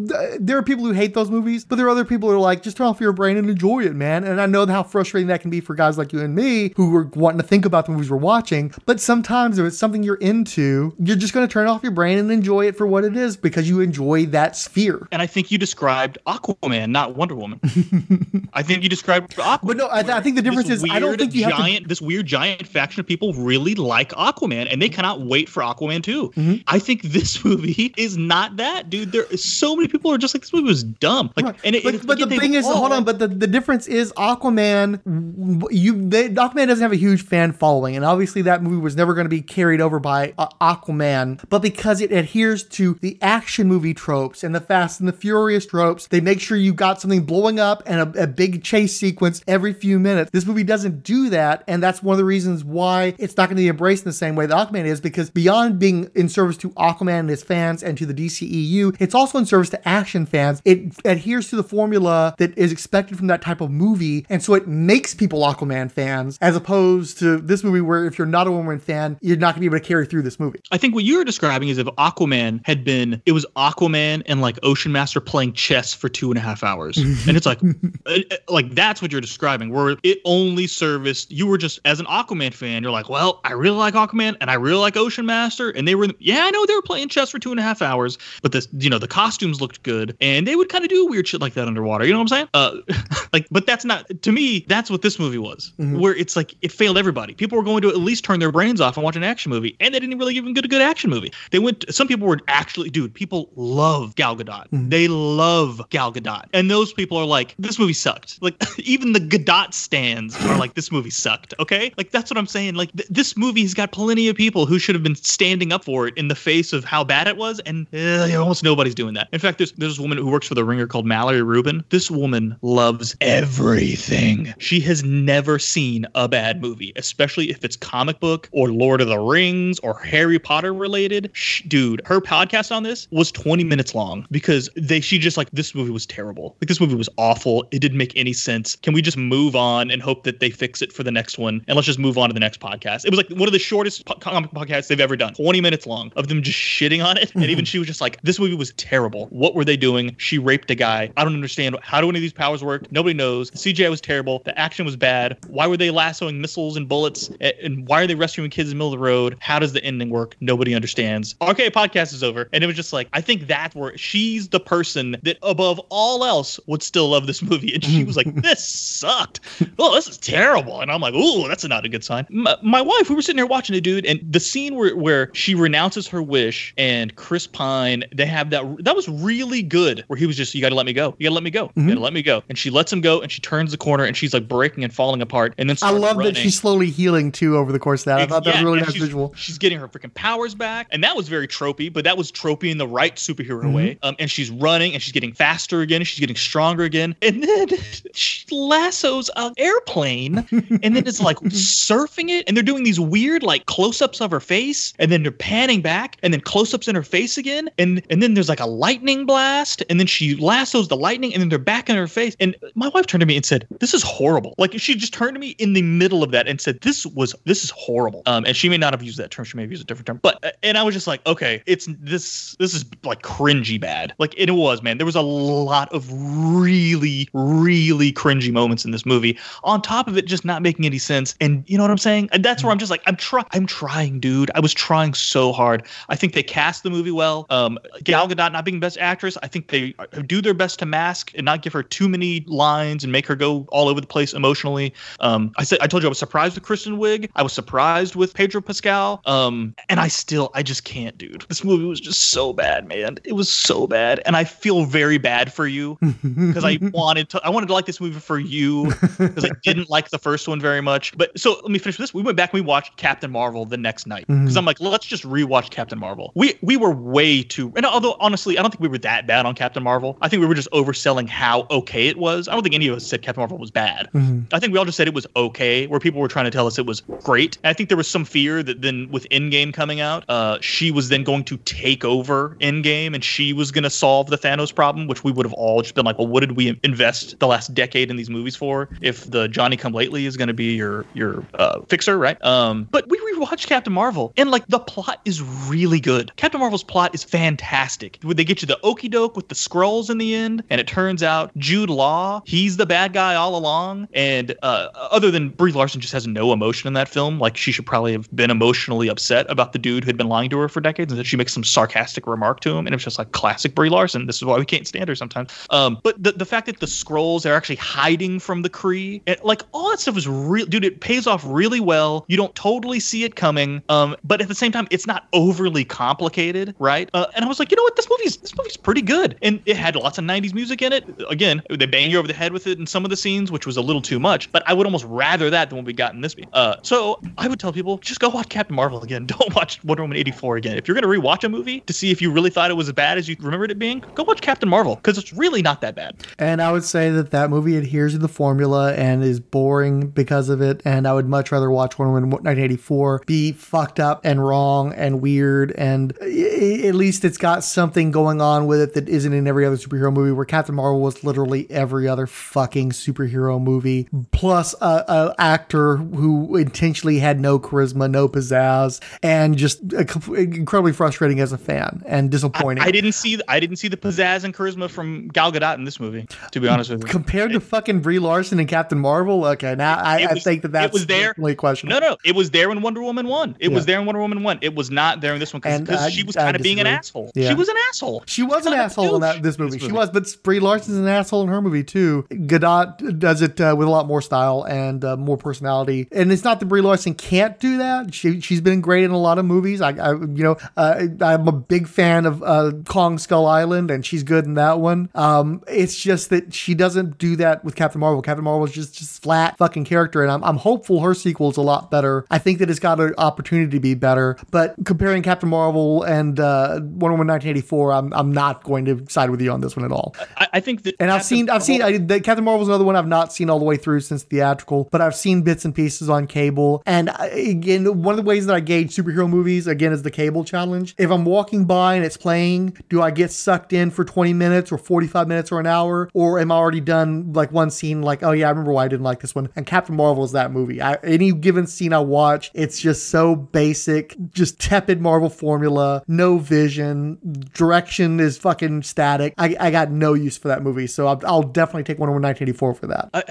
Th- there are people who hate those movies, but there are other people who are like, just turn off your brain and enjoy it, man. And I know how frustrating that can be for guys like you and me who are wanting to think about the movies we're watching. But sometimes if it's something you're into, you're just going to turn off your brain and enjoy it for what it is because you enjoy that sphere. And I think you described Aquaman, not Wonder Woman. [laughs] I think you described Aquaman. But no, I, th- I think the difference is I don't think you have to this weird giant faction of people really like Aquaman, and they cannot wait for Aquaman 2. Mm-hmm. I think this [laughs] movie is not that, dude. There are so many people are just like this movie was dumb. Like, Right. and it, but, the thing is, hold on. But the, the difference is Aquaman. You they, Aquaman doesn't have a huge fan following, and obviously that movie was never going to be carried over by uh, Aquaman. But because it adheres to the action movie tropes and the Fast and the Furious tropes, they make sure you got something blowing up and a, a big chase sequence every few minutes. This movie doesn't do that, and that's one of the reasons why it's not going to be embraced in the same way that Aquaman is. Because beyond being in service to Aquaman and his fans and to the DCEU, it's also in service to action fans. It adheres to the formula that is expected from that type of movie, and so it makes people Aquaman fans, as opposed to this movie where if you're not a Woman fan, you're not going to be able to carry through this movie. I think what you were describing is if Aquaman had been, it was Aquaman and like Ocean Master playing chess for two and a half hours, [laughs] and it's like, uh, uh, like that's what you're describing. Where it only serviced you were just as an Aquaman fan, you're like, well, I really like Aquaman and I really like Ocean Master, and they were, yeah, I know they were playing chess for two and a half hours, but this, you know, the costumes looked good, and they would kind of do weird shit like that underwater. You know what I'm saying? Uh, [laughs] like, but that's not to me. That's what this movie was, where it's like it failed everybody. People were going to at least turn their brains off and watch an action movie, and they didn't really even get a good action movie. They went. Some people were actually, dude. People love Gal Gadot. They love Gal Gadot, and those people are like, this movie sucked. Like [laughs] even the Gadot stands are like, this movie sucked. Okay, like that's what I'm saying. Like th- this movie's got plenty of people who should have been standing up for it in the face of how bad it was, and uh, almost nobody's doing that. In fact, there's there's a woman who works for the Ringer called Mallory Rubin. This woman loves everything. She has never seen a bad movie, especially if it's comic book or Lord of the Rings or Harry Potter related. Sh- dude, her podcast on this was 20 minutes long because they she just like this movie was terrible. Like this movie was awful. It didn't make any sense. Can we just move on and hope that they fix it for the next one? And let's just move on to the next podcast. It was like one of the shortest po- comic podcasts they've ever done. 20 minutes long of them just shitting on it. And even [laughs] she was just like, this movie was terrible. What were they doing? She raped a guy. I don't understand. How do any of these powers work? Nobody knows. The CGI was terrible. The action was bad. Why were they lassoing missiles and bullets? And why are they rescuing kids in the middle of the road? How does the ending work? Nobody understands. Okay, podcast is over. And it was just like, I think that's where she's the person that above all else would still love this movie. And she was like, [laughs] this sucked. Oh, this is terrible. And I'm like, ooh, that's not a good sign. My, my wife, we were sitting there watching it, dude. And the scene where, where she renounces her wish and Chris Pine, they have that, that was really good where he was just, you got to let me go. You got to let me go. You got to let me go. And she lets him go and she turns the corner and she's like breaking and falling apart. And then I love running. that she's slowly healing too over the course of that. I thought that was really nice she's, visual. She's getting her freaking powers back, and that was very tropey, but that was tropey in the right superhero Mm-hmm. way. Um, and she's running, and she's getting faster again, she's getting stronger again, and then [laughs] she lassos an airplane, and then it's like [laughs] surfing it, and they're doing these weird like close-ups of her face, and then they're panning back, and then close-ups in her face again, and and then there's like a lightning blast, and then she lassos the lightning, and then they're back in her face, and my wife turned to me and said, "This is horrible." Like she just turned to me in the middle of that and said, "This was this is horrible." Um, and she may not have used that term; she may have used a different term. But uh, and I was just like, "Okay, it's this this is like cringy bad." Like it was, man. There was a lot of really really cringy moments in this movie. On top of it, just not making any sense. And you know what I'm saying? And that's where I'm just like, I'm trying. I'm trying, dude. I was trying so hard. I think they cast the movie well. Um, Gal Gadot not being best actress, I think they uh, do their best to mask and not give her too many lines and make her go all over the place emotionally. Um, I said I told you I was surprised with Kristen Wiig. I was surprised with Pedro Pascal. Um, and I still I just can't, dude. This movie was just so bad, man. It was so bad, and I feel very bad for you [laughs] because I wanted to I wanted to like this movie for you because I didn't like the first one very much. But so let me finish this. We went back and we watched Captain Marvel the next night because I'm like, let's just rewatch Captain Marvel. We we were way too and although honestly, I don't think we were that bad on Captain Marvel. I think we were just overselling how okay it was. I don't think any of us said Captain Marvel was bad. I think we all just said it was okay, where people were trying to tell us it was great. And I think there was some fear that then with Endgame coming out, uh, she was then going to take over Endgame and she was going to solve the Thanos problem, which we would have all just been like, well, what did we invest the last decade in these movies for if the Johnny Come Lately is going to be your your uh, fixer, right? Um, but we rewatched Captain Marvel and like the plot is really good. Captain Marvel's plot is fantastic. Would they get you the okey doke with the scrolls in the end? And it turns out Jude Law, he's the bad guy all along. And uh, other than Brie Larson just has no emotion in that film, like she should probably have been emotionally upset about the dude who had been lying to her for decades, and that she makes some sarcastic remark to him, and it's just like classic Brie Larson. This is why we can't stand her sometimes. Um, but the, the fact that the scrolls are actually hiding from the Kree, and like all that stuff is real, dude. It pays off really well. You don't totally see it coming, um, but at the same time, it's not overly complicated, right? Uh, and I was like, you know what, this movie's this movie's pretty good, and it had lots of '90s music in it. Again, they bang you over the head with it in some of the scenes, which was a little too much. But I would almost rather that than what we got in this movie. Uh, so I would tell people just go watch Captain Marvel again. [laughs] Don't watch Wonder Woman '84 again. If you're gonna rewatch a movie to see if you really thought it was as bad as you remembered it being, go watch Captain Marvel because it's really not that bad. And I would say that that movie adheres to the formula and is boring because of it. And I would much rather watch Wonder Woman 1984 be fucked up and wrong and weird. And at least it's got something going on with it that isn't in every other superhero movie, where Captain Marvel was literally every other fucking superhero movie, plus a, a actor who intentionally had no charisma, no pizzazz, and just incredibly frustrating as a fan and disappointing. I didn't see I didn't see the pizzazz and charisma from Gal Gadot in this movie. To be honest with you, compared to fucking Brie Larson and Captain Marvel. Okay, now I, It I think that that's it was there. questionable. No, no, it was there when Wonder Woman won. It was there in Wonder Woman one. It was not there in this one because she was kind of being an asshole. Yeah. She was an asshole. She was an kind of asshole in that douche this movie. She was, but Brie Larson's an asshole in her movie too. Gadot does it uh, with a lot more style and uh, more personality. And it's not that Brie Larson can't do that. She she's been great in a lot of movies. I, I you know uh, I'm a big fan of uh, Kong Skull Island, and she's good in that one. Um, it's just that she doesn't do that with Captain Marvel. Captain Marvel is just just flat fucking character, and I'm I'm hopeful her sequel is a lot better. I think that it's got an opportunity to be better. But comparing Captain Marvel and uh, Wonder Woman 1984, I'm I'm not going to side with you on this one at all. I, I think that. And I've Captain seen, I've seen, Marvel- I, the, Captain Marvel's another one I've not seen all the way through since theatrical, but I've seen bits and pieces on cable. And I, again, one of the ways that I gauge superhero movies again is the cable challenge. If I'm walking by and it's playing, do I get sucked in for 20 minutes or 45 minutes or an hour, or am I already done like one scene? Like, oh yeah, I remember why I didn't like this one. And Captain Marvel is that movie. I, any given scene I watch, it's just so basic, just tepid Marvel formula, no vision, direction is fucking static. I, I got no use for that movie, so I'll, I'll definitely take Wonder Woman 1984 for that. Uh,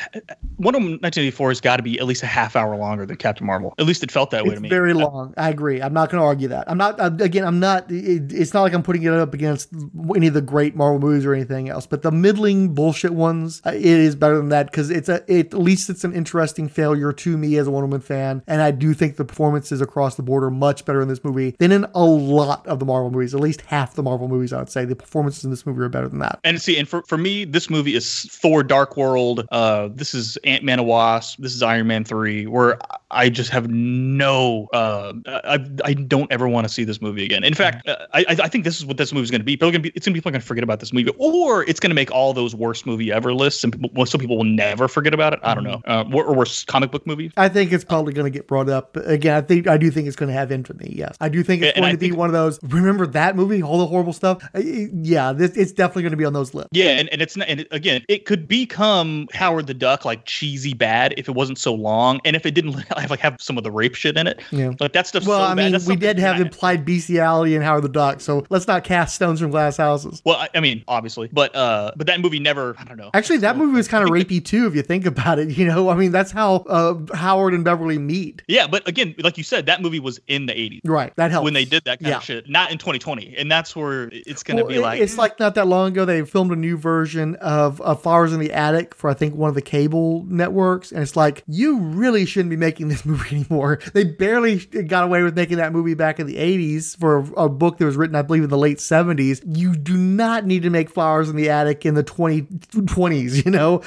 Wonder Woman 1984 has got to be at least a half hour longer than Captain Marvel. At least it felt that way to me. very long. I agree. I'm not going to argue that. I'm not. I'm, again, I'm not. It, it's not like I'm putting it up against any of the great Marvel movies or anything else. But the middling bullshit ones, uh, it is better than that because it's a. It, at least it's an interesting failure to me as a Wonder Woman fan, and I do think the performances across the board are much better in this movie than in a lot of the Marvel movies. At least half the Marvel movies, I would say. The the performances in this movie are better than that. And see, and for, for me, this movie is Thor: Dark World. Uh, this is Ant Man and Wasp. This is Iron Man three, where I just have no. Uh, I I don't ever want to see this movie again. In fact, uh, I I think this is what this movie is going to be. People going to be. It's going to be people going to forget about this movie, or it's going to make all those worst movie ever lists, and people, so people will never forget about it. I don't know. Uh, or, or worst comic book movie. I think it's probably going to get brought up again. I think I do think it's going to have infamy. Yes, I do think it's And going I to be one of those. Remember that movie, all the horrible stuff. Uh, Yeah, this, it's definitely going to be on those lists. Yeah, and, and it's not, and it, again, it could become Howard the Duck, like cheesy bad, if it wasn't so long, and if it didn't [laughs] have like have some of the rape shit in it. Yeah. like that stuff's Well, so I mean, That's we did have implied bestiality in Howard the Duck, so let's not cast stones from glass houses. Well, I, I mean, obviously, but uh, but that movie never. I don't know. Actually, that So- movie was kind of rapey too, if you think about it. [laughs] You know, I mean, that's how uh, Howard and Beverly meet. Yeah, but again, like you said, that movie was in the '80s Right, that helps when they did that kind Yeah. of shit, not in 2020, and that's where it's gonna Well, be like. it's like not that long ago they filmed a new version of, of Flowers in the Attic for I think one of the cable networks, and it's like you really shouldn't be making this movie anymore. They barely got away with making that movie back in the '80s for a, a book that was written, I believe, in the late '70s. You do not need to make Flowers in the Attic in the 2020s. You know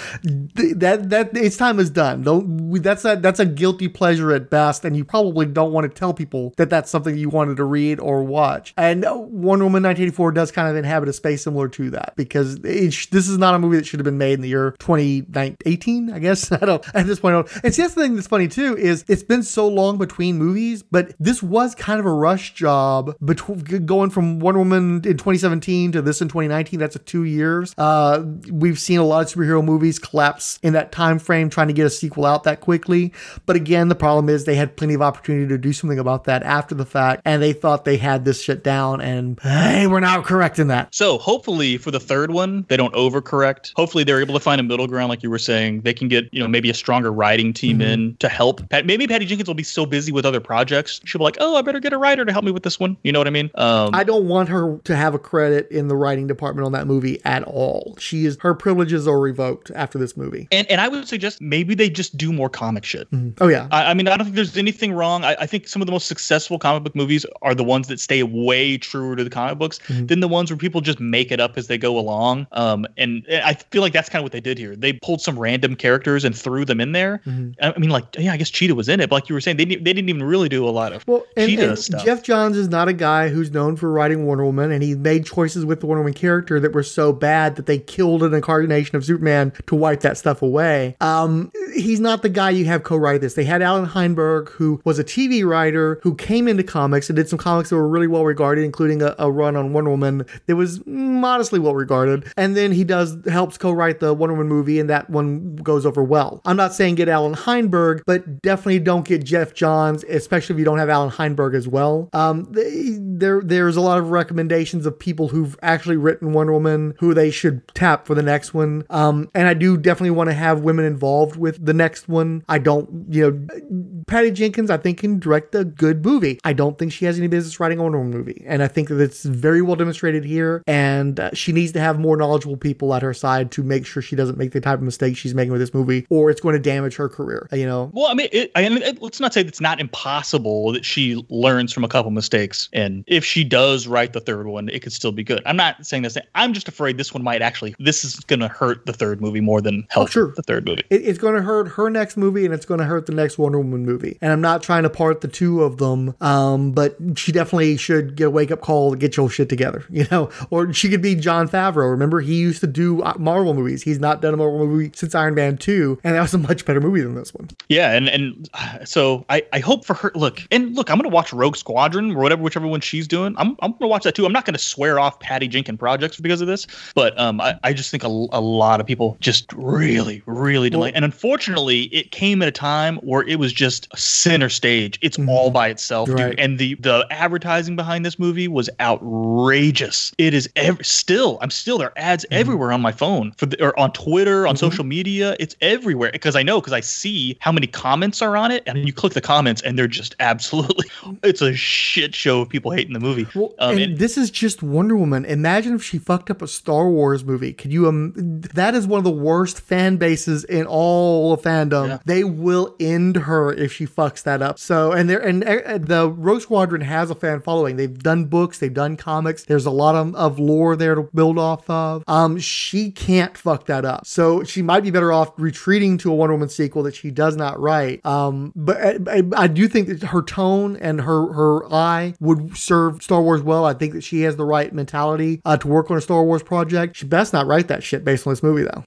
Th- that that its time is done. Don't that's a that's a guilty pleasure at best, and you probably don't want to tell people that that's something you wanted to read or watch. And uh, Wonder Woman 1984 does kind of inhabit a space similar to that because it this is not a movie that should have been made in the year 2018. I guess [laughs] I don't at this point. I don't- And see, that's the thing that's funny too is it's been so long between movies, but this was kind of a rush job between going from Wonder Woman in 2017 to this in 2019. That's a two years. Uh, we've seen a lot of superhero movies collapse in that time frame, trying to get a sequel out that quickly. But again, the problem is they had plenty of opportunity to do something about that after the fact, and they thought they had this shit down. And hey, we're now correcting that. So hopefully for the third one, they don't overcorrect. Hopefully they're able to find a middle ground, like you were saying. They can get you know maybe a stronger writing team Mm-hmm. in to help. Maybe Patty Jenkins will be so busy with other projects, she'll be like, oh, I better get a writer to help me with this one. You know what I mean? Um, I don't want her to have a credit in the writing department on that movie at all. She is her privileges are revoked after this movie. and and I would suggest maybe they just do more comic shit. Oh yeah. I, I mean, I don't think there's anything wrong. I, I think some of the most successful comic book movies are the ones that stay way truer to the comic books than the ones where people just make it up as they go along. Um, and I feel like that's kind of what they did here. They pulled some random characters and threw them in there. I I mean, like, yeah, I guess Cheetah was in it, but like you were saying, they didn't, they didn't even really do a lot of Well, and, Cheetah and stuff. Geoff Johns is not a guy who's known for writing Wonder Woman, and he made choices with the Wonder Woman character that were so bad that they killed an incarnation of Superman to wipe that stuff away. Um, he's not the guy you have co-write this. They had Allan Heinberg, who was a TV writer who came into comics and did some comics that were really well regarded, including a, a run on Wonder Woman that was modestly well regarded. And then he does helps co-write the Wonder Woman movie, and that one goes over well. I'm not saying get Allan Heinberg, but definitely don't get Geoff Johns, especially if you don't have Allan Heinberg as well. Um, they, there there's a lot of recommendations of people who've actually written Wonder Woman who they should tap for the next one. Um, and I do definitely want to have women involved with the next one. I don't, you know, Patty Jenkins, I think can direct a good movie. I don't think she has any business writing a Wonder Woman movie, and I think that it's very well demonstrated here. And uh, she needs to have more knowledgeable people at her side to make sure she doesn't make the type of mistake she's making with this movie, or it's going to damage her career. You know. Well, I mean, it, and it- let's not say it's not impossible that she learns from a couple mistakes, and if she does write the third one, it could still be good. I'm not saying this. I'm just afraid this one might actually. This is going to hurt the third movie more than help Oh, sure. the third movie. It, it's going to hurt her next movie, and it's going to hurt the next Wonder Woman movie. And I'm not trying to part the two of them, um, but she definitely should get a wake up call to get your shit together, [laughs] you know. Or she could be Jon Favreau. Remember, he used to do uh, Marvel movies. He's not done a Marvel movie since Iron Man two, and that was a much better movie than this one. Yeah, and and [sighs] so I I hope for her. Look, and look, I'm gonna watch Rogue Squadron or whatever, whichever one she's doing. I'm I'm gonna watch that too. I'm not gonna swear off Patty Jenkins projects because of this, but um, I, I just think a, a lot of people just really really delay. and unfortunately, it came at a time where it was just center stage. It's mm-hmm. all by itself, Right. dude. And the the advertising behind this movie was outrageous. It is ev- still. I'm still there. are Ads mm-hmm. everywhere on my phone for the, or on Twitter, on mm-hmm. social media. It's everywhere because I know because I see how many comments are are on it, and you click the comments, and they're just absolutely. [laughs] It's a shit show of people hating the movie. Well, Um, and, and- this is just Wonder Woman. Imagine if she fucked up a Star Wars movie. Could you? Um, that is one of the worst fan bases in all of fandom. Yeah. They will end her if she fucks that up. So, and there, and uh, the Rogue Squadron has a fan following. They've done books, they've done comics. There's a lot of, of lore there to build off of. Um, she can't fuck that up. So she might be better off retreating to a Wonder Woman sequel that she does not write. Um, but I, I, do think that her tone and her her eye would serve Star Wars well. I think that she has the right mentality uh, to work on a Star Wars project. She best not write that shit based on this movie though.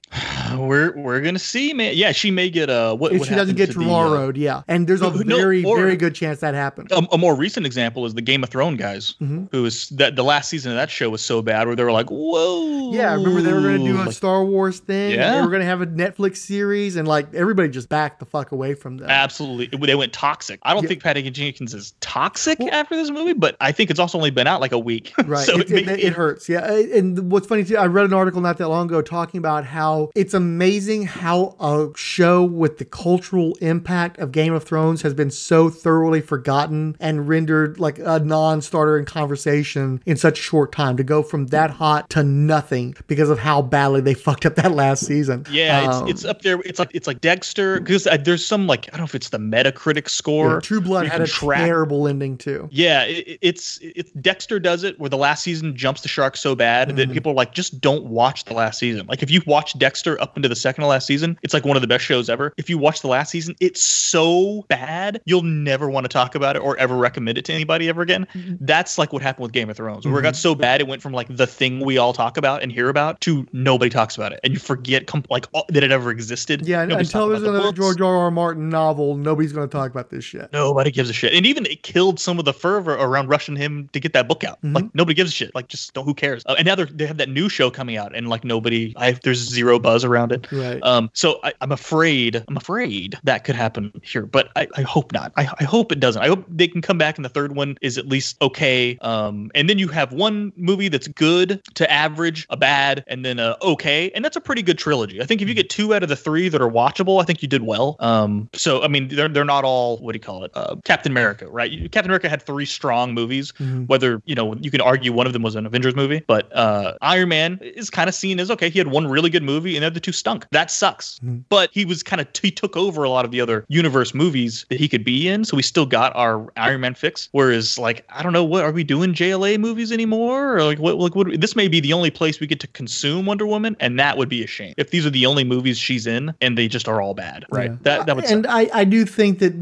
[sighs] we're we're gonna see, man. Yeah, she may get a what? If she doesn't get to Trevorrowed, yeah. And there's a No, very or- very good chance that happens. a, a more recent example is the Game of Thrones guys, Mhm. who was that the last season of that show was so bad where they were like, "Whoa!" Yeah, I remember they were going to do a Star Wars thing. and They were going to have a Netflix series, and like everybody just backed the fuck away from them. Absolutely, they went toxic. I don't Yeah. think Patty Jenkins is toxic Well- after this movie, but I think it's also only been out like a week. [laughs] Right. so it, it, may- it hurts. Yeah. And what's funny too, I read an article not that long ago talking about how it's amazing how a show with the cultural impact of Game of Thrones has been so thoroughly forgotten and rendered like a non-starter in conversation in such a short time to go from that hot to nothing because of how badly they [laughs] fucked up that last season. Yeah, Um, it's, it's up there. It's like it's like Dexter because uh, there's some like I don't know if it's the Metacritic score. yeah, True Blood had a track- terrible ending too. Yeah, it, it- it's it's Dexter does it where the last season jumps the shark so bad that Mm-hmm. people are like just don't watch the last season. Like if you watch Dexter up into the second to last season, it's like one of the best shows ever. If you watch the last season, it's so bad you'll never want to talk about it or ever recommend it to anybody ever again. Mm-hmm. That's like what happened with Game of Thrones, where it got so bad it went from like the thing we all talk about and hear about to nobody talks about it, and you forget like all, that it ever existed. Yeah, Nobody's until there's about the another. George R. R. Martin novel, nobody's going to talk about this shit. Nobody gives a shit. And even it killed some of the fervor around rushing him to get that book out. Mhm. Like nobody gives a shit. Like just don't, who cares? Uh, and now they have that new show coming out and like nobody, I there's zero buzz around it. Right. Um, so I, I'm afraid, I'm afraid that could happen here, but I, I hope not. I, I hope it doesn't. I hope they can come back and the third one is at least okay. Um, and then you have one movie that's good to average, a bad, and then a okay, and that's a pretty good trilogy. I think if you get two out of the three that are watchable, I think you did well. Um, so I mean, they're they're not all what do you call it? Uh, Captain America, right? Captain America had three strong movies. Mhm. Whether you know, you can argue one of them was an Avengers movie, but uh, Iron Man is kind of seen as okay. He had one really good movie, and the other two stunk. That sucks. Mhm. But he was kind of he took over a lot of the other universe movies that he could be in, so we still got our Iron Man fix. Whereas, like, I don't know, what are we doing JLA movies anymore? Or like, what? Like, what? This may be the only place we get to consume Wonder Woman, and that would be a shame if these are the only movies she's in and they just are all bad, right? Yeah. That that would. and suck. I, I do think that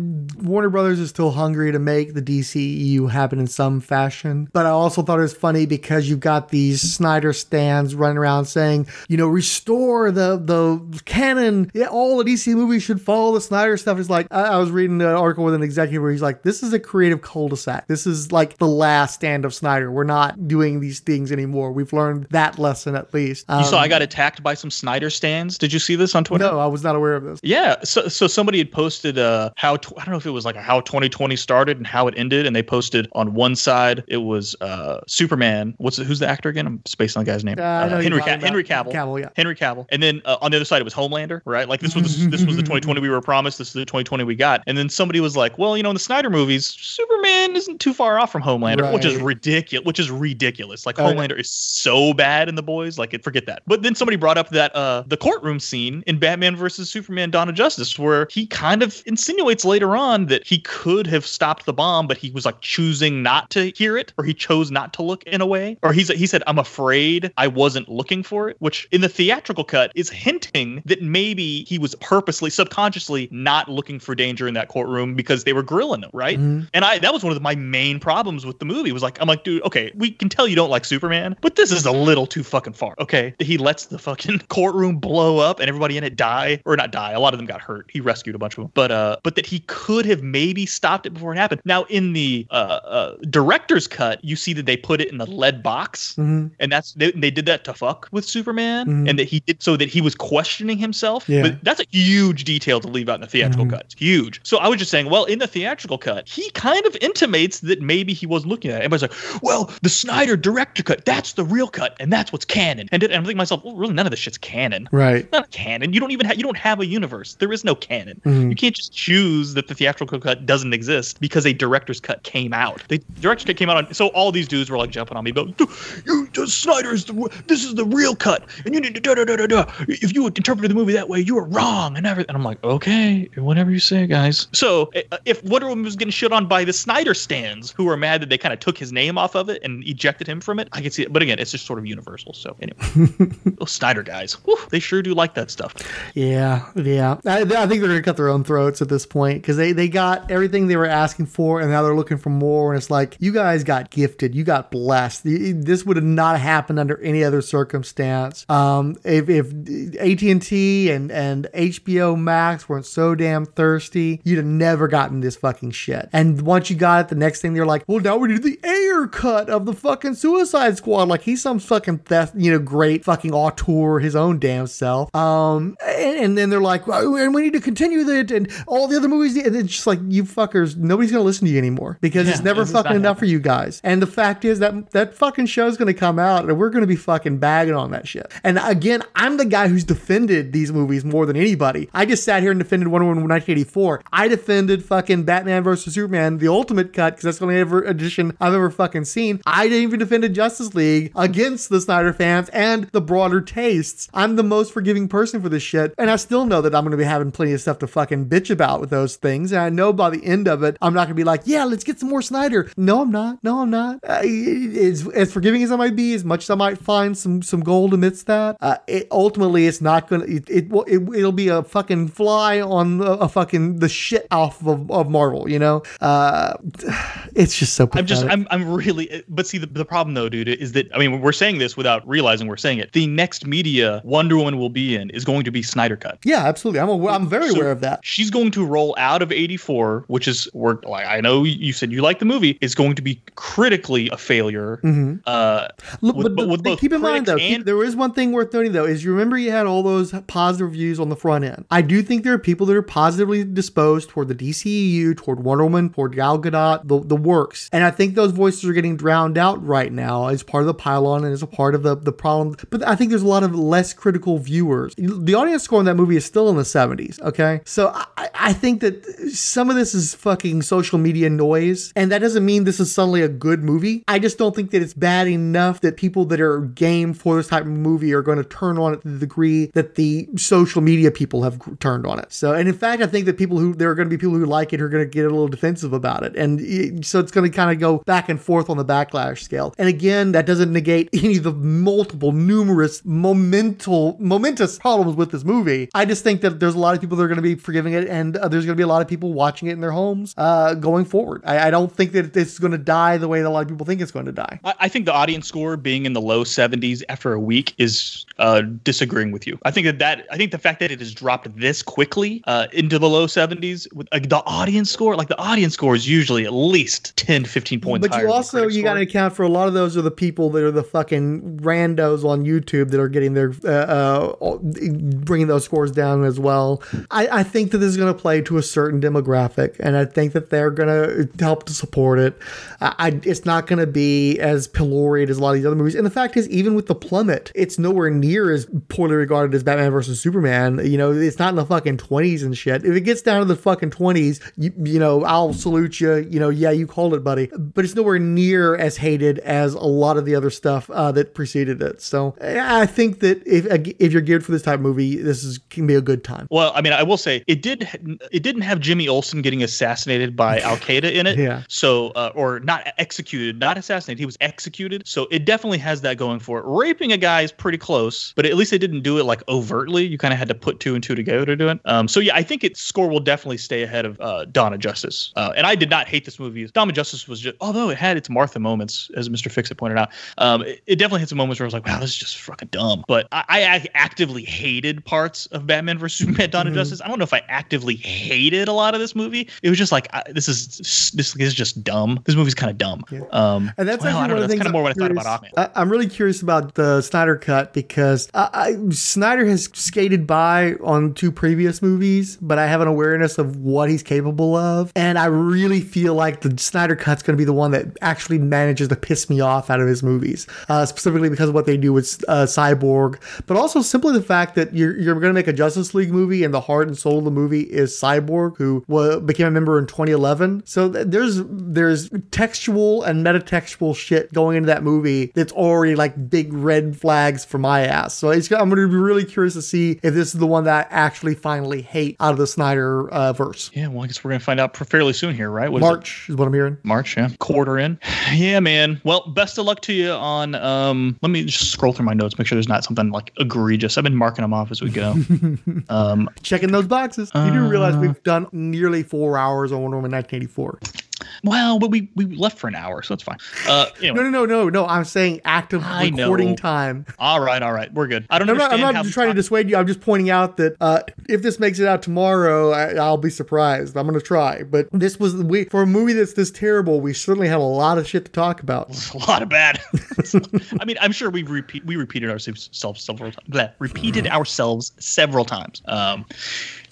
Warner Brothers is still hungry to make the DCEU happen in some fashion. But I also thought it was funny because you've got these Snyder stands running around saying, you know, restore the the canon. Yeah, all the DC movies should follow the Snyder stuff. It's like I, I was reading an article with an executive where he's like, this is a creative cul-de-sac. This is like the last stand of Snyder. We're not doing these things anymore. We've learned that lesson at least. you saw Um, I got attacked by some Snyder stands. Did you see this on Twitter? No, I was not aware of this. Yeah, so so somebody had posted uh how tw- I don't know if it was like how 2020 started and how it ended, and they posted on one side it was uh Superman. What's the, who's the actor again? I'm spacing on the guy's name. Uh, Uh, Henry Ca- Henry Cavill. Cavill, yeah. Henry Cavill, and then uh, on the other side it was Homelander, right? Like this was the, this was the 2020 we were promised. This is the 2020 we got, and then somebody was like, well, you know, in the Snyder movies, Superman isn't too far off from Homelander, which is ridiculous. Which is ridiculous. Like Oh, yeah. Homelander is so bad in the boys, like it, forget that. But then somebody brought up that uh the courtroom scene in Batman versus Superman: Dawn of Justice, where he kind of insinuates later on that he could have stopped the bomb, but he was like choosing not to hear it, or he chose not to look in a way, or he's he said, "I'm afraid I wasn't looking for it," which in the theatrical cut is hinting that maybe he was purposely, subconsciously not looking for danger in that courtroom because they were grilling him, right? Mhm. And I that was one of my main problems with the movie. Was like I'm like, dude, okay, we can tell you don't like Superman, but this is a little too fucking far. Okay, he lets the fucking [laughs] courtroom blow up and everybody in it die or not die. A lot of them got hurt. He rescued a bunch of them, but uh, but that he could have maybe stopped it before it happened. Now in the uh, uh director's cut, you see that they put it in the lead box Mhm. and that's they, they did that to fuck with Superman, Mhm. and that he did so that he was questioning himself. Yeah. But that's a huge detail to leave out in the theatrical Mhm. cut. It's huge. So I was just saying, well, in the theatrical cut, he kind of intimates that maybe he wasn't looking at it. Everybody's like, well, the Snyder director cut, that's the real cut, and that's what's canon. And, and I'm thinking myself, well, really, none of this shit's canon. Right. It's not canon. You don't even have you don't have a universe. There is no canon. Mhm. You can't can't just choose that the theatrical cut doesn't exist because a director's cut came out. The director's cut came out on so all these dudes were like jumping on me, but you just Snyder's the this is the real cut, and you need to da da da da da. If you interpreted the movie that way, you were wrong and everything. And I'm like, okay, whatever you say, guys. So uh, if Wonder Woman was getting shit on by the Snyder stands, who were mad that they kind of took his name off of it and ejected him from it, I can see it. But again, it's just sort of universal. So anyway, [laughs] those Snyder guys, whew, they sure do like that stuff. Yeah, yeah. I, I think they're gonna cut their own throats at this point because they they got everything they were asking for, and now they're looking for more. And it's like you guys got gifted, you got blessed. This would have not happened under any other circumstance. Um, if if AT and and HBO Max weren't so damn thirsty, you'd have never gotten this fucking shit. And once you got it, the next thing they're like, well, now we need the Ayer cut of the fucking Suicide Squad. Like he's some fucking theft, you know, great fucking auteur, his own damn self. Um, and, and then they're like, "Oh, and we need to continue that, and all the other movies. And it's just like you fuckers, nobody's gonna listen to you anymore because it's Yeah, never it's just fucking enough for you guys. And the fact is that that fucking show's gonna come out, and we're gonna be fucking bagging on that shit. And again, I'm the guy who's defended these movies more than anybody. I just sat here and defended Wonder Woman 1984. I defended fucking Batman versus Superman, the ultimate cut, because that's the only ever edition I've ever fucking seen. I didn't even defended Justice League against the Snyder fans and the broader tastes. I'm the most forgiving person for this shit, and I still know that I'm gonna be having plenty of stuff to fucking bitch about with those things. And I know by the end of it, I'm not gonna be like, yeah, let's get some more Snyder. No, I'm not. No, I'm not. Uh, as, as forgiving as I might be, as much as I might find some some gold amidst that, uh, it, ultimately it's not gonna. It, it will. It, it'll be a fucking fly on a, a fucking the shit off of, of Marvel. You know, uh, [sighs] it's just so. I'm just. I'm, I'm really, but see, the, the problem though, dude, is that I mean, we're saying this without realizing we're saying it. The next media Wonder Woman will be in is going to be Snyder cut. yeah, absolutely. I'm aware, I'm very So aware of that. She's going to roll out of 84, which is where like I know you said you like the movie, is going to be critically a failure. Uh, Look, with- but, but keep in mind though, critics keep- there is one thing worth noting though, is you remember you had all those positive reviews on the front end. I do think there are people that are positively disposed toward the DCEU, toward Wonder Woman, toward Gal Gadot, the, the works. And I think those voices are getting drowned out right now as part of the pylon and as a part of the, the problem. But I think there's a lot of less critical viewers. The audience score on that movie is still in the 70s, okay? So I, I think that some of this is fucking social media noise. And that doesn't mean this is suddenly a good movie. I just don't think that it's bad enough that people that are game for this type of movie are going to turn on it to the degree that the social media people have turned on it. So, and in fact, I think that people who there are going to be people who like it are going to get a little defensive about it, and so it's going to kind of go back and forth on the backlash scale. And again, that doesn't negate [laughs] any of the multiple, numerous, momental, momentous problems with this movie. I just think that there's a lot of people that are going to be forgiving it, and uh, there's going to be a lot of people watching it in their homes uh, going forward. I, I don't think that it's going to die the way that a lot of people think it's going to die. I, I think the audience score being in the low 70s after a week is uh, disagreeing with you. I think that that I think the fact that it has dropped this quickly uh, into the low 70s with like, the audience score, like the audience score is usually at least 10, 15 points. But you also you got to account for a lot of those are the people that are the fucking randos on YouTube that are getting their uh, uh, bringing those scores down as well. I, I think that this is going to play to a certain demographic, and I think that they're going to help to support it. I, I it's not going to be as pilloried as a lot of these other movies. And the fact is, even with the plummet, it's nowhere near as poorly regarded as Batman versus Superman. You know, it's not in the fucking twenties and shit. If it gets down to the fucking twenties, you, you know, I'll salute you. You know, yeah, you called it, buddy. But it's nowhere near as hated as a lot of the other stuff uh, that preceded it. So I think that if if you're geared for this type of movie, this is can be a good time. Well, I mean, I will say it did. It didn't have Jimmy Olsen getting assassinated by Al Qaeda in it. Yeah. So, uh, or not executed, not assassinated. He was executed. So it definitely has that going for it. Raping a guy is pretty close, but at least they didn't do it like overtly. You kind of had to put two and two together to do it. Um, so yeah, I think its score will definitely stay ahead of uh, of Justice. Uh, and I did not hate this movie. Of Justice was just, although it had its Martha moments, as Mr. Fix it pointed out. Um, it, it definitely had some moments where I was like, wow, this is just fucking dumb. But I, I actively hated parts of Batman vs Superman: [laughs] Dawn of Justice. I don't know if I actively hated a lot of this movie. It was just like I, this is this is just dumb. This movie's kind of dumb. Um, And that's well, actually one of the things kind of more what I thought I'm about Aquaman. I, I'm really curious about the Snyder cut because I, I, Snyder has skated by on two previous movies, but I have an awareness of what he's capable of, and I really feel like the Snyder cut's going to be the one that actually manages to piss me off out of his movies, uh, specifically because of what they do with uh, Cyborg, but also simply the fact that you're you're going to make a Justice League movie, and the heart and soul of the movie movie is Cyborg, who became a member in 2011. So th- there's there's textual and metatextual shit going into that movie that's already like big red flags for my ass. So it's, I'm going to be really curious to see if this is the one that I actually finally hate out of the Snyder uh, verse. Yeah, well, I guess we're gonna find out fairly soon here, right? What is? March is what I'm hearing. March, yeah. Quarter in. [sighs] Yeah, man. Well, best of luck to you on um let me just scroll through my notes, make sure there's not something like egregious. I've been marking them off as we go. [laughs] um Checking those boxes. You do realize Uh. we've done nearly four hours on Wonder Woman 1984. well, but we we left for an hour, so it's fine. Uh [laughs] anyway. No, no, no, no, no. I'm saying active I recording know. time. All right, all right. We're good. I don't I'm not, I'm not trying to dissuade you. I'm just pointing out that uh, if this makes it out tomorrow, I, I'll be surprised. I'm going to try. But this was we for a movie that's this terrible. We certainly had a lot of shit to talk about. [laughs] a lot of bad. [laughs] I mean, I'm sure we've repeat we repeated ourselves several times. Repeated ourselves several times. Um,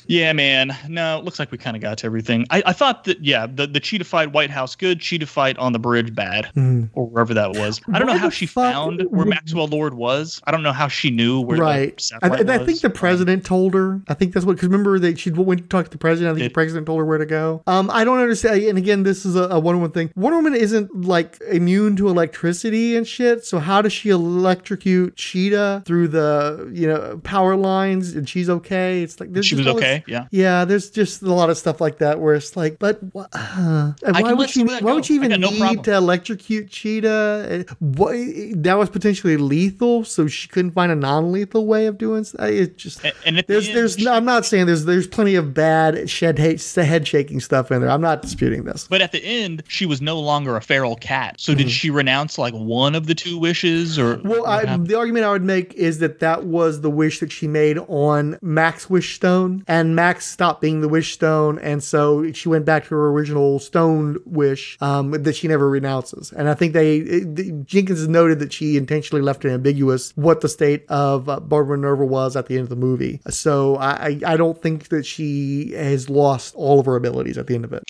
yeah, man. No, it looks like we kind of got to everything. I, I thought that yeah, the the cheetah fight White House good, cheetah fight on the bridge bad, or wherever that was. I don't Why know how she found where Maxwell Lord was. I don't know how she knew where Right. I, I think was. the president told her. I think that's what, because remember that she went to talk to the president. I think Did- the president told her where to go. Um, I don't understand. And again, this is a, a Wonder Woman thing. Wonder Woman isn't like immune to electricity and shit. So how does she electrocute Cheetah through the, you know, power lines and she's okay? It's like, there's she was this- okay. Yeah. Yeah, there's just a lot of stuff like that where it's like, but wh- uh, [sighs] and why would let she? some of that Why go. would she even no need problem. to electrocute Cheetah? What that was potentially lethal, so she couldn't find a non-lethal way of doing. It just And, and at the there's end, there's no, I'm not saying there's there's plenty of bad shed head shaking stuff in there. I'm not disputing this. But at the end, she was no longer a feral cat. So did she renounce like one of the two wishes, or Mm-hmm. Well, I, the argument I would make is that that was the wish that she made on Max Wish Stone, and Max stopped being the Wish Stone, and so she went back to her original Stone wish um, that she never renounces. And I think they it, Jenkins noted that she intentionally left it ambiguous what the state of uh, Barbara Minerva was at the end of the movie. So I, I don't think that she has lost all of her abilities at the end of it.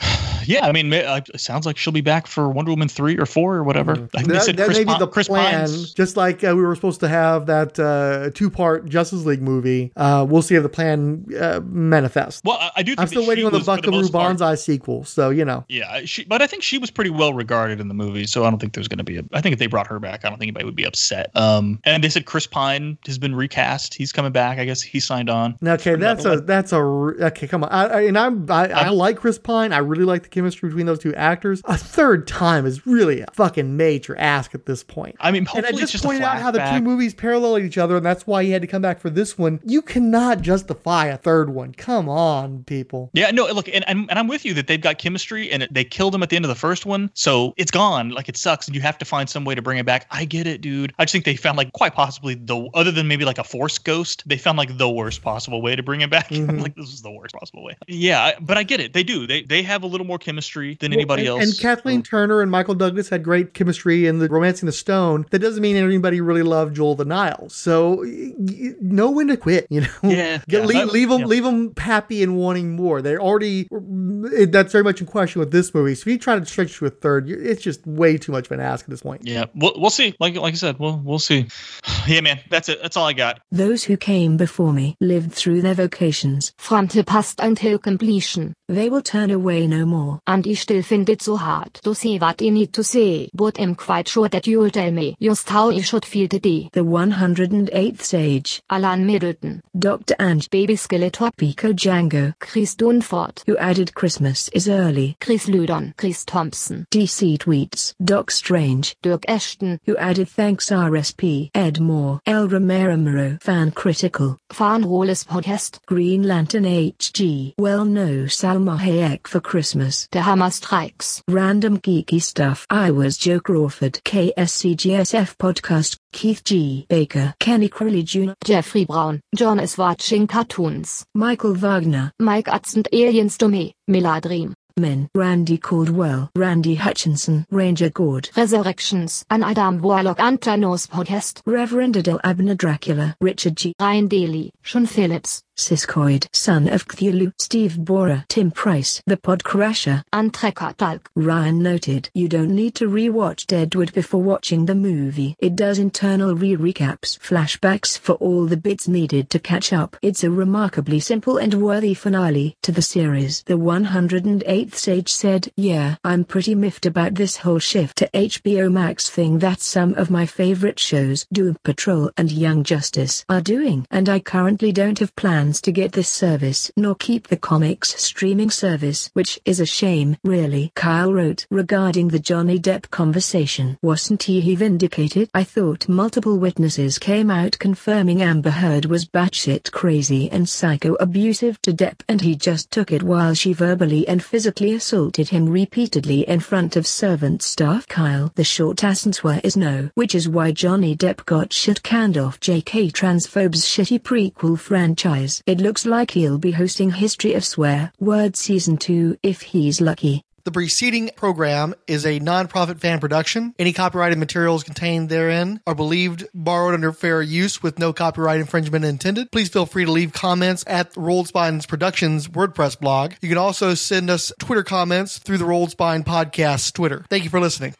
[sighs] yeah, I mean, it sounds like she'll be back for Wonder Woman three or four or whatever. I Mm-hmm. That, that may be the Chris plan. Pines. Just like uh, we were supposed to have that uh, two-part Justice League movie. Uh, we'll see if the plan uh, manifests. Well, I, I do. Think I'm still waiting on the Buckaroo most part- sequel, so you know. Yeah, she, but I think she was pretty well regarded in the movie, so I don't think there's going to be a. I think if they brought her back, I don't think anybody would be upset. Um, and they said Chris Pine has been recast. He's coming back. I guess he signed on. Okay, that's a that's a okay. Come on, I, I, and I'm I, I like Chris Pine. I really like the chemistry between those two actors. A third time is really a fucking major ask at this point. I mean, And hopefully I it's just just pointed out how the two movies parallel each other, and that's why he had to come back for this one. You cannot justify a third one. Come on, people. Yeah, no, look, and, and, and I'm with you that they've got chemistry and they killed him at the end of the first one. So it's gone. Like it sucks. And you have to find some way to bring it back. I get it, dude. I just think they found like quite possibly the, other than maybe like a force ghost, they found like the worst possible way to bring it back. [laughs] Mm-hmm. Like, this is the worst possible way. Yeah, but I get it. They do. They they have a little more chemistry than anybody and, else. And Kathleen Turner and Michael Douglas had great chemistry in the Romancing the Stone. That doesn't mean anybody really loved Jewel the Nile. So know when to quit. You know, Yeah, [laughs] Get- yeah, leave, leave them yeah. leave them happy and wanting more. They're already that's very much in question with this movie. So if you try to stretch to a third, you- it's just way too much of an ask at this point. yeah, we'll, we'll see. Like like I said, we'll we'll see. [sighs] Yeah, man, that's it. That's all I got. Those who came before me lived through their vocations. Fronte past until completion. They will turn away no more. And I still find it so hard to say what I need to say. But I'm quite sure that you'll tell me just how I should feel today. The 108th Sage. Alan Middleton. Dr. Ange. Baby Skeletor. Pico Django. Chris Dunford. Who added Christmas is early. Chris Ludon. Chris Thompson. DC tweets. Doc Strange. Dirk Ashton. Who added thanks RSP. Ed Moore. El Romero Moro. Fan critical. Fan Rolles Podcast. Green Lantern HG. Well no Salma Hayek for Christmas. Der Hammer Strikes. Random geeky stuff. I was Joe Crawford. KSCGSF podcast. Keith G. Baker. Kenny Crowley Jr. Jeffrey Brown. John is watching cartoons. Michael Wagner. Mike Atzend Aliens to me. Meladream. Men. Randy Caldwell. Randy Hutchinson. Ranger Gord. Resurrections. An Adam Warlock Antanos Podcast. Reverend Adele Abner Dracula. Richard G. Ryan Daly. Sean Phillips. Siskoid, son of Cthulhu, Steve Bora, Tim Price, The Podcrasher, and Trekkatalk. Ryan noted you don't need to rewatch Deadwood before watching the movie. It does internal re-recaps, flashbacks for all the bits needed to catch up. It's a remarkably simple and worthy finale to the series. The 108th Sage said, yeah, I'm pretty miffed about this whole shift to HBO Max thing that some of my favorite shows, Doom Patrol and Young Justice, are doing. And I currently don't have plans to get this service nor keep the comics streaming service, which is a shame, really. Kyle wrote regarding the Johnny Depp conversation. Wasn't he he vindicated? I thought multiple witnesses came out confirming Amber Heard was batshit crazy and psycho-abusive to Depp and he just took it while she verbally and physically assaulted him repeatedly in front of servant staff. Kyle, the short answer is no, which is why Johnny Depp got shit canned off JK Transphobe's shitty prequel franchise. It looks like he'll be hosting History of Swear Word Season 2 if he's lucky. The preceding program is a non-profit fan production. Any copyrighted materials contained therein are believed borrowed under fair use with no copyright infringement intended. Please feel free to leave comments at the Rolled Spines Productions WordPress blog. You can also send us Twitter comments through the Rolled Spine Podcast Twitter. Thank you for listening.